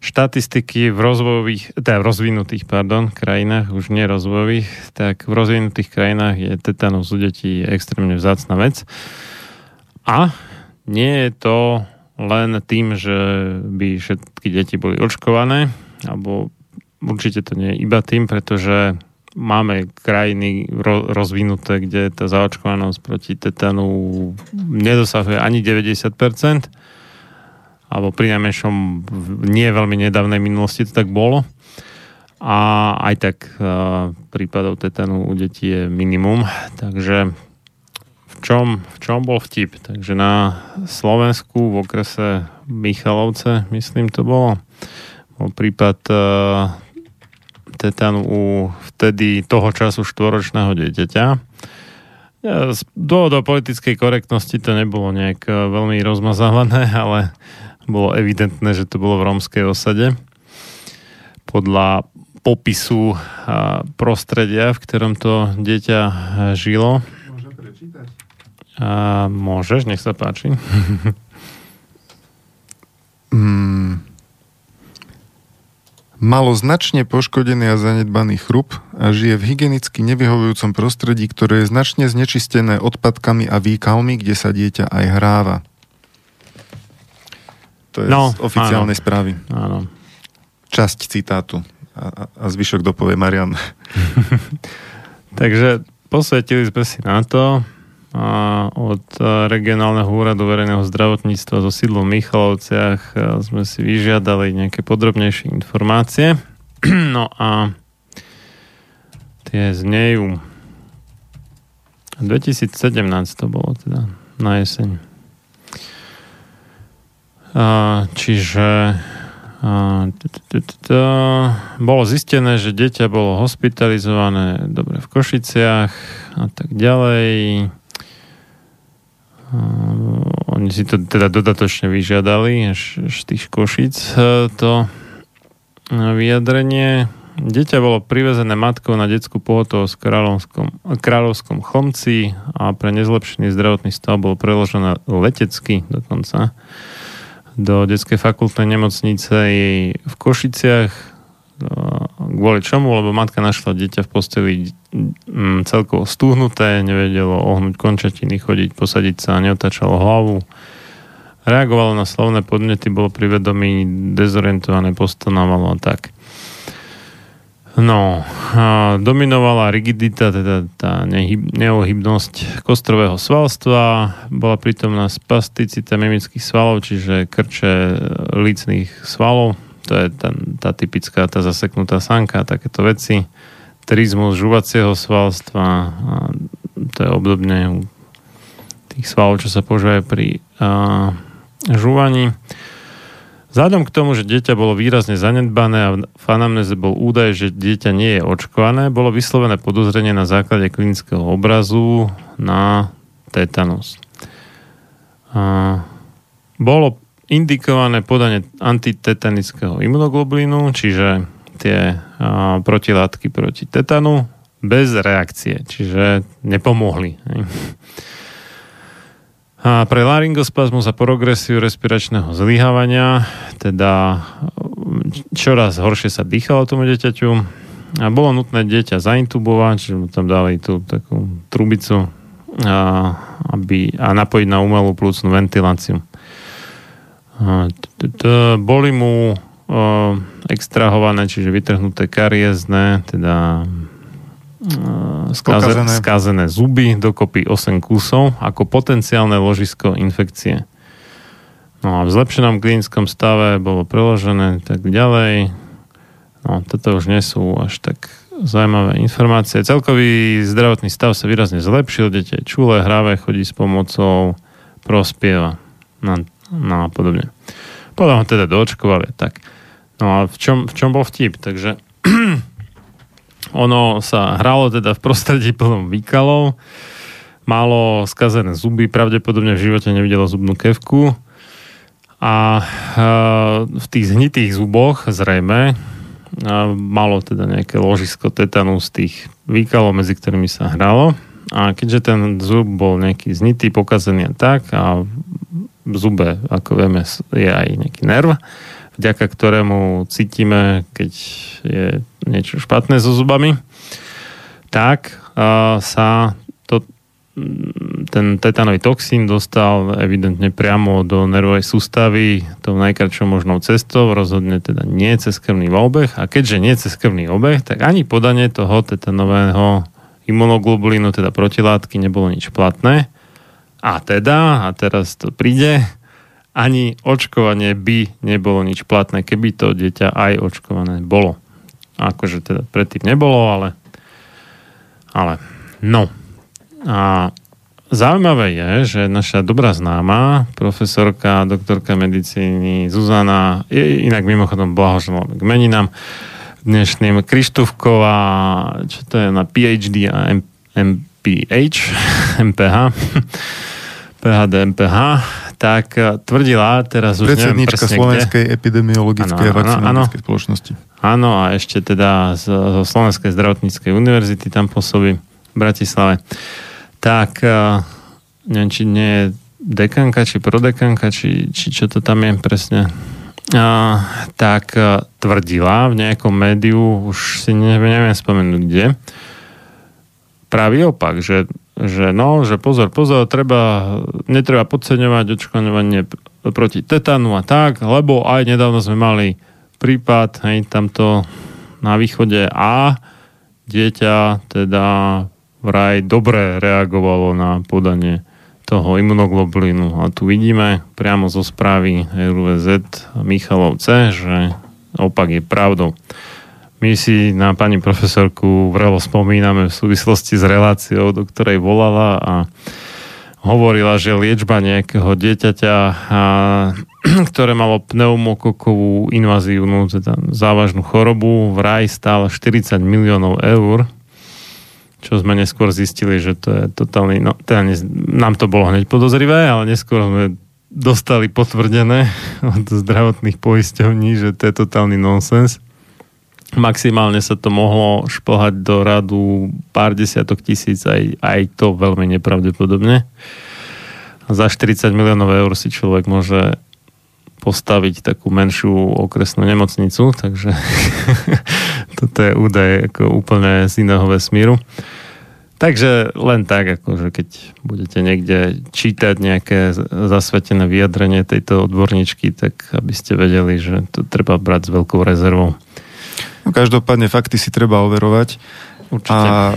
štatistiky v rozvojových, teda v rozvinutých, pardon, krajinách, už nie rozvojových, tak v rozvinutých krajinách je tetanus u detí extrémne vzácna vec. A nie je to len tým, že by všetky deti boli očkované, alebo určite to nie je iba tým, pretože máme krajiny rozvinuté, kde tá zaočkovanosť proti tetanu nedosahuje ani 90%, alebo pri najmenšom nie veľmi nedávnej minulosti to tak bolo. A aj tak uh, prípadov tetanu u detí je minimum, takže v čom, v čom bol vtip? Takže na Slovensku v okrese Michalovce, myslím to bolo, bol prípad uh, tetanu u vtedy toho času štvoročného dieťaťa. Z dôvodov politickej korektnosti to nebolo nejak e, veľmi rozmazávané, ale bolo evidentné, že to bolo v rómskej osade. Podľa popisu prostredia, v ktorom to dieťa žilo. Môžem prečítať? A môžeš, nech sa páči. mm, Malo značne poškodený a zanedbaný chrup a žije v hygienicky nevyhovujúcom prostredí, ktoré je značne znečistené odpadkami a výkalmi, kde sa dieťa aj hráva. To je no, z oficiálnej áno. správy. Áno. Časť citátu. A, a zvyšok dopovie Marian. Takže posvetili sme si na to a od regionálneho úradu verejného zdravotníctva sídlu v Michalovciach sme si vyžiadali nejaké podrobnejšie informácie. No a tie znejú 2017 to bolo teda na jeseň. Čiže bolo zistené, že dieťa bolo hospitalizované dobre v Košiciach a tak ďalej oni si to teda dodatočne vyžiadali až, až tých košic e, to vyjadrenie. Dieťa bolo privezené matkou na detskú pohotovosť v Kráľovskom, Kráľovskom chomci a pre nezlepšený zdravotný stav bolo preložené letecky dokonca do detskej fakultnej nemocnice v Košiciach kvôli čomu? Lebo matka našla dieťa v posteli mm, celkovo stúhnuté, nevedelo ohnúť končatiny, chodiť, posadiť sa, neotačalo hlavu. Reagovalo na slovné podnety, bolo pri vedomí dezorientované, postanovalo a tak. No, dominovala rigidita, teda tá neohybnosť kostrového svalstva, bola prítomná spasticita mimických svalov, čiže krče lícných svalov, to je tá, tá typická, tá zaseknutá sanka, takéto veci. Trizmus žuvacieho svalstva, to je obdobne u tých svalov, čo sa používajú pri a, žúvaní. Vzhľadom k tomu, že dieťa bolo výrazne zanedbané a v anamnéze bol údaj, že dieťa nie je očkované, bolo vyslovené podozrenie na základe klinického obrazu na tetanus. A bolo indikované podanie antitetanického imunoglobulínu, čiže tie a, protilátky proti tetanu bez reakcie, čiže nepomohli. A pre laryngospazmus a progresiu respiračného zlyhávania, teda čoraz horšie sa dýchalo tomu dieťaťu a bolo nutné dieťa zaintubovať, čiže mu tam dali tú takú trubicu a, aby, a napojiť na umelú plúcnu ventiláciu. Boli mu extrahované, čiže vytrhnuté kariezne, teda skazené. skazené zuby, dokopy 8 kusov, ako potenciálne ložisko infekcie. No a v zlepšenom klinickom stave bolo preložené tak ďalej. No, toto už nie sú až tak zaujímavé informácie. Celkový zdravotný stav sa výrazne zlepšil, dieťa je čulé, hravé, chodí s pomocou, prospieva. No, no a podobne. Potom ho teda doočkovali, tak. No a v čom, v čom bol vtip? Takže ono sa hralo teda v prostredí plnom výkalov, malo skazené zuby, pravdepodobne v živote nevidelo zubnú kevku a v tých zhnitých zuboch zrejme malo teda nejaké ložisko tetanu z tých výkalov, medzi ktorými sa hralo. A keďže ten zub bol nejaký znitý, pokazený a tak a v zube, ako vieme, je aj nejaký nerv, vďaka ktorému cítime, keď je niečo špatné so zubami, tak sa ten tetanový toxín dostal evidentne priamo do nervovej sústavy tou najkračšou možnou cestou, rozhodne teda nie cez krvný obeh a keďže nie cez krvný obeh, tak ani podanie toho tetanového imunoglobulínu, teda protilátky, nebolo nič platné. A teda, a teraz to príde, ani očkovanie by nebolo nič platné, keby to dieťa aj očkované bolo. Akože teda predtým nebolo, ale ale no, a zaujímavé je, že naša dobrá známa, profesorka, doktorka medicíny Zuzana, je inak mimochodom blahoželáme k meninám, dnešným Krištúfková, čo to je na PhD a MPH, MPH, PHD, MPH, tak tvrdila, teraz už neviem presne Slovenskej kde. epidemiologickej a vakcinologickej spoločnosti. Áno, a ešte teda zo Slovenskej zdravotníckej univerzity tam pôsobí v Bratislave tak uh, neviem, či nie je dekanka, či prodekanka, či, či čo to tam je presne, uh, tak uh, tvrdila v nejakom médiu, už si neviem, neviem spomenúť kde, pravý opak, že, že no, že pozor, pozor, treba, netreba podceňovať očkovanie proti tetanu a tak, lebo aj nedávno sme mali prípad, hej, tamto na východe a dieťa teda vraj dobre reagovalo na podanie toho imunoglobulínu. A tu vidíme priamo zo správy RUZ Michalovce, že opak je pravdou. My si na pani profesorku vrelo spomíname v súvislosti s reláciou, do ktorej volala a hovorila, že liečba nejakého dieťaťa, a, ktoré malo pneumokokovú invazívnu, teda závažnú chorobu, vraj stála 40 miliónov eur čo sme neskôr zistili, že to je totálny, no teda ne, nám to bolo hneď podozrivé, ale neskôr sme dostali potvrdené od zdravotných poisťovní, že to je totálny nonsens. Maximálne sa to mohlo šplhať do radu pár desiatok tisíc, aj, aj to veľmi nepravdepodobne. Za 40 miliónov eur si človek môže postaviť takú menšiu okresnú nemocnicu, takže toto je údaj ako úplne z iného vesmíru. Takže len tak, akože keď budete niekde čítať nejaké zasvetené vyjadrenie tejto odborníčky, tak aby ste vedeli, že to treba brať s veľkou rezervou. No, každopádne fakty si treba overovať. Určite. A e,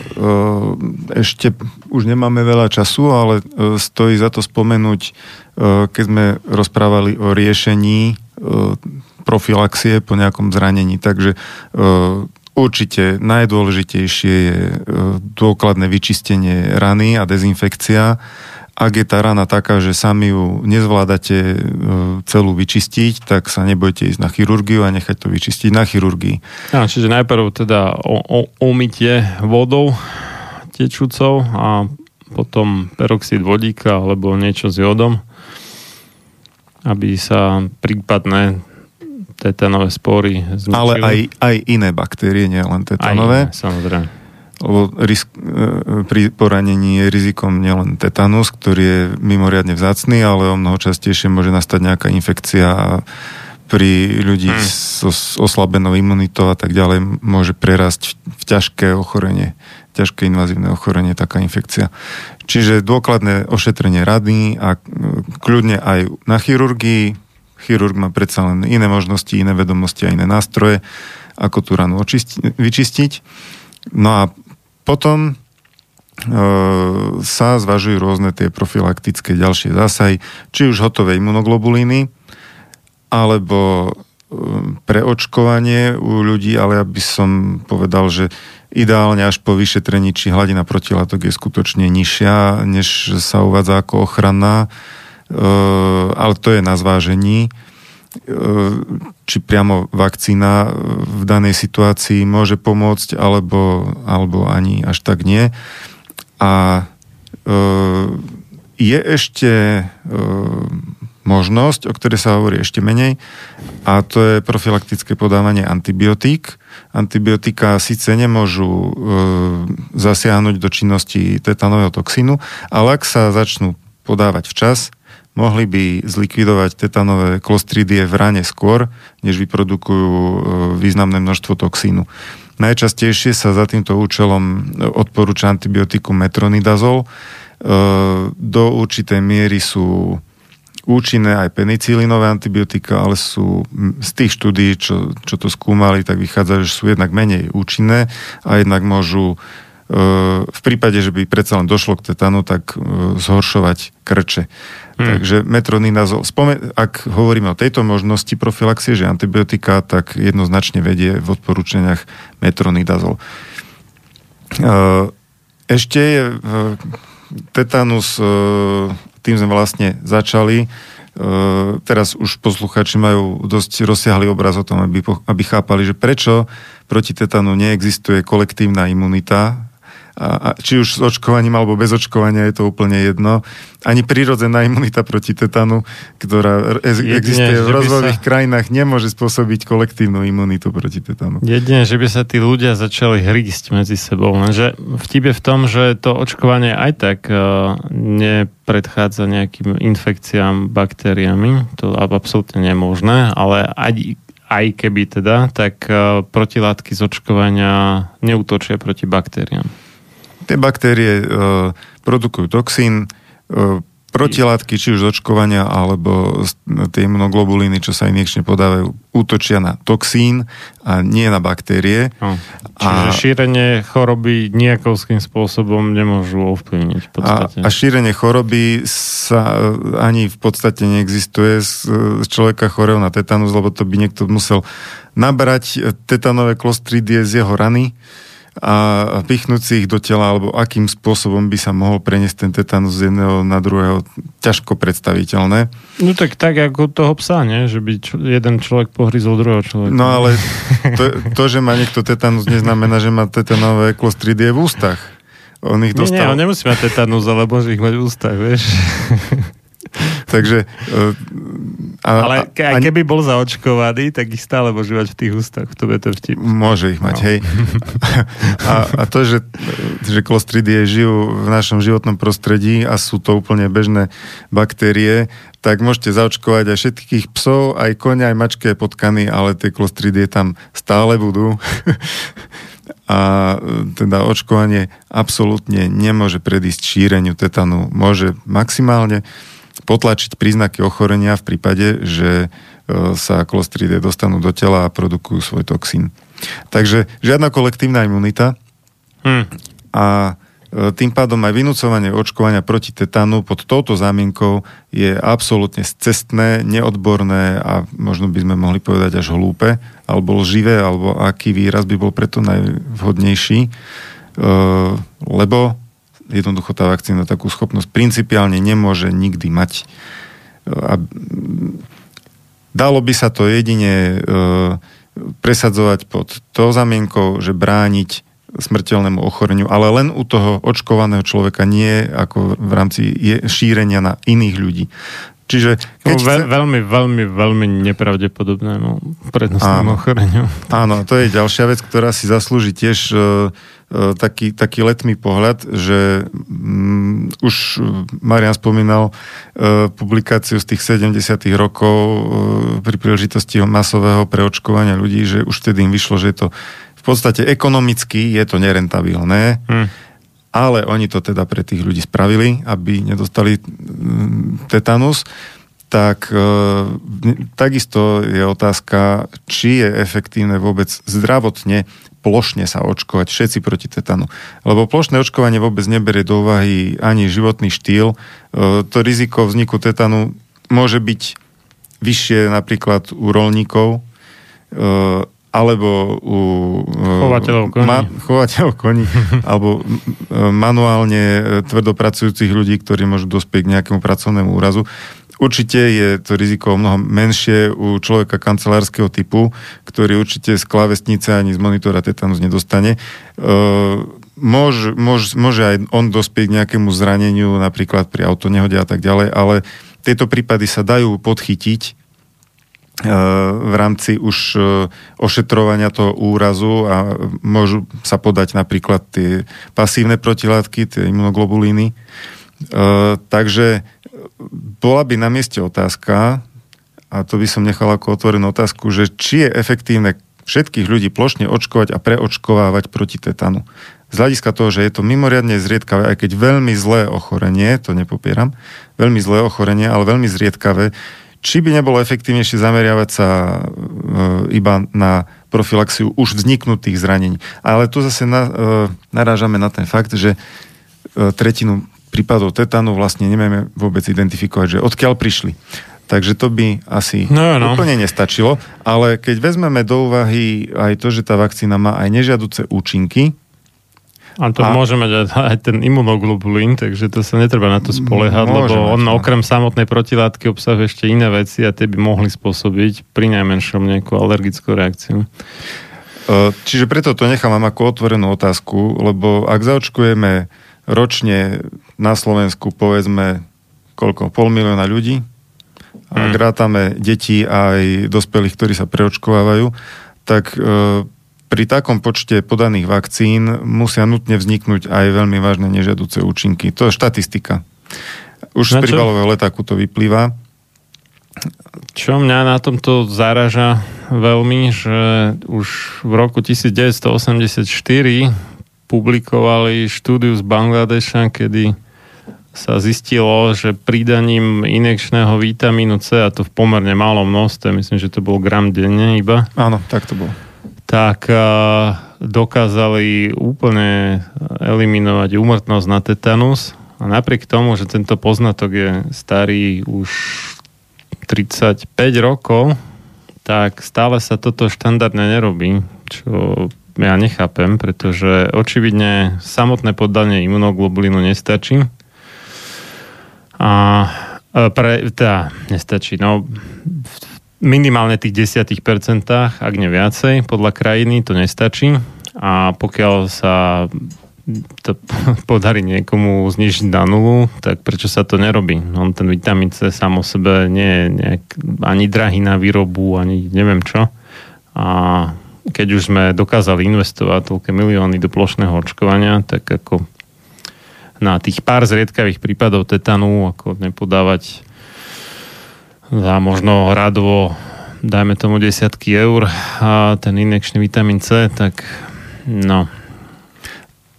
ešte už nemáme veľa času, ale e, stojí za to spomenúť, e, keď sme rozprávali o riešení profilaxie po nejakom zranení. Takže určite najdôležitejšie je dôkladné vyčistenie rany a dezinfekcia ak je tá rana taká, že sami ju nezvládate e, celú vyčistiť, tak sa nebojte ísť na chirurgiu a nechať to vyčistiť na chirurgii. Ja, čiže najprv teda umytie vodou tečúcou a potom peroxid vodíka alebo niečo s jodom, aby sa prípadné tetanové spory zničili. Ale aj, aj iné baktérie, nie len tetanové. Aj iné, samozrejme lebo risk, e, pri poranení je rizikom nielen tetanus, ktorý je mimoriadne vzácný, ale o mnoho častejšie môže nastať nejaká infekcia pri ľudí hmm. so, s oslabenou imunitou a tak ďalej môže prerásť v ťažké ochorenie, ťažké invazívne ochorenie, taká infekcia. Čiže dôkladné ošetrenie rady a e, kľudne aj na chirurgii. Chirurg má predsa len iné možnosti, iné vedomosti a iné nástroje, ako tú ranu očisti- vyčistiť. No a potom e, sa zvažujú rôzne tie profilaktické ďalšie zásahy, či už hotové imunoglobulíny, alebo e, preočkovanie u ľudí, ale ja by som povedal, že ideálne až po vyšetrení, či hladina protilátok je skutočne nižšia, než sa uvádza ako ochranná, e, ale to je na zvážení. Či priamo vakcína v danej situácii môže pomôcť, alebo, alebo ani až tak nie. A je ešte možnosť, o ktorej sa hovorí ešte menej, a to je profilaktické podávanie antibiotík. Antibiotika síce nemôžu e, zasiahnuť do činnosti tetanového toxínu, ale ak sa začnú podávať včas, mohli by zlikvidovať tetanové klostridie v rane skôr, než vyprodukujú e, významné množstvo toxínu. Najčastejšie sa za týmto účelom odporúča antibiotikum metronidazol. E, do určitej miery sú účinné aj penicilínové antibiotika, ale sú z tých štúdí, čo, čo to skúmali, tak vychádza, že sú jednak menej účinné a jednak môžu e, v prípade, že by predsa len došlo k tetanu, tak e, zhoršovať krče. Hmm. Takže metroninazol, spome- ak hovoríme o tejto možnosti profilaxie, že antibiotika, tak jednoznačne vedie v odporúčaniach metronidazol. E, ešte je tetanus tým sme vlastne začali. E, teraz už posluchači majú dosť rozsiahly obraz o tom, aby, aby chápali, že prečo proti tetanu neexistuje kolektívna imunita, a, a či už s očkovaním alebo bez očkovania je to úplne jedno. Ani prírodzená imunita proti tetanu, ktorá Jedine, existuje v rozvojových sa... krajinách, nemôže spôsobiť kolektívnu imunitu proti tetanu. Jedine, že by sa tí ľudia začali hrísť medzi sebou. Lenže vtip je v tom, že to očkovanie aj tak uh, nepredchádza nejakým infekciám baktériami. To absolútne nemožné, ale aj, aj keby teda, tak uh, protilátky z očkovania neútočia proti baktériám. Tie baktérie e, produkujú toxín, e, protilátky, či už z očkovania, alebo tie imunoglobulíny, čo sa injekčne podávajú, útočia na toxín a nie na baktérie. No. Čiže a, šírenie choroby nejakým spôsobom nemôžu ovplyvniť. V A, a šírenie choroby sa ani v podstate neexistuje z, z človeka chorého na tetanus, lebo to by niekto musel nabrať tetanové klostridie z jeho rany a pichnúť si ich do tela, alebo akým spôsobom by sa mohol preniesť ten tetanus z jedného na druhého, ťažko predstaviteľné. No tak tak ako toho psa, nie? že by č- jeden človek pohryzol druhého človeka. No ale to, to, že má niekto tetanus, neznamená, že má tetanové klostridie v ústach. On ich dostal... Nie, nie, on nemusí mať tetanus, ale môže ich mať v ústach, vieš. Takže... E, a, Ale ke, a, keby bol zaočkovaný, tak ich stále môže mať v tých ústach. To je to vtip. Môže ich mať, no. hej. A, a to, že, že klostridie žijú v našom životnom prostredí a sú to úplne bežné baktérie, tak môžete zaočkovať aj všetkých psov, aj konia, aj mačky, aj potkany, ale tie klostridie tam stále budú. a teda očkovanie absolútne nemôže predísť šíreniu tetanu. Môže maximálne potlačiť príznaky ochorenia v prípade, že e, sa klostridie dostanú do tela a produkujú svoj toxín. Takže žiadna kolektívna imunita hmm. a e, tým pádom aj vynúcovanie očkovania proti tetánu pod touto zámienkou je absolútne cestné, neodborné a možno by sme mohli povedať až hlúpe, alebo lživé, alebo aký výraz by bol preto najvhodnejší, e, lebo jednoducho tá vakcína takú schopnosť principiálne nemôže nikdy mať. A dalo by sa to jedine e, presadzovať pod to zamienkou, že brániť smrteľnému ochoreniu, ale len u toho očkovaného človeka, nie ako v rámci šírenia na iných ľudí. Čiže keď no, ve, chce... Veľmi, veľmi, veľmi nepravdepodobnému prednostnému ochoreniu. Áno, to je ďalšia vec, ktorá si zaslúži tiež uh, E, taký, taký letmý pohľad, že um, už Marian spomínal uh, publikáciu z tých 70 rokov uh, pri príležitosti masového preočkovania ľudí, že už vtedy im vyšlo, že je to v podstate ekonomicky je to nerentabilné, hmm. ale oni to teda pre tých ľudí spravili, aby nedostali tetanus tak e, takisto je otázka, či je efektívne vôbec zdravotne plošne sa očkovať všetci proti tetanu. Lebo plošné očkovanie vôbec neberie do úvahy ani životný štýl. E, to riziko vzniku tetanu môže byť vyššie napríklad u rolníkov, e, alebo u chovateľov koní, ma, chovateľov koní alebo manuálne tvrdopracujúcich ľudí, ktorí môžu dospieť k nejakému pracovnému úrazu. Určite je to riziko mnoho menšie u človeka kancelárskeho typu, ktorý určite z klávesnice ani z monitora tetanus nedostane. Môže, môže, môže aj on dospieť k nejakému zraneniu, napríklad pri autonehode a tak ďalej, ale tieto prípady sa dajú podchytiť v rámci už ošetrovania toho úrazu a môžu sa podať napríklad tie pasívne protilátky, tie imunoglobulíny. Takže bola by na mieste otázka, a to by som nechal ako otvorenú otázku, že či je efektívne všetkých ľudí plošne očkovať a preočkovávať proti tetanu. Z hľadiska toho, že je to mimoriadne zriedkavé, aj keď veľmi zlé ochorenie, to nepopieram, veľmi zlé ochorenie, ale veľmi zriedkavé, či by nebolo efektívnejšie zameriavať sa e, iba na profilaxiu už vzniknutých zranení. Ale tu zase na, e, narážame na ten fakt, že e, tretinu prípadov tetanu vlastne nevieme vôbec identifikovať, že odkiaľ prišli. Takže to by asi no, no. úplne nestačilo. Ale keď vezmeme do úvahy aj to, že tá vakcína má aj nežiaduce účinky, a to a... môže mať aj ten imunoglobulín, takže to sa netreba na to spoliehať, lebo mať, on no. okrem samotnej protilátky obsahuje ešte iné veci a tie by mohli spôsobiť pri najmenšom nejakú alergickú reakciu. E, čiže preto to nechám ako otvorenú otázku, lebo ak zaočkujeme ročne na Slovensku povedzme koľko, pol milióna ľudí, a mm. rátame deti aj dospelých, ktorí sa preočkovávajú, tak e, pri takom počte podaných vakcín musia nutne vzniknúť aj veľmi vážne nežiaduce účinky. To je štatistika. Už z príbalového letáku to vyplýva. Čo mňa na tomto zaraža veľmi, že už v roku 1984 publikovali štúdiu z Bangladeša, kedy sa zistilo, že pridaním inekčného vitamínu C, a to v pomerne malom množstve, myslím, že to bol gram denne iba. Áno, tak to bolo tak dokázali úplne eliminovať úmrtnosť na tetanus. A napriek tomu, že tento poznatok je starý už 35 rokov, tak stále sa toto štandardne nerobí, čo ja nechápem, pretože očividne samotné poddanie imunoglobulínu nestačí. A pre, teda, nestačí. No, minimálne tých 10%, ak ne viacej, podľa krajiny to nestačí a pokiaľ sa to podarí niekomu znižiť na nulu, tak prečo sa to nerobí? On ten vitamín C sám o sebe nie je nejak, ani drahý na výrobu, ani neviem čo. A keď už sme dokázali investovať toľké milióny do plošného očkovania, tak ako na tých pár zriedkavých prípadov tetanu, ako nepodávať za možno radovo dajme tomu desiatky eur a ten injekčný vitamín C, tak no.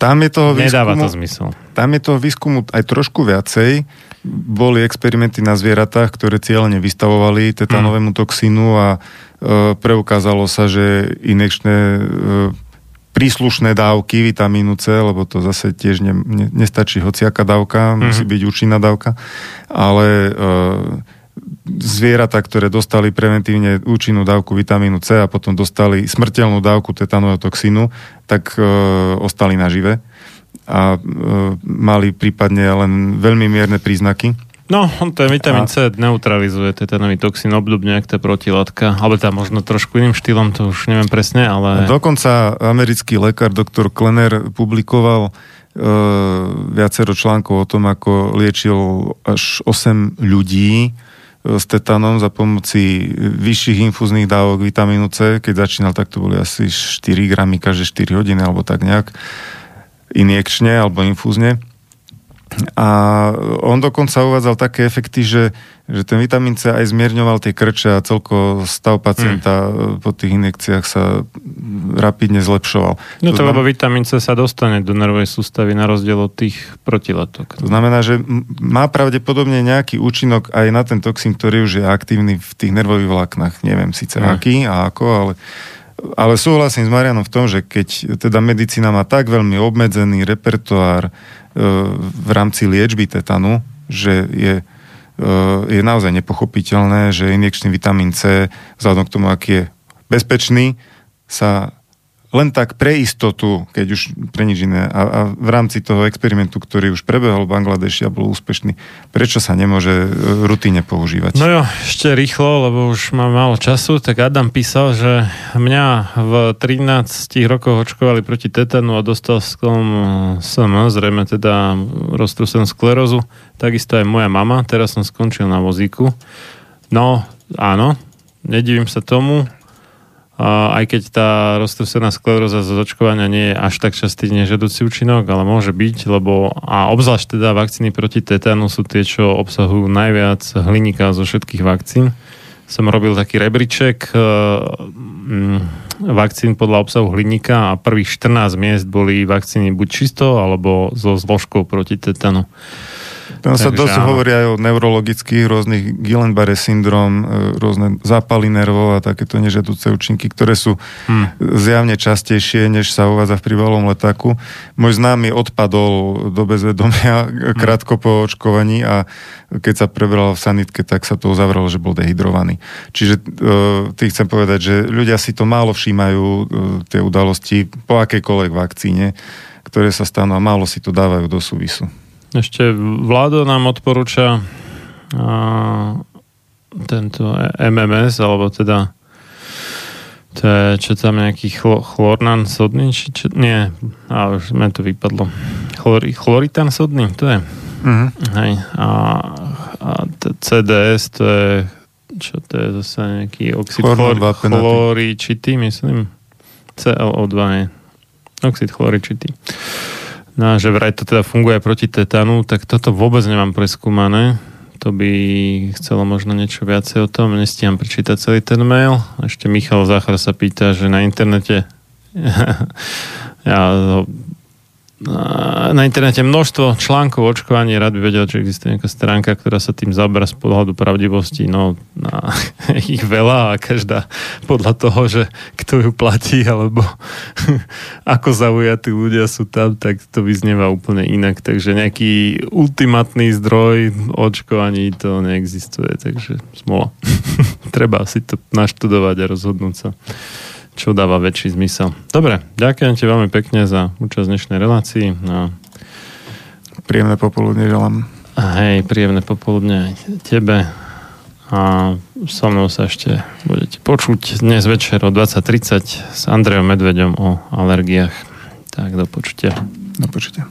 Tam je toho Nedáva výskumu, to zmysel. Tam je toho výskumu aj trošku viacej. Boli experimenty na zvieratách, ktoré cieľene vystavovali tetanovému mm. toxínu a e, preukázalo sa, že injekčné e, príslušné dávky vitamínu C, lebo to zase tiež ne, ne, nestačí hociaká dávka, mm-hmm. musí byť účinná dávka, ale e, zvieratá, ktoré dostali preventívne účinnú dávku vitamínu C a potom dostali smrteľnú dávku tetanového toxínu, tak e, ostali nažive a e, mali prípadne len veľmi mierne príznaky. No, on ten vitamín C neutralizuje tetanový toxín obdobne, ak tá protilátka, alebo tam možno trošku iným štýlom, to už neviem presne, ale... Dokonca americký lekár doktor Klenner publikoval e, viacero článkov o tom, ako liečil až 8 ľudí s tetanom za pomoci vyšších infúznych dávok vitamínu C. Keď začínal, tak to boli asi 4 gramy každé 4 hodiny, alebo tak nejak injekčne alebo infúzne. A on dokonca uvádzal také efekty, že, že ten vitamín C aj zmierňoval tie krče a celko stav pacienta mm. po tých injekciách sa rapidne zlepšoval. No to, to lebo vitamín C sa dostane do nervovej sústavy na rozdiel od tých protilátok. To znamená, že má pravdepodobne nejaký účinok aj na ten toxín, ktorý už je aktívny v tých nervových vláknach. Neviem síce mm. aký a ako, ale ale súhlasím s Marianom v tom, že keď teda medicína má tak veľmi obmedzený repertoár v rámci liečby tetanu, že je, e, je naozaj nepochopiteľné, že injekčný vitamín C, vzhľadom k tomu, aký je bezpečný, sa len tak pre istotu, keď už pre nič iné. A, a v rámci toho experimentu, ktorý už prebehol v Bangladeši a bol úspešný, prečo sa nemôže e, rutine používať? No jo, ešte rýchlo, lebo už mám málo času, tak Adam písal, že mňa v 13 rokoch očkovali proti tetanu a dostal som, som zrejme teda roztrusenú sklerózu. Takisto aj moja mama, teraz som skončil na vozíku. No, áno, nedivím sa tomu, aj keď tá roztrúsená skleróza z očkovania nie je až tak častý nežadúci účinok, ale môže byť, lebo a obzvlášť teda vakcíny proti tetánu sú tie, čo obsahujú najviac hliníka zo všetkých vakcín. Som robil taký rebríček e, vakcín podľa obsahu hliníka a prvých 14 miest boli vakcíny buď čisto, alebo so zložkou proti tetanu. Tam sa dosť áno. hovorí aj o neurologických rôznych Guillain-Barré syndrom, e, rôzne zápaly nervov a takéto nežadúce účinky, ktoré sú hmm. zjavne častejšie, než sa uvádza v príbalom letáku. Môj známy odpadol do bezvedomia hmm. krátko po očkovaní a keď sa prebral v sanitke, tak sa to uzavralo, že bol dehydrovaný. Čiže e, tým chcem povedať, že ľudia si to málo všímajú, e, tie udalosti po akejkoľvek vakcíne, ktoré sa stanú a málo si to dávajú do súvisu. Ešte vláda nám odporúča tento MMS, alebo teda to je, čo tam nejaký chlo, chlornan sodný, či čo, nie, a už mi to vypadlo. Chlori, chloritan sodný, to je. Uh-huh. Hej, a, a t- CDS, to je, čo to je zase nejaký oxid chlor, chloričitý, myslím. CLO2 je oxid chloričitý. No a že vraj to teda funguje proti tetanu, tak toto vôbec nemám preskúmané. To by chcelo možno niečo viacej o tom. Nestíham prečítať celý ten mail. Ešte Michal Záchar sa pýta, že na internete ja na internete množstvo článkov o očkovaní, rád by vedel, či existuje nejaká stránka, ktorá sa tým zabrá z pohľadu pravdivosti. No, na, ich veľa a každá podľa toho, že kto ju platí, alebo ako zaujatí ľudia sú tam, tak to vyznieva úplne inak. Takže nejaký ultimátny zdroj očkovaní to neexistuje, takže smola. Treba si to naštudovať a rozhodnúť sa čo dáva väčší zmysel. Dobre, ďakujem ti veľmi pekne za účasť dnešnej relácii. No. Príjemné popoludne želám. Hej, príjemné popoludne tebe a so mnou sa ešte budete počuť dnes večer o 20.30 s Andrejom Medvedom o alergiách. Tak do počutia. Do počutia.